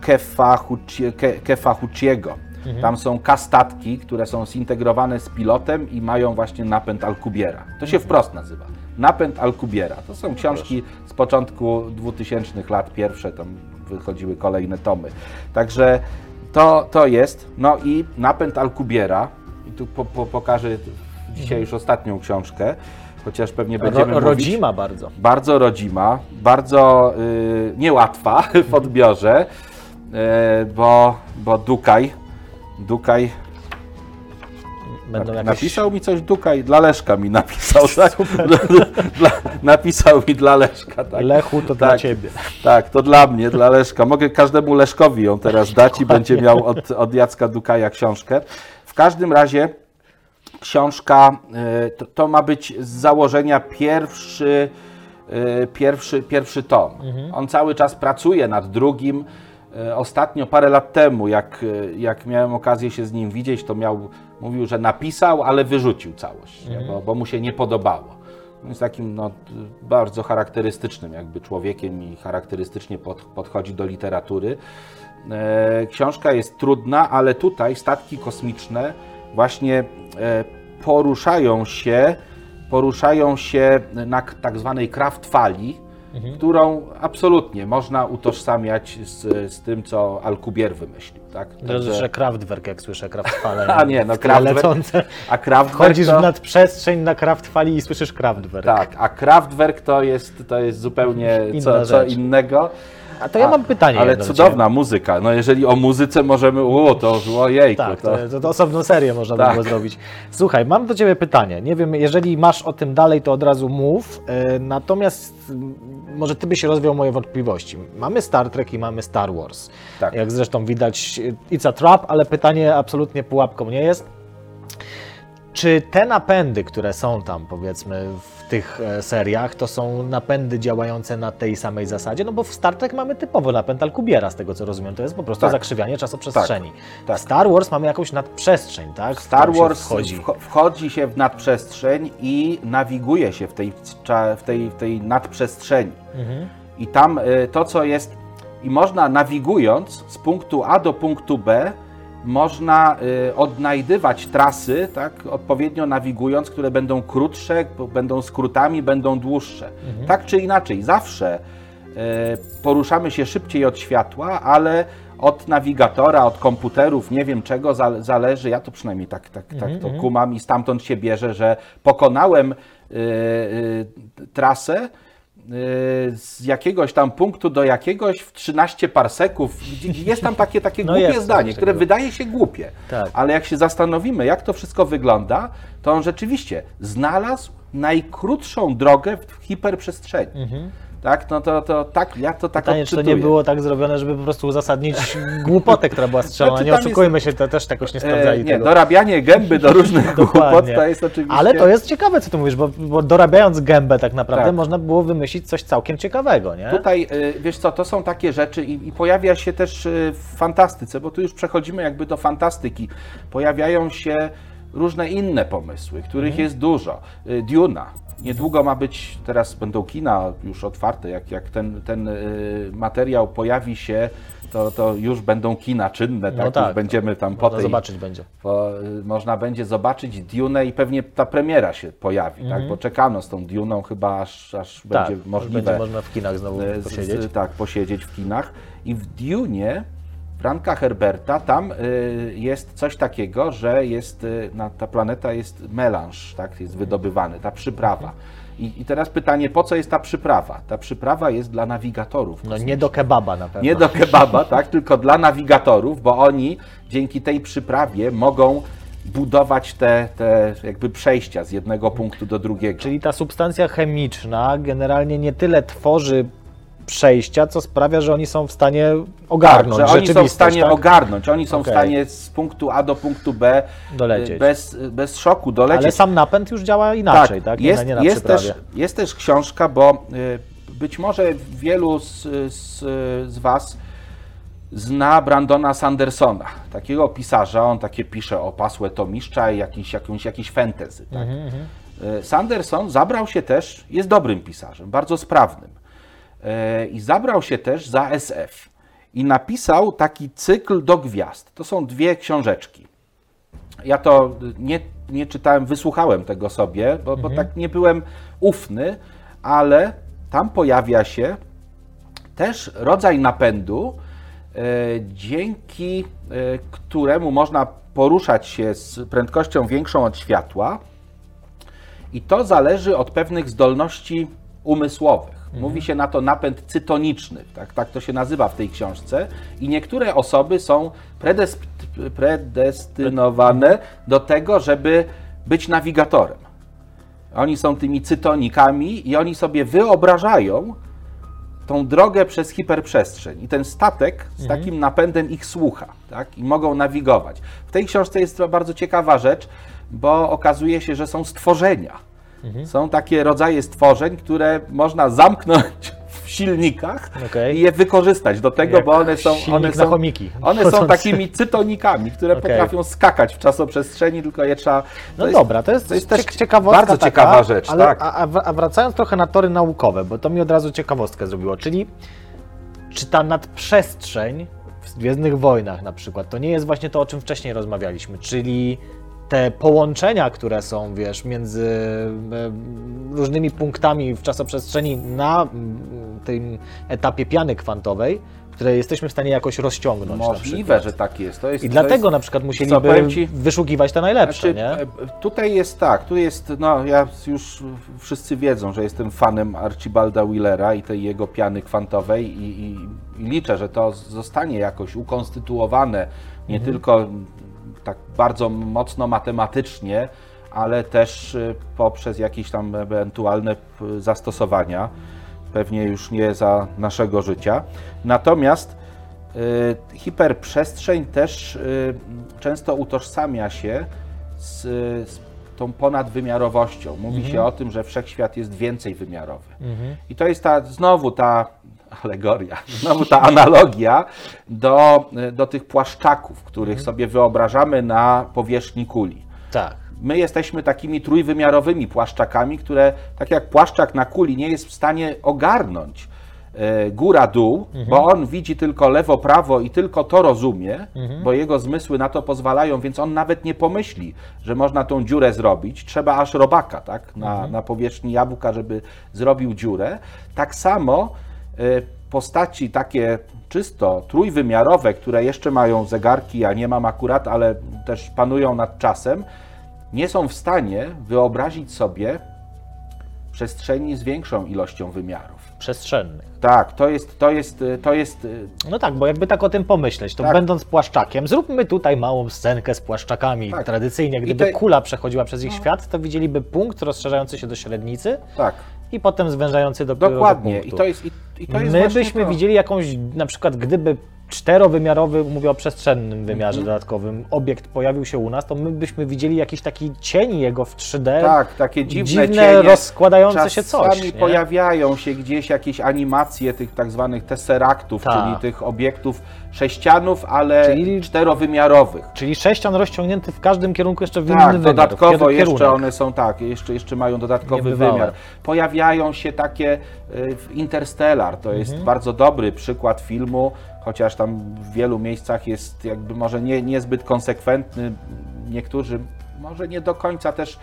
Kefa Huci- Ke- Kefa Huciego. Tam są kastatki, które są zintegrowane z pilotem i mają właśnie napęd Alcubiera. To się wprost nazywa. Napęd Alcubiera. To są książki z początku 2000 lat, pierwsze, tam wychodziły kolejne tomy. Także to, to jest. No i napęd Alcubiera, i tu po, po, pokażę dzisiaj już ostatnią książkę, chociaż pewnie będziemy Ro, mówić. rodzima bardzo. Bardzo rodzima, bardzo y, niełatwa w odbiorze, y, bo, bo Dukaj, Dukaj Będą jakieś... napisał mi coś, Dukaj dla Leszka mi napisał, tak? dla, napisał mi dla Leszka, tak? Lechu to dla Tak. ciebie. Tak, to dla mnie, dla Leszka. Mogę każdemu Leszkowi ją teraz dać i będzie miał od, od Jacka Dukaja książkę. W każdym razie książka y, to, to ma być z założenia pierwszy, y, pierwszy, pierwszy tom. On cały czas pracuje nad drugim. Y, Ostatnio, parę lat temu, jak, jak miałem okazję się z nim widzieć, to miał, mówił, że napisał, ale wyrzucił całość, nie? Bo, bo mu się nie podobało. Jest takim no, bardzo charakterystycznym jakby człowiekiem i charakterystycznie pod, podchodzi do literatury. E, książka jest trudna, ale tutaj statki kosmiczne właśnie e, poruszają się, poruszają się na tak zwanej kraftfali, którą absolutnie można utożsamiać z, z tym, co Alcubierre wymyślił. Tak? Także... Że Kraftwerk, jak słyszę, Kraftfale. A nie, no Kraftwerk- lecące. a Kraftwerk Wchodzisz to... w nadprzestrzeń na Kraftfali i słyszysz Kraftwerk. Tak, a Kraftwerk to jest, to jest zupełnie Inna co, co innego. A to ja mam pytanie Ale cudowna muzyka. No jeżeli o muzyce możemy, o to ojejku. Tak, to... to, to, osobną serię można by Tak. było zrobić. Słuchaj, mam do Ciebie pytanie. Nie wiem, jeżeli masz o tym dalej, to od razu mów. E, Natomiast m, może Ty byś rozwiał moje wątpliwości. Mamy Star Trek i mamy Star Wars. Tak. Jak zresztą widać, it's a trap, ale pytanie absolutnie pułapką nie jest. Czy te napędy, które są tam, powiedzmy, w tych e, seriach, to są napędy działające na tej samej zasadzie? No bo w Star Trek mamy typowo napęd Alkubiera, z tego co rozumiem. To jest po prostu Tak. zakrzywianie czasoprzestrzeni. tak. W Star Wars mamy jakąś nadprzestrzeń, tak? W Star Wars wchodzi. wcho- wchodzi się w nadprzestrzeń i nawiguje się w tej, w tej, w tej nadprzestrzeni. Mhm. I tam y, to, co jest, i można nawigując z punktu A do punktu B, można y, odnajdywać trasy, tak, odpowiednio nawigując, które będą krótsze, będą skrótami, będą dłuższe. Tak czy inaczej, zawsze y, poruszamy się szybciej od światła, ale od nawigatora, od komputerów, nie wiem czego zale- zależy, ja to przynajmniej tak, tak, tak to kumam i stamtąd się bierze, że pokonałem y, y, trasę, z jakiegoś tam punktu do jakiegoś w 13 parseków. Jest tam takie, takie No głupie zdanie, które wydaje się głupie. Tak. Ale jak się zastanowimy, jak to wszystko wygląda, to on rzeczywiście znalazł najkrótszą drogę w hiperprzestrzeni. Tak, no to, to tak, ja to tak. Pytanie, czy to nie było tak zrobione, żeby po prostu uzasadnić głupotę, która była strzelona. Znaczy, nie oszukujmy się, to też jakoś nie sprawdzali E, nie, tego. dorabianie gęby do różnych głupot to jest oczywiście... Ale to jest ciekawe, co ty mówisz, bo, bo dorabiając gębę tak naprawdę Tak. można było wymyślić coś całkiem ciekawego, nie? Tutaj, y, wiesz co, to są takie rzeczy i, i pojawia się też y, w fantastyce, bo tu już przechodzimy jakby do fantastyki. Pojawiają się różne inne pomysły, których Mhm. jest dużo. Y, Duna. Niedługo ma być, teraz będą kina już otwarte, jak, jak ten, ten y, materiał pojawi się, to, to już będą kina czynne, tak? No tak, już będziemy tam po tej, zobaczyć będzie. bo, y, można będzie zobaczyć Dune i pewnie ta premiera się pojawi, tak? Bo czekano z tą Duną chyba aż, aż Mhm. Tak, będzie możliwe. będzie można w kinach znowu posiedzieć. Z, tak, posiedzieć w kinach. I w Dune Franka Herberta tam y, jest coś takiego, że jest, y, na, ta planeta jest melanż, tak, jest wydobywany, ta przyprawa. I, I teraz pytanie, po co jest ta przyprawa? Ta przyprawa jest dla nawigatorów. No nie do kebaba na pewno. Nie do kebaba, tak, tylko dla nawigatorów, bo oni dzięki tej przyprawie mogą budować te, te jakby przejścia z jednego punktu do drugiego. Czyli ta substancja chemiczna generalnie nie tyle tworzy przejścia, co sprawia, że oni są w stanie ogarnąć Tak, że oni są w stanie tak? ogarnąć, oni są Okej. w stanie z punktu A do punktu B Dolecieć. y, bez, bez szoku dolecieć. Ale sam napęd już działa inaczej, tak? Nie Jest, nie na jest, też, jest też książka, bo y, być może wielu z, z, z Was zna Brandona Sandersona, takiego pisarza, on takie pisze o pasłe tomiszcza i jakiś, jakąś, jakiś fantasy. Tak? Mhm, Y, Sanderson zabrał się też, jest dobrym pisarzem, bardzo sprawnym. Y, I zabrał się też za SF. I napisał taki cykl do gwiazd. To są dwie książeczki. Ja to nie, nie czytałem, wysłuchałem tego sobie, bo, bo tak nie byłem ufny, ale tam pojawia się też rodzaj napędu, e, dzięki e, któremu można poruszać się z prędkością większą od światła. I to zależy od pewnych zdolności umysłowych. Mówi się na to napęd cytoniczny, tak, tak to się nazywa w tej książce. I niektóre osoby są predes- predestynowane do tego, żeby być nawigatorem. Oni są tymi cytonikami i oni sobie wyobrażają tą drogę przez hiperprzestrzeń. I ten statek z takim napędem ich słucha tak? i mogą nawigować. W tej książce jest to bardzo ciekawa rzecz, bo okazuje się, że są stworzenia. Są takie rodzaje stworzeń, które można zamknąć w silnikach Okej. i je wykorzystać do tego, Jak bo one są, one są, chomiki. one są takimi cytonikami, które Okej. potrafią skakać w czasoprzestrzeni, tylko je trzeba... No to dobra, to jest, to jest ciek- ciekawostka bardzo taka, ciekawa rzecz, ale, tak. a, a wracając trochę na tory naukowe, bo to mi od razu ciekawostkę zrobiło, czyli czy ta nadprzestrzeń w Gwiezdnych Wojnach na przykład, to nie jest właśnie to, o czym wcześniej rozmawialiśmy, czyli te połączenia, które są, wiesz, między e, różnymi punktami w czasoprzestrzeni na mm, tym etapie piany kwantowej, które jesteśmy w stanie jakoś rozciągnąć. Możliwe, że tak jest. Jest I dlatego jest, na przykład musieliby ci- wyszukiwać te najlepsze, Znaczy, nie? e, Tutaj jest tak, tu jest, no ja już wszyscy wiedzą, że jestem fanem Archibalda Willera i tej jego piany kwantowej i, i, i liczę, że to zostanie jakoś ukonstytuowane, nie Mhm. tylko tak bardzo mocno matematycznie, ale też e, poprzez jakieś tam ewentualne zastosowania, pewnie już nie za naszego życia. Natomiast y, hiperprzestrzeń też y, często utożsamia się z, z tą ponadwymiarowością. Mówi się o tym, że wszechświat jest więcej wymiarowy. I to jest ta, znowu ta alegoria, znowu ta analogia do, do tych płaszczaków, których sobie wyobrażamy na powierzchni kuli. Tak. My jesteśmy takimi trójwymiarowymi płaszczakami, które, tak jak płaszczak na kuli, nie jest w stanie ogarnąć e, góra-dół, bo on widzi tylko lewo-prawo i tylko to rozumie, bo jego zmysły na to pozwalają, więc on nawet nie pomyśli, że można tą dziurę zrobić. Trzeba aż robaka tak, na, na powierzchni jabłka, żeby zrobił dziurę. Tak samo postaci takie czysto trójwymiarowe, które jeszcze mają zegarki, ja nie mam akurat, ale też panują nad czasem, nie są w stanie wyobrazić sobie przestrzeni z większą ilością wymiarów. Przestrzennych. Tak, to jest, to jest, to jest y, No tak, bo jakby tak o tym pomyśleć, to Tak. będąc płaszczakiem, zróbmy tutaj małą scenkę z płaszczakami. Tak. Tradycyjnie, gdyby te- kula przechodziła przez ich świat, to widzieliby punkt rozszerzający się do średnicy tak, i potem zwężający do dokładnie. Do I punktu. to jest, i, i to jest My byśmy to. widzieli jakąś, na przykład gdyby czterowymiarowy, mówię o przestrzennym wymiarze Mhm. dodatkowym, obiekt pojawił się u nas, to my byśmy widzieli jakiś taki cień jego w 3D. Tak, takie dziwne, dziwne cienie. rozkładające się coś. Czasami pojawiają się gdzieś jakieś animacje tych tak zwanych tesseraktów, Tak. czyli tych obiektów sześcianów, ale Czyli- czterowymiarowych. Czyli sześcian rozciągnięty w każdym kierunku jeszcze w Tak, inny wymiar. dodatkowo jeszcze kierunek. one są tak, jeszcze, jeszcze mają dodatkowy Niebywałe. wymiar. Pojawiają się takie y, w Interstellar, to jest Mhm. bardzo dobry przykład filmu, chociaż tam w wielu miejscach jest jakby może nie, niezbyt konsekwentny, niektórzy może nie do końca też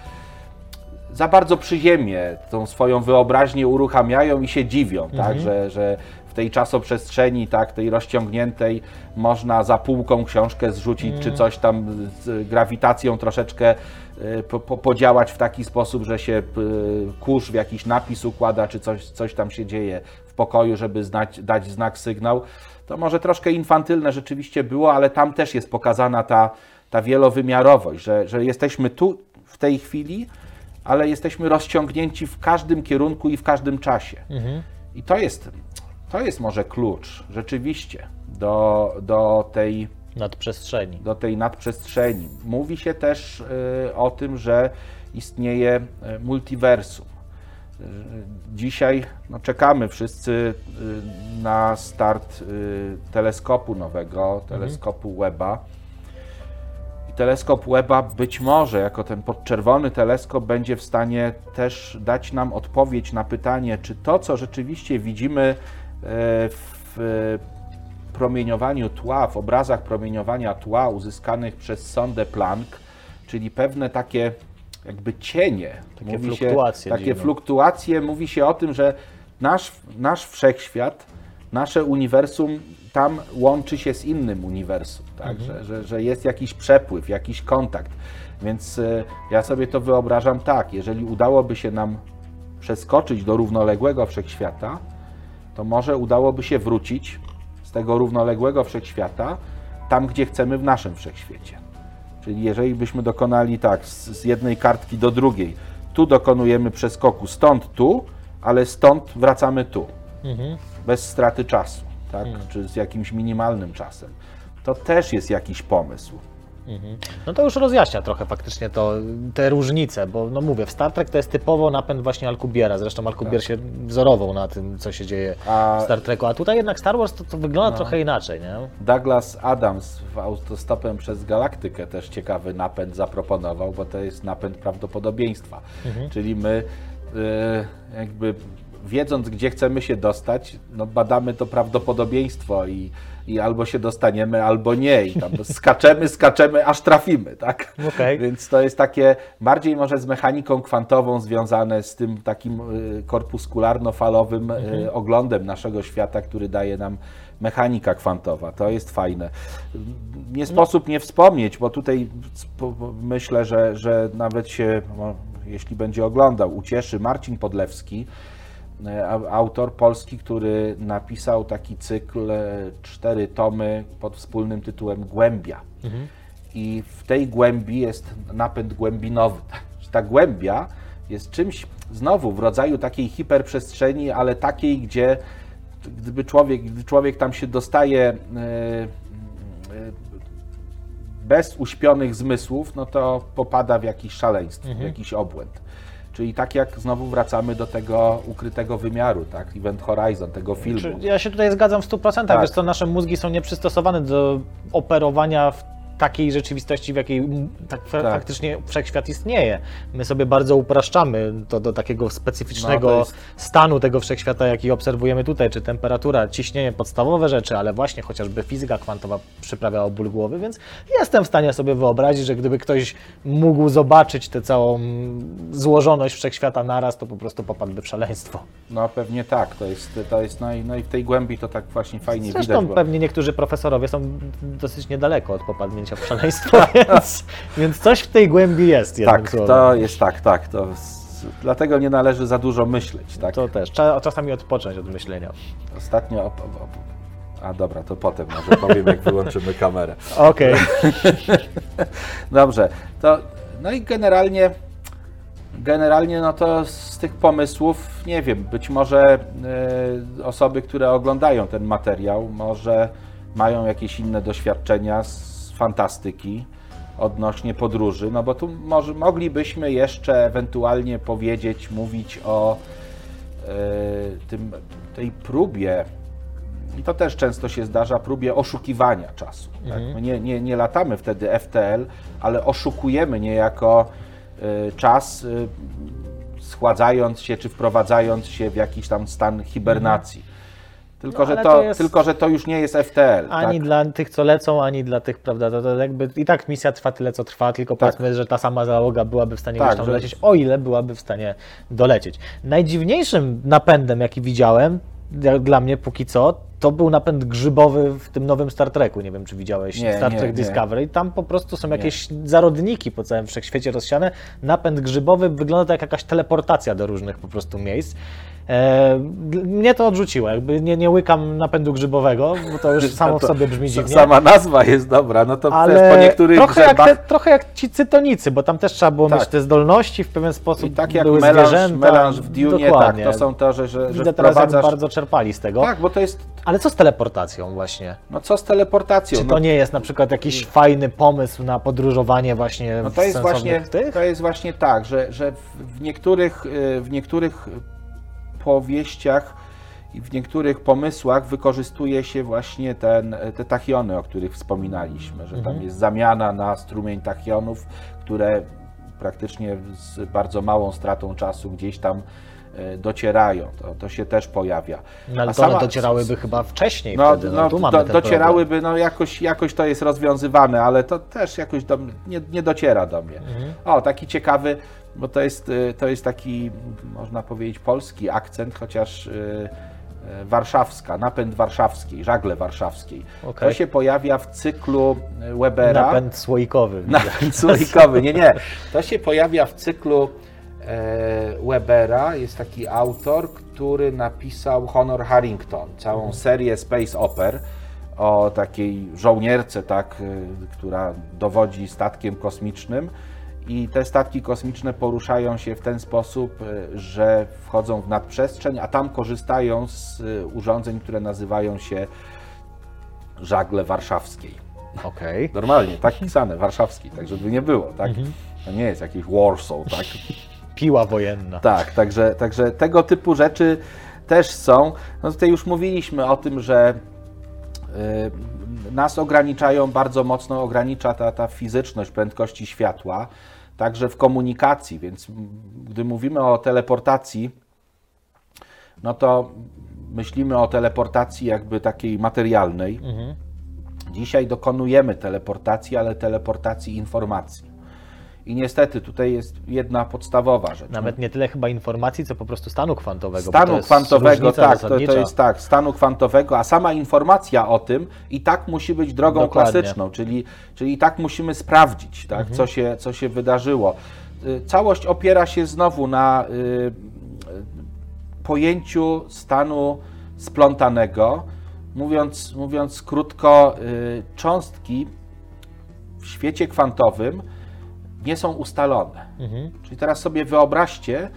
za bardzo przyziemnie tą swoją wyobraźnię uruchamiają i się dziwią, Mhm. tak, że, że w tej czasoprzestrzeni, tak, tej rozciągniętej można za półką książkę zrzucić, Mhm. czy coś tam z grawitacją troszeczkę y, po, po, podziałać w taki sposób, że się y, kurz w jakiś napis układa, czy coś, coś tam się dzieje w pokoju, żeby znać, dać znak, sygnał. To może troszkę infantylne rzeczywiście było, ale tam też jest pokazana ta, ta wielowymiarowość, że, że jesteśmy tu w tej chwili, ale jesteśmy rozciągnięci w każdym kierunku i w każdym czasie. I to jest, to jest może klucz rzeczywiście do, do, tej, Nadprzestrzeni. do tej nadprzestrzeni. Mówi się też y, o tym, że istnieje y, multiversum. Y, Dzisiaj no, czekamy wszyscy y, na start y, teleskopu nowego, teleskopu Webba. I teleskop Webba być może, jako ten podczerwony teleskop, będzie w stanie też dać nam odpowiedź na pytanie, czy to, co rzeczywiście widzimy e, w promieniowaniu tła, w obrazach promieniowania tła uzyskanych przez sondę Planck, czyli pewne takie jakby cienie, Takie mówi fluktuacje się, takie dziwne. fluktuacje, mówi się o tym, że nasz, nasz wszechświat, nasze uniwersum tam łączy się z innym uniwersum, tak? Mhm. że, że, że jest jakiś przepływ, jakiś kontakt. Więc e, ja sobie to wyobrażam tak, jeżeli udałoby się nam przeskoczyć do równoległego wszechświata, to może udałoby się wrócić z tego równoległego wszechświata tam, gdzie chcemy w naszym wszechświecie. Czyli jeżeli byśmy dokonali tak, z, z jednej kartki do drugiej, tu dokonujemy przeskoku stąd tu, ale stąd wracamy tu, Mhm. bez straty czasu, tak? czy z jakimś minimalnym czasem. To też jest jakiś pomysł. No to już rozjaśnia trochę faktycznie to, te różnice, bo no mówię, w Star Trek to jest typowo napęd właśnie Alkubiera, zresztą Alkubier się wzorował na tym, co się dzieje Tak. A- No. w Star Treku, a tutaj jednak Star Wars to, to wygląda trochę inaczej, nie? Douglas Adams w Autostopem przez Galaktykę też ciekawy napęd zaproponował, bo to jest napęd prawdopodobieństwa. Czyli my y, jakby wiedząc, gdzie chcemy się dostać, no badamy to prawdopodobieństwo i, i albo się dostaniemy, albo nie. I tam skaczemy, skaczemy, aż trafimy, tak? Okej. Więc to jest takie bardziej może z mechaniką kwantową związane z tym takim y, korpuskularno-falowym y, oglądem naszego świata, który daje nam mechanika kwantowa. To jest fajne. Nie sposób nie wspomnieć, bo tutaj myślę, że, że nawet się, no, jeśli będzie oglądał, ucieszy Marcin Podlewski, autor polski, który napisał taki cykl, e, cztery tomy pod wspólnym tytułem Głębia. I w tej głębi jest napęd głębinowy. Ta głębia jest czymś znowu w rodzaju takiej hiperprzestrzeni, ale takiej, gdzie gdyby człowiek, gdy człowiek tam się dostaje e, e, bez uśpionych zmysłów, no to popada w jakiś szaleństwo, w jakiś obłęd. Czyli tak jak znowu wracamy do tego ukrytego wymiaru, tak? Event Horizon, tego filmu. Czy ja się tutaj zgadzam w 100%. Tak. Wiesz co, nasze mózgi są nieprzystosowane do operowania w takiej rzeczywistości, w jakiej tak, Tak. faktycznie wszechświat istnieje. My sobie bardzo upraszczamy to do takiego specyficznego No, jest- stanu tego wszechświata, jaki obserwujemy tutaj, czy temperatura, ciśnienie, podstawowe rzeczy, ale właśnie chociażby fizyka kwantowa przyprawia o ból głowy, więc jestem w stanie sobie wyobrazić, że gdyby ktoś mógł zobaczyć tę całą złożoność wszechświata naraz, to po prostu popadłby w szaleństwo. No pewnie tak, to jest, to jest no, i, no i w tej głębi to tak właśnie fajnie Zresztą widać. Bo... pewnie niektórzy profesorowie są dosyć niedaleko od popadnięcia więc, więc coś w tej głębi jest. jednym Tak, słowem. to jest tak, tak. To dlatego nie należy za dużo myśleć. Tak? To też. Trzeba czasami odpocząć od myślenia. Ostatnio. op- op- op- A dobra, to potem może powiem, jak wyłączymy kamerę. Okej. Dobrze, to no i generalnie generalnie no to z tych pomysłów, nie wiem, być może e, osoby, które oglądają ten materiał, może mają jakieś inne doświadczenia z fantastyki odnośnie podróży, no bo tu może moglibyśmy jeszcze ewentualnie powiedzieć, mówić o e, tym, tej próbie i to też często się zdarza, próbie oszukiwania czasu. Tak? My nie, nie, nie latamy wtedy FTL, ale oszukujemy niejako y, czas, y, schładzając się czy wprowadzając się w jakiś tam stan hibernacji. Tylko, No, że to, to jest- tylko, że to już nie jest FTL. Ani tak? dla tych, co lecą, ani dla tych, prawda, to, to jakby i tak misja trwa tyle, co trwa, tylko Tak. powiedzmy, że ta sama załoga byłaby w stanie Tak, gdzieś tam że- dolecieć, o ile byłaby w stanie dolecieć. Najdziwniejszym napędem, jaki widziałem, dla mnie póki co, to był napęd grzybowy w tym nowym Star Treku. Nie wiem, czy widziałeś Nie, Star nie, Trek nie. Discovery. Tam po prostu są jakieś zarodniki po całym wszechświecie rozsiane. Napęd grzybowy wygląda tak jak jakaś teleportacja do różnych po prostu miejsc. E, mnie to odrzuciło, jakby nie, nie łykam napędu grzybowego, bo to już samo w sobie brzmi dziwnie. Sama nazwa jest dobra, no to ale po niektórych trochę, jak te, trochę jak ci cytonicy, bo tam też trzeba było Tak. mieć te zdolności w pewien sposób. I tak jak były melanż, zwierzęta. melanż w Dune, tak, to są to, że, że, że Widzę teraz, wprowadzasz... bardzo czerpali z tego. Tak, bo to jest... Ale co z teleportacją właśnie? No co z teleportacją? Czy no, to nie jest na przykład jakiś fajny pomysł na podróżowanie właśnie No w to jest właśnie, tych? to jest właśnie tak, że, że w, niektórych, y, w niektórych powieściach i w niektórych pomysłach wykorzystuje się właśnie ten, te tachiony, o których wspominaliśmy, że tam jest zamiana na strumień tachionów, które praktycznie z bardzo małą stratą czasu gdzieś tam y, docierają. To, to się też pojawia. No, ale A to one sama- docierałyby chyba wcześniej no, wtedy, no, no, do, docierałyby, no jakoś, jakoś to jest rozwiązywane, ale to też jakoś do, nie, nie dociera do mnie. Mhm. O, taki ciekawy, bo to jest, y, to jest taki, można powiedzieć, polski akcent, chociaż y, y, warszawska, napęd warszawskiej, żagle warszawskiej. Okej. To się pojawia w cyklu Webera. Napęd słoikowy. Napęd słoikowy, nie, nie. To się pojawia w cyklu e, Webera. Jest taki autor, który napisał Honor Harrington, całą serię Space Oper o takiej żołnierce, tak, która dowodzi statkiem kosmicznym. I te statki kosmiczne poruszają się w ten sposób, y, że wchodzą w nadprzestrzeń, a tam korzystają z y, urządzeń, które nazywają się żagle warszawskiej. Okej. Normalnie, tak pisane, warszawski, tak żeby nie było, tak? To nie jest jakiś Warsaw, tak? Piła wojenna. Tak, także, także tego typu rzeczy też są. No tutaj już mówiliśmy o tym, że y, nas ograniczają, bardzo mocno ogranicza ta, ta fizyczność prędkości światła, także w komunikacji, więc gdy mówimy o teleportacji, no to myślimy o teleportacji jakby takiej materialnej. Dzisiaj dokonujemy teleportacji, ale teleportacji informacji. I niestety tutaj jest jedna podstawowa rzecz. Nawet nie tyle chyba informacji, co po prostu stanu kwantowego. Stanu kwantowego, tak, to, to jest tak, stanu kwantowego, a sama informacja o tym i tak musi być drogą Dokładnie. klasyczną, czyli, czyli i tak musimy sprawdzić, tak, Mhm. co, się, co się wydarzyło. Y, Całość opiera się znowu na y, y, pojęciu stanu splątanego. Mówiąc, mówiąc krótko, y, cząstki w świecie kwantowym nie są ustalone. Mhm. Czyli teraz sobie wyobraźcie,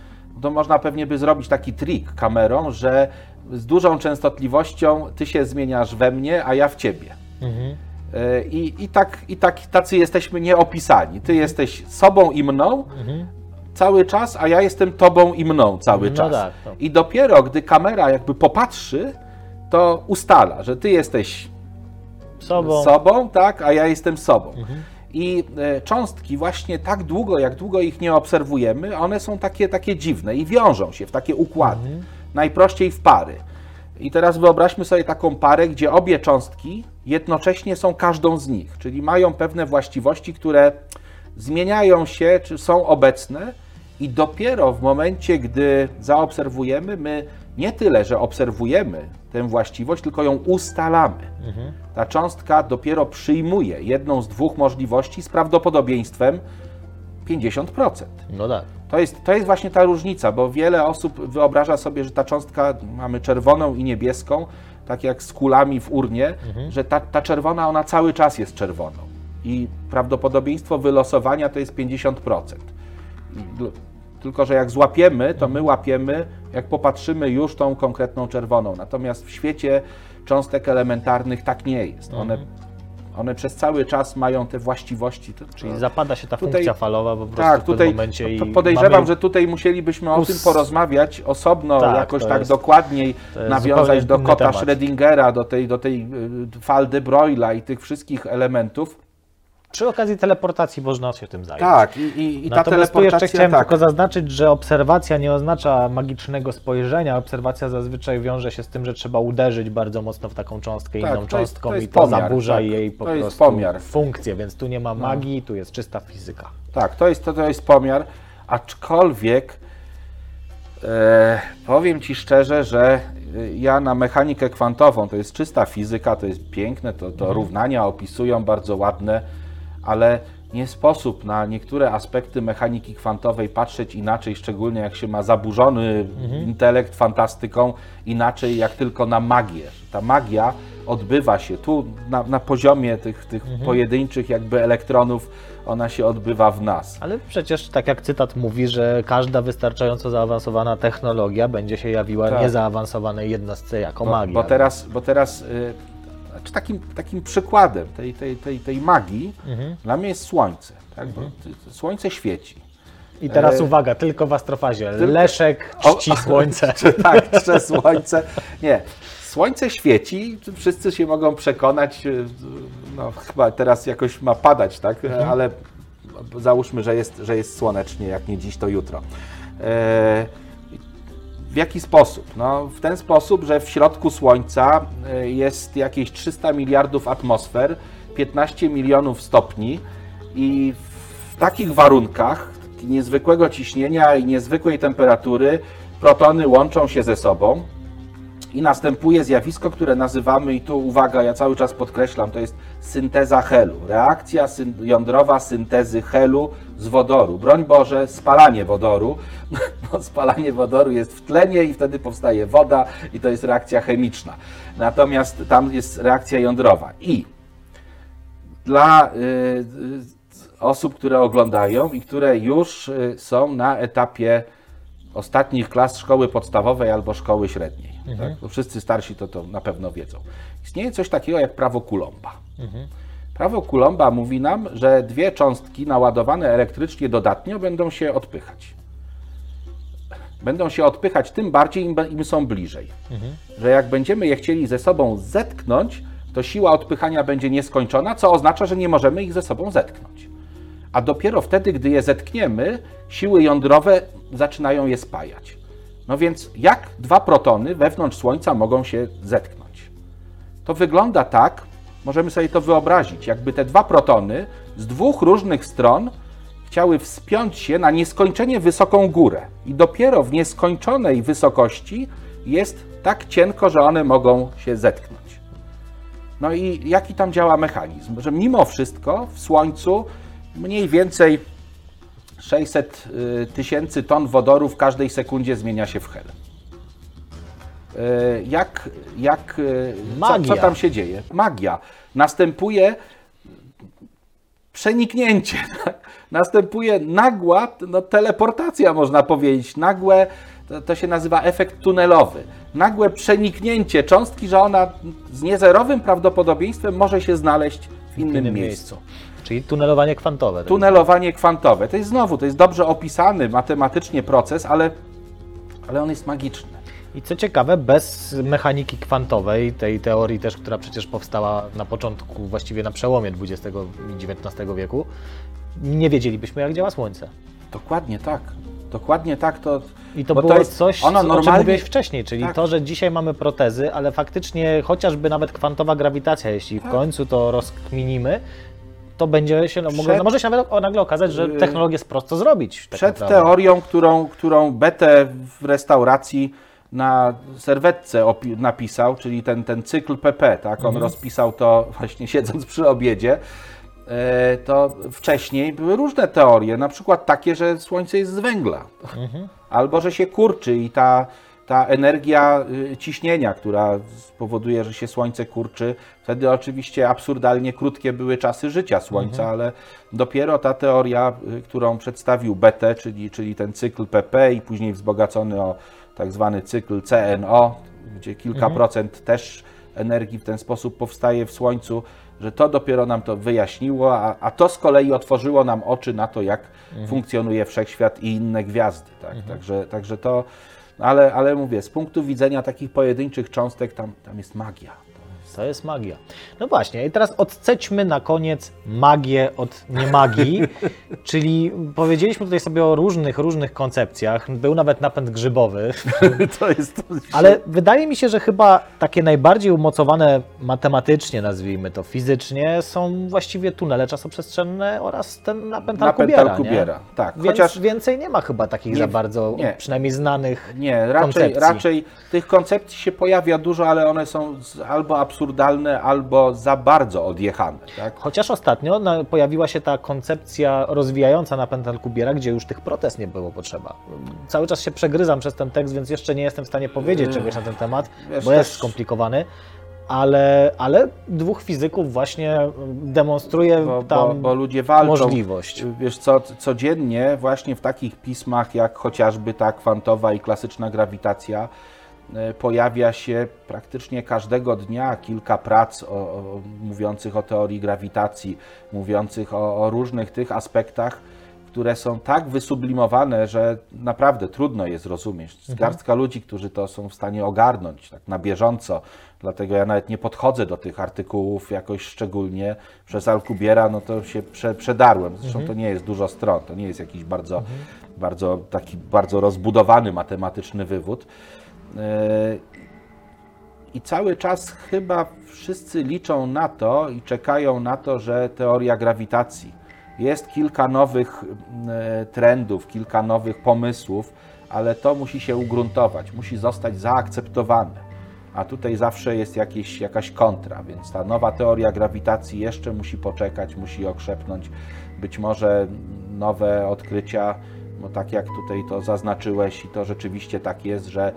to można pewnie by zrobić taki trik kamerą, że z dużą częstotliwością ty się zmieniasz we mnie, a ja w ciebie. Mhm. E, I, i, tak, I tak tacy jesteśmy nieopisani. Ty jesteś sobą i mną cały czas, a ja jestem tobą i mną cały No czas. tak, to- I dopiero gdy kamera jakby popatrzy, to ustala, że ty jesteś Sobą. sobą, tak, a ja jestem sobą. Mhm. I e, cząstki właśnie tak długo, jak długo ich nie obserwujemy, one są takie, takie dziwne i wiążą się w takie układy. Mhm. Najprościej w pary. I teraz wyobraźmy sobie taką parę, gdzie obie cząstki jednocześnie są każdą z nich, czyli mają pewne właściwości, które zmieniają się, czy są obecne i dopiero w momencie, gdy zaobserwujemy, my nie tyle, że obserwujemy tę właściwość, tylko ją ustalamy. Ta cząstka dopiero przyjmuje jedną z dwóch możliwości z prawdopodobieństwem 50%. No tak. To jest, to jest właśnie ta różnica, bo wiele osób wyobraża sobie, że ta cząstka, mamy czerwoną i niebieską, tak jak z kulami w urnie, że ta, ta czerwona, ona cały czas jest czerwoną. I prawdopodobieństwo wylosowania to jest 50%. Tylko, że jak złapiemy, to my łapiemy, jak popatrzymy już tą konkretną czerwoną. Natomiast w świecie cząstek elementarnych tak nie jest. One, one przez cały czas mają te właściwości. Czyli zapada się ta Tutaj- funkcja falowa po prostu tak, w tutaj momencie i podejrzewam, mamy... że tutaj musielibyśmy o tym porozmawiać osobno, Tak, jakoś tak jest- dokładniej nawiązać do kota temat. Schrödingera, do tej, do tej y, faldy Broila i tych wszystkich elementów. Przy okazji teleportacji można się tym zająć. Tak, i, i, i ta Natomiast tu jeszcze teleportacja, chciałem tak, tylko zaznaczyć, że obserwacja nie oznacza magicznego spojrzenia. Obserwacja zazwyczaj wiąże się z tym, że trzeba uderzyć bardzo mocno w taką cząstkę Tak, inną to jest- cząstką to i to pomiar, zaburza tak. jej po To jest prostu pomiar. funkcję, więc tu nie ma magii, tu jest czysta fizyka. tak, to jest, to, to jest pomiar, aczkolwiek e, powiem Ci szczerze, że y, ja na mechanikę kwantową, to jest czysta fizyka, to jest piękne, to, to równania opisują bardzo ładne, ale nie sposób na niektóre aspekty mechaniki kwantowej patrzeć inaczej, szczególnie jak się ma zaburzony intelekt fantastyką, inaczej jak tylko na magię. Ta magia odbywa się tu na, na poziomie tych, tych pojedynczych jakby elektronów, ona się odbywa w nas. Ale przecież, tak jak cytat mówi, że każda wystarczająco zaawansowana technologia będzie się jawiła Tak. niezaawansowanej jednostce jako Bo, magia. bo teraz, bo teraz y, znaczy takim, takim przykładem tej, tej, tej, tej magii Mhm. dla mnie jest słońce. Tak? Ty- słońce świeci. I teraz e, uwaga, tylko w astrofazie. Leszek czci słońce. Tak, czy słońce? Nie. Słońce świeci, wszyscy się mogą przekonać, y, no chyba teraz jakoś ma padać, tak? Ale załóżmy, że jest, że jest słonecznie, jak nie dziś, to jutro. E, w jaki sposób? No, w ten sposób, że w środku Słońca e, jest jakieś 300 miliardów atmosfer, 15 milionów stopni i w takich warunkach niezwykłego ciśnienia i niezwykłej temperatury protony łączą się ze sobą i następuje zjawisko, które nazywamy, i tu uwaga, ja cały czas podkreślam, to jest synteza helu. Reakcja jądrowa syntezy helu z wodoru. Broń Boże, spalanie wodoru, bo spalanie wodoru jest w tlenie i wtedy powstaje woda i to jest reakcja chemiczna. Natomiast tam jest reakcja jądrowa. I dla y, y, osób, które oglądają i które już y, są na etapie ostatnich klas szkoły podstawowej albo szkoły średniej. Tak? To wszyscy starsi to, to na pewno wiedzą. Istnieje coś takiego jak prawo Coulomba. Prawo Coulomba mówi nam, że dwie cząstki naładowane elektrycznie dodatnio będą się odpychać. Będą się odpychać tym bardziej, im, im są bliżej. Że jak będziemy je chcieli ze sobą zetknąć, to siła odpychania będzie nieskończona, co oznacza, że nie możemy ich ze sobą zetknąć. A dopiero wtedy, gdy je zetkniemy, siły jądrowe zaczynają je spajać. No więc jak dwa protony wewnątrz Słońca mogą się zetknąć? To wygląda tak, możemy sobie to wyobrazić, jakby te dwa protony z dwóch różnych stron chciały wspiąć się na nieskończenie wysoką górę. I dopiero w nieskończonej wysokości jest tak cienko, że one mogą się zetknąć. No i jaki tam działa mechanizm? Że mimo wszystko w Słońcu mniej więcej 600 y, tysięcy ton wodoru w każdej sekundzie zmienia się w hel. Y, Jak, jak y, co, co tam się dzieje? Magia. Następuje przeniknięcie. Następuje nagła no, teleportacja, można powiedzieć. Nagłe, to, to się nazywa efekt tunelowy. Nagłe przeniknięcie cząstki, że ona z niezerowym prawdopodobieństwem może się znaleźć w innym, miejscu. Czyli tunelowanie kwantowe. Tunelowanie kwantowe. To jest znowu, to jest dobrze opisany matematycznie proces, ale, ale on jest magiczny. I co ciekawe, bez mechaniki kwantowej, tej teorii też, która przecież powstała na początku, właściwie na przełomie XX i XIX wieku, nie wiedzielibyśmy, jak działa Słońce. Dokładnie tak. Dokładnie tak to. I to było jest- coś, ona o czym normalnie- mówiłeś wcześniej, czyli Tak. to, że dzisiaj mamy protezy, ale faktycznie chociażby nawet kwantowa grawitacja, jeśli Tak. w końcu to rozkminimy, to będzie się, no, mogło, Przed- no, może się nawet o, nagle okazać, że Yy, technologię jest prosto zrobić. Tak Przed naprawdę. teorią, którą, którą Betę w restauracji na serwetce napisał, czyli ten, ten cykl PP, tak? On rozpisał to właśnie siedząc przy obiedzie. e, To wcześniej były różne teorie, na przykład takie, że Słońce jest z węgla, albo że się kurczy i ta, ta energia y, ciśnienia, która spowoduje, że się Słońce kurczy, wtedy oczywiście absurdalnie krótkie były czasy życia Słońca, ale dopiero ta teoria, y, którą przedstawił BT, czyli, czyli ten cykl PP i później wzbogacony o tak zwany cykl CNO, gdzie kilka procent też energii w ten sposób powstaje w Słońcu, że to dopiero nam to wyjaśniło, a, a to z kolei otworzyło nam oczy na to, jak funkcjonuje wszechświat i inne gwiazdy. Tak? Także, także to, ale, ale mówię, z punktu widzenia takich pojedynczych cząstek, tam, tam jest magia. To jest magia. No właśnie, i teraz odcećmy na koniec magię od niemagii, czyli powiedzieliśmy tutaj sobie o różnych, różnych koncepcjach. Był nawet napęd grzybowy, To jest. ale wydaje mi się, że chyba takie najbardziej umocowane matematycznie, nazwijmy to fizycznie, są właściwie tunele czasoprzestrzenne oraz ten napęd Napęd nie? tak. Więc Chociaż więcej nie ma chyba takich Nie, za bardzo, nie. przynajmniej znanych Nie, raczej, koncepcji. raczej tych koncepcji się pojawia dużo, ale one są albo absurdalne, albo za bardzo odjechane. Tak? Chociaż ostatnio pojawiła się ta koncepcja rozwijająca napęd Alcubierra, gdzie już tych protez nie było potrzeba. Cały czas się przegryzam przez ten tekst, więc jeszcze nie jestem w stanie powiedzieć czegoś na ten temat, wiesz, bo jest też- skomplikowany. Ale, ale dwóch fizyków właśnie demonstruje Bo, tam bo, bo ludzie walczą. możliwość. Wiesz co, codziennie właśnie w takich pismach jak chociażby ta kwantowa i klasyczna grawitacja pojawia się praktycznie każdego dnia kilka prac o, o, mówiących o teorii grawitacji, mówiących o, o różnych tych aspektach, które są tak wysublimowane, że naprawdę trudno je zrozumieć. Jest garstka ludzi, którzy to są w stanie ogarnąć tak na bieżąco. Dlatego ja nawet nie podchodzę do tych artykułów jakoś szczególnie. Przez Alkubiera no to się prze, przedarłem. Zresztą to nie jest dużo stron, to nie jest jakiś bardzo, bardzo taki bardzo rozbudowany matematyczny wywód. Yy, i cały czas chyba wszyscy liczą na to i czekają na to, że teoria grawitacji jest kilka nowych e, trendów, kilka nowych pomysłów, ale to musi się ugruntować, musi zostać zaakceptowane. A tutaj zawsze jest jakieś, jakaś kontra, więc ta nowa teoria grawitacji jeszcze musi poczekać, musi okrzepnąć. Być może nowe odkrycia, no tak jak tutaj to zaznaczyłeś, i to rzeczywiście tak jest, że e,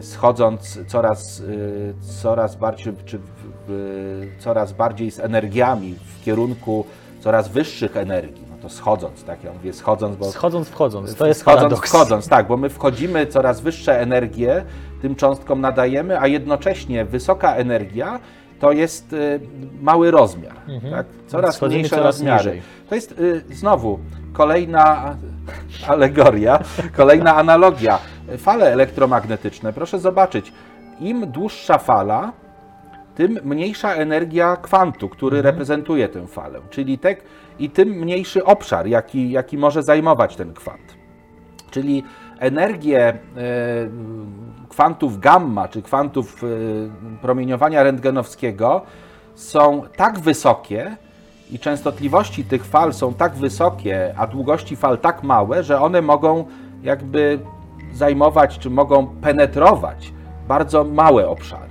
schodząc coraz, e, coraz, bardziej, czy coraz bardziej z energiami w kierunku coraz wyższych energii, no to schodząc, tak ja mówię, schodząc, bo Schodząc, wchodząc. To jest wchodząc, paradoks. wchodząc, tak, bo my wchodzimy coraz wyższe energie, tym cząstkom nadajemy, a jednocześnie wysoka energia to jest y, mały rozmiar, tak? coraz Schodzimy mniejsze coraz rozmiary. niżej. To jest znowu kolejna alegoria, kolejna analogia. Fale elektromagnetyczne, proszę zobaczyć, im dłuższa fala, tym mniejsza energia kwantu, który Mhm. reprezentuje tę falę, czyli tek, i tym mniejszy obszar, jaki, jaki może zajmować ten kwant. Czyli energię e, kwantów gamma, czy kwantów e, promieniowania rentgenowskiego są tak wysokie, i częstotliwości tych fal są tak wysokie, a długości fal tak małe, że one mogą jakby zajmować, czy mogą penetrować bardzo małe obszary.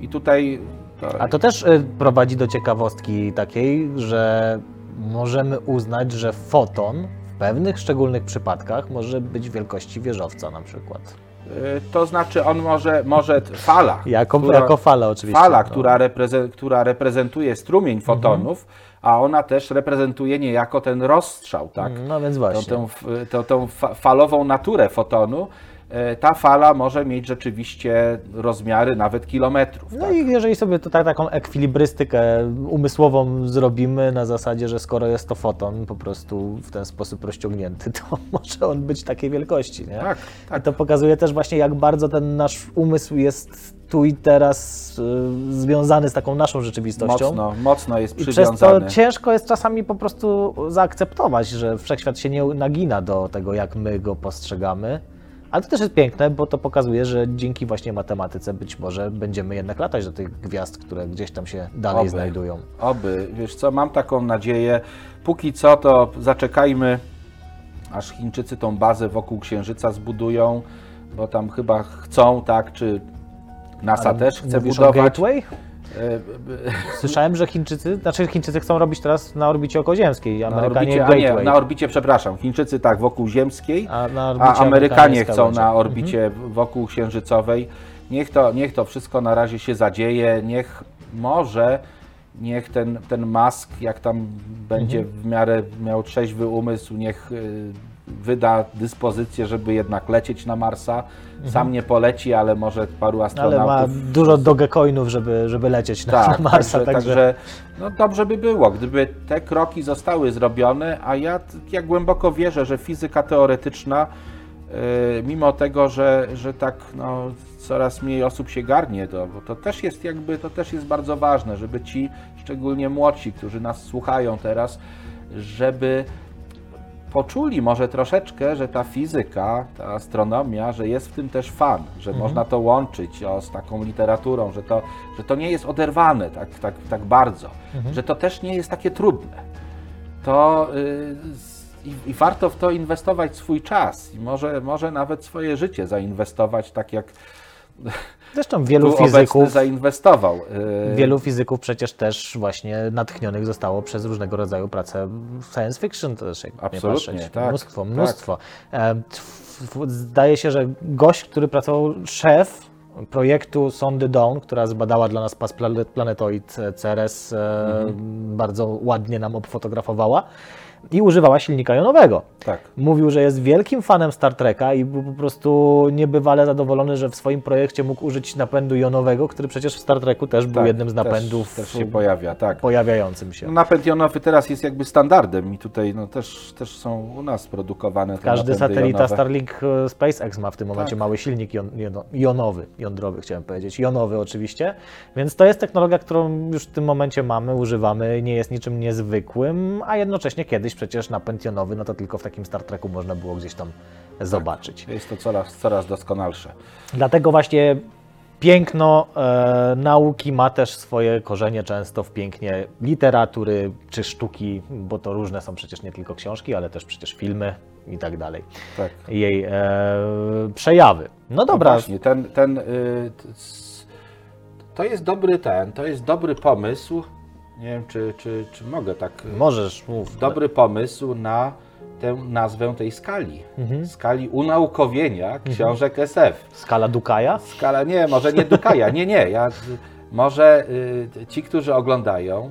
I tutaj. To, A to też y, prowadzi do ciekawostki takiej, że możemy uznać, że foton w pewnych szczególnych przypadkach może być wielkości wieżowca na przykład. y, to znaczy, on może, może fala. Jako, która- jako fala oczywiście. Fala, no. która, repreze, która reprezentuje strumień fotonów, a ona też reprezentuje niejako ten rozstrzał, tak? No więc właśnie. tą, tą, tą fa- falową naturę fotonu, e, ta fala może mieć rzeczywiście rozmiary nawet kilometrów. No tak? i jeżeli sobie tutaj taką ekwilibrystykę umysłową zrobimy na zasadzie, że skoro jest to foton po prostu w ten sposób rozciągnięty, to może on być takiej wielkości, nie? Tak, tak. I to pokazuje też właśnie, jak bardzo ten nasz umysł jest tu i teraz y, związany z taką naszą rzeczywistością. Mocno, mocno jest I przez przywiązany. to ciężko jest czasami po prostu zaakceptować, że wszechświat się nie nagina do tego, jak my go postrzegamy. Ale to też jest piękne, bo to pokazuje, że dzięki właśnie matematyce być może będziemy jednak latać do tych gwiazd, które gdzieś tam się dalej Oby. znajdują. Oby, wiesz co, mam taką nadzieję. Póki co to zaczekajmy, aż Chińczycy tą bazę wokół Księżyca zbudują, bo tam chyba chcą, tak, czy NASA też chce budować. Gateway? E, b- Słyszałem, że Chińczycy, znaczy Chińczycy chcą robić teraz na orbicie okoziemskiej, Na Amerykanie orbicie, a Gateway. nie, na orbicie, przepraszam, Chińczycy tak wokół ziemskiej, A na a orbicie Amerykanie chcą na orbicie wokół księżycowej. Niech to, niech to wszystko na razie się zadzieje, niech może, niech ten, ten Musk, jak tam będzie Mhm. w miarę miał trzeźwy umysł, niech y, wyda dyspozycję, żeby jednak lecieć na Marsa. Sam nie poleci, ale może paru Mhm. Ale astronautów. ma dużo dogecoinów, żeby, żeby lecieć na, Tak, na Marsa, także, także, no dobrze by było, gdyby te kroki zostały zrobione, a ja, ja głęboko wierzę, że fizyka teoretyczna, yy, mimo tego, że, że tak no, coraz mniej osób się garnie, to, bo to też jest jakby, to też jest bardzo ważne, żeby ci, szczególnie młodsi, którzy nas słuchają teraz, żeby poczuli może troszeczkę, że ta fizyka, ta astronomia, że jest w tym też fan, że można to łączyć o, z taką literaturą, że to, że to nie jest oderwane tak, tak, tak bardzo, że to też nie jest takie trudne. To y, z- i, i warto w to inwestować swój czas i może, może nawet swoje życie zainwestować, tak jak zresztą wielu obecny fizyków zainwestował. y, Wielu fizyków przecież też właśnie natchnionych zostało przez różnego rodzaju prace science fiction też, jak nie Absolutnie, patrzeć. tak, Mnóstwo, tak. mnóstwo. F- Zdaje się, że gość, który pracował, szef projektu Sondy Dawn, która zbadała dla nas pas planet- planetoid Ceres, e, Mhm. bardzo ładnie nam obfotografowała i używała silnika jonowego. tak. Mówił, że jest wielkim fanem Star Treka i był po prostu niebywale zadowolony, że w swoim projekcie mógł użyć napędu jonowego, który przecież w Star Treku też był tak, jednym z też- napędów Też, się pojawia, tak. pojawiającym się. No, napęd jonowy teraz jest jakby standardem i tutaj no, też, też są u nas produkowane te Każdy satelita jonowe. Starlink e, SpaceX ma w tym momencie Tak. mały silnik jon, jono- jonowy, jądrowy chciałem powiedzieć, jonowy oczywiście, więc to jest technologia, którą już w tym momencie mamy, używamy, nie jest niczym niezwykłym, a jednocześnie kiedyś przecież napęd jonowy, no to tylko w takim Star Treku można było gdzieś tam zobaczyć. Jest to coraz, coraz doskonalsze. Dlatego właśnie piękno e, nauki ma też swoje korzenie często w pięknie literatury czy sztuki, bo to różne są przecież nie tylko książki, ale też przecież filmy i tak dalej. Tak. Jej e, przejawy. No No dobra, właśnie, ten, ten, y, to jest dobry ten, to jest dobry pomysł, nie wiem czy, czy, czy mogę tak, y, możesz, mów. dobry pomysł na tę nazwę tej skali. Mhm. Skali unaukowienia książek SF. Skala Dukaja? Skala, nie, może nie Dukaja, nie, nie. Ja, może y, ci, którzy oglądają,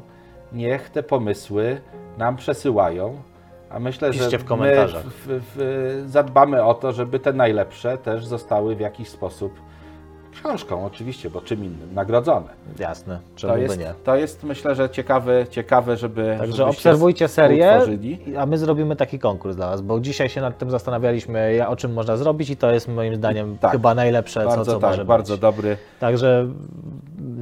niech te pomysły nam przesyłają, a myślę, Piszcie że w komentarzach. my w, w, w, zadbamy o to, żeby te najlepsze też zostały w jakiś sposób książką, oczywiście, bo czym innym, nagrodzone. Jasne, czemu To by jest, nie. to jest myślę, że ciekawe, ciekawe żeby. Także obserwujcie serię, a my zrobimy taki konkurs dla Was, bo dzisiaj się nad tym zastanawialiśmy, o czym można zrobić i to jest moim zdaniem Tak. chyba najlepsze, co, Bardzo co tak, może bardzo być. dobry. Także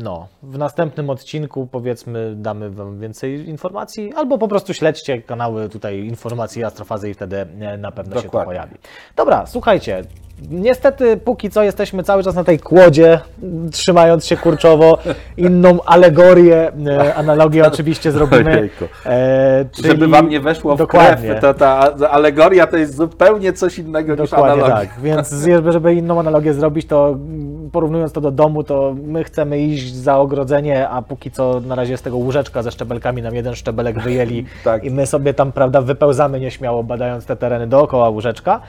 no, w następnym odcinku powiedzmy damy Wam więcej informacji, albo po prostu śledźcie kanały tutaj informacji Astrofazy i wtedy e, na pewno się to Dokładnie. pojawi. Dobra, słuchajcie, Niestety, póki co jesteśmy cały czas na tej kłodzie, trzymając się kurczowo. Inną alegorię, e, analogię oczywiście zrobimy. E. Żeby wam nie weszło w Dokładnie. krew, to ta alegoria to jest zupełnie coś innego niż Dokładnie analogia. tak, więc żeby- żeby inną analogię zrobić, to mm, porównując to do domu, to my chcemy iść za ogrodzenie, a póki co na razie z tego łóżeczka ze szczebelkami nam jeden szczebelek wyjęli Tak. i my sobie tam, prawda, wypełzamy nieśmiało, badając te tereny dookoła łóżeczka.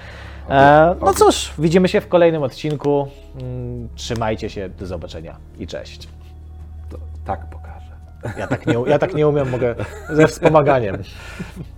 E, no cóż, widzimy się w kolejnym odcinku. Mm, Trzymajcie się, do zobaczenia i cześć. To, tak pokażę. Ja tak nie, ja tak nie umiem, mogę ze wspomaganiem.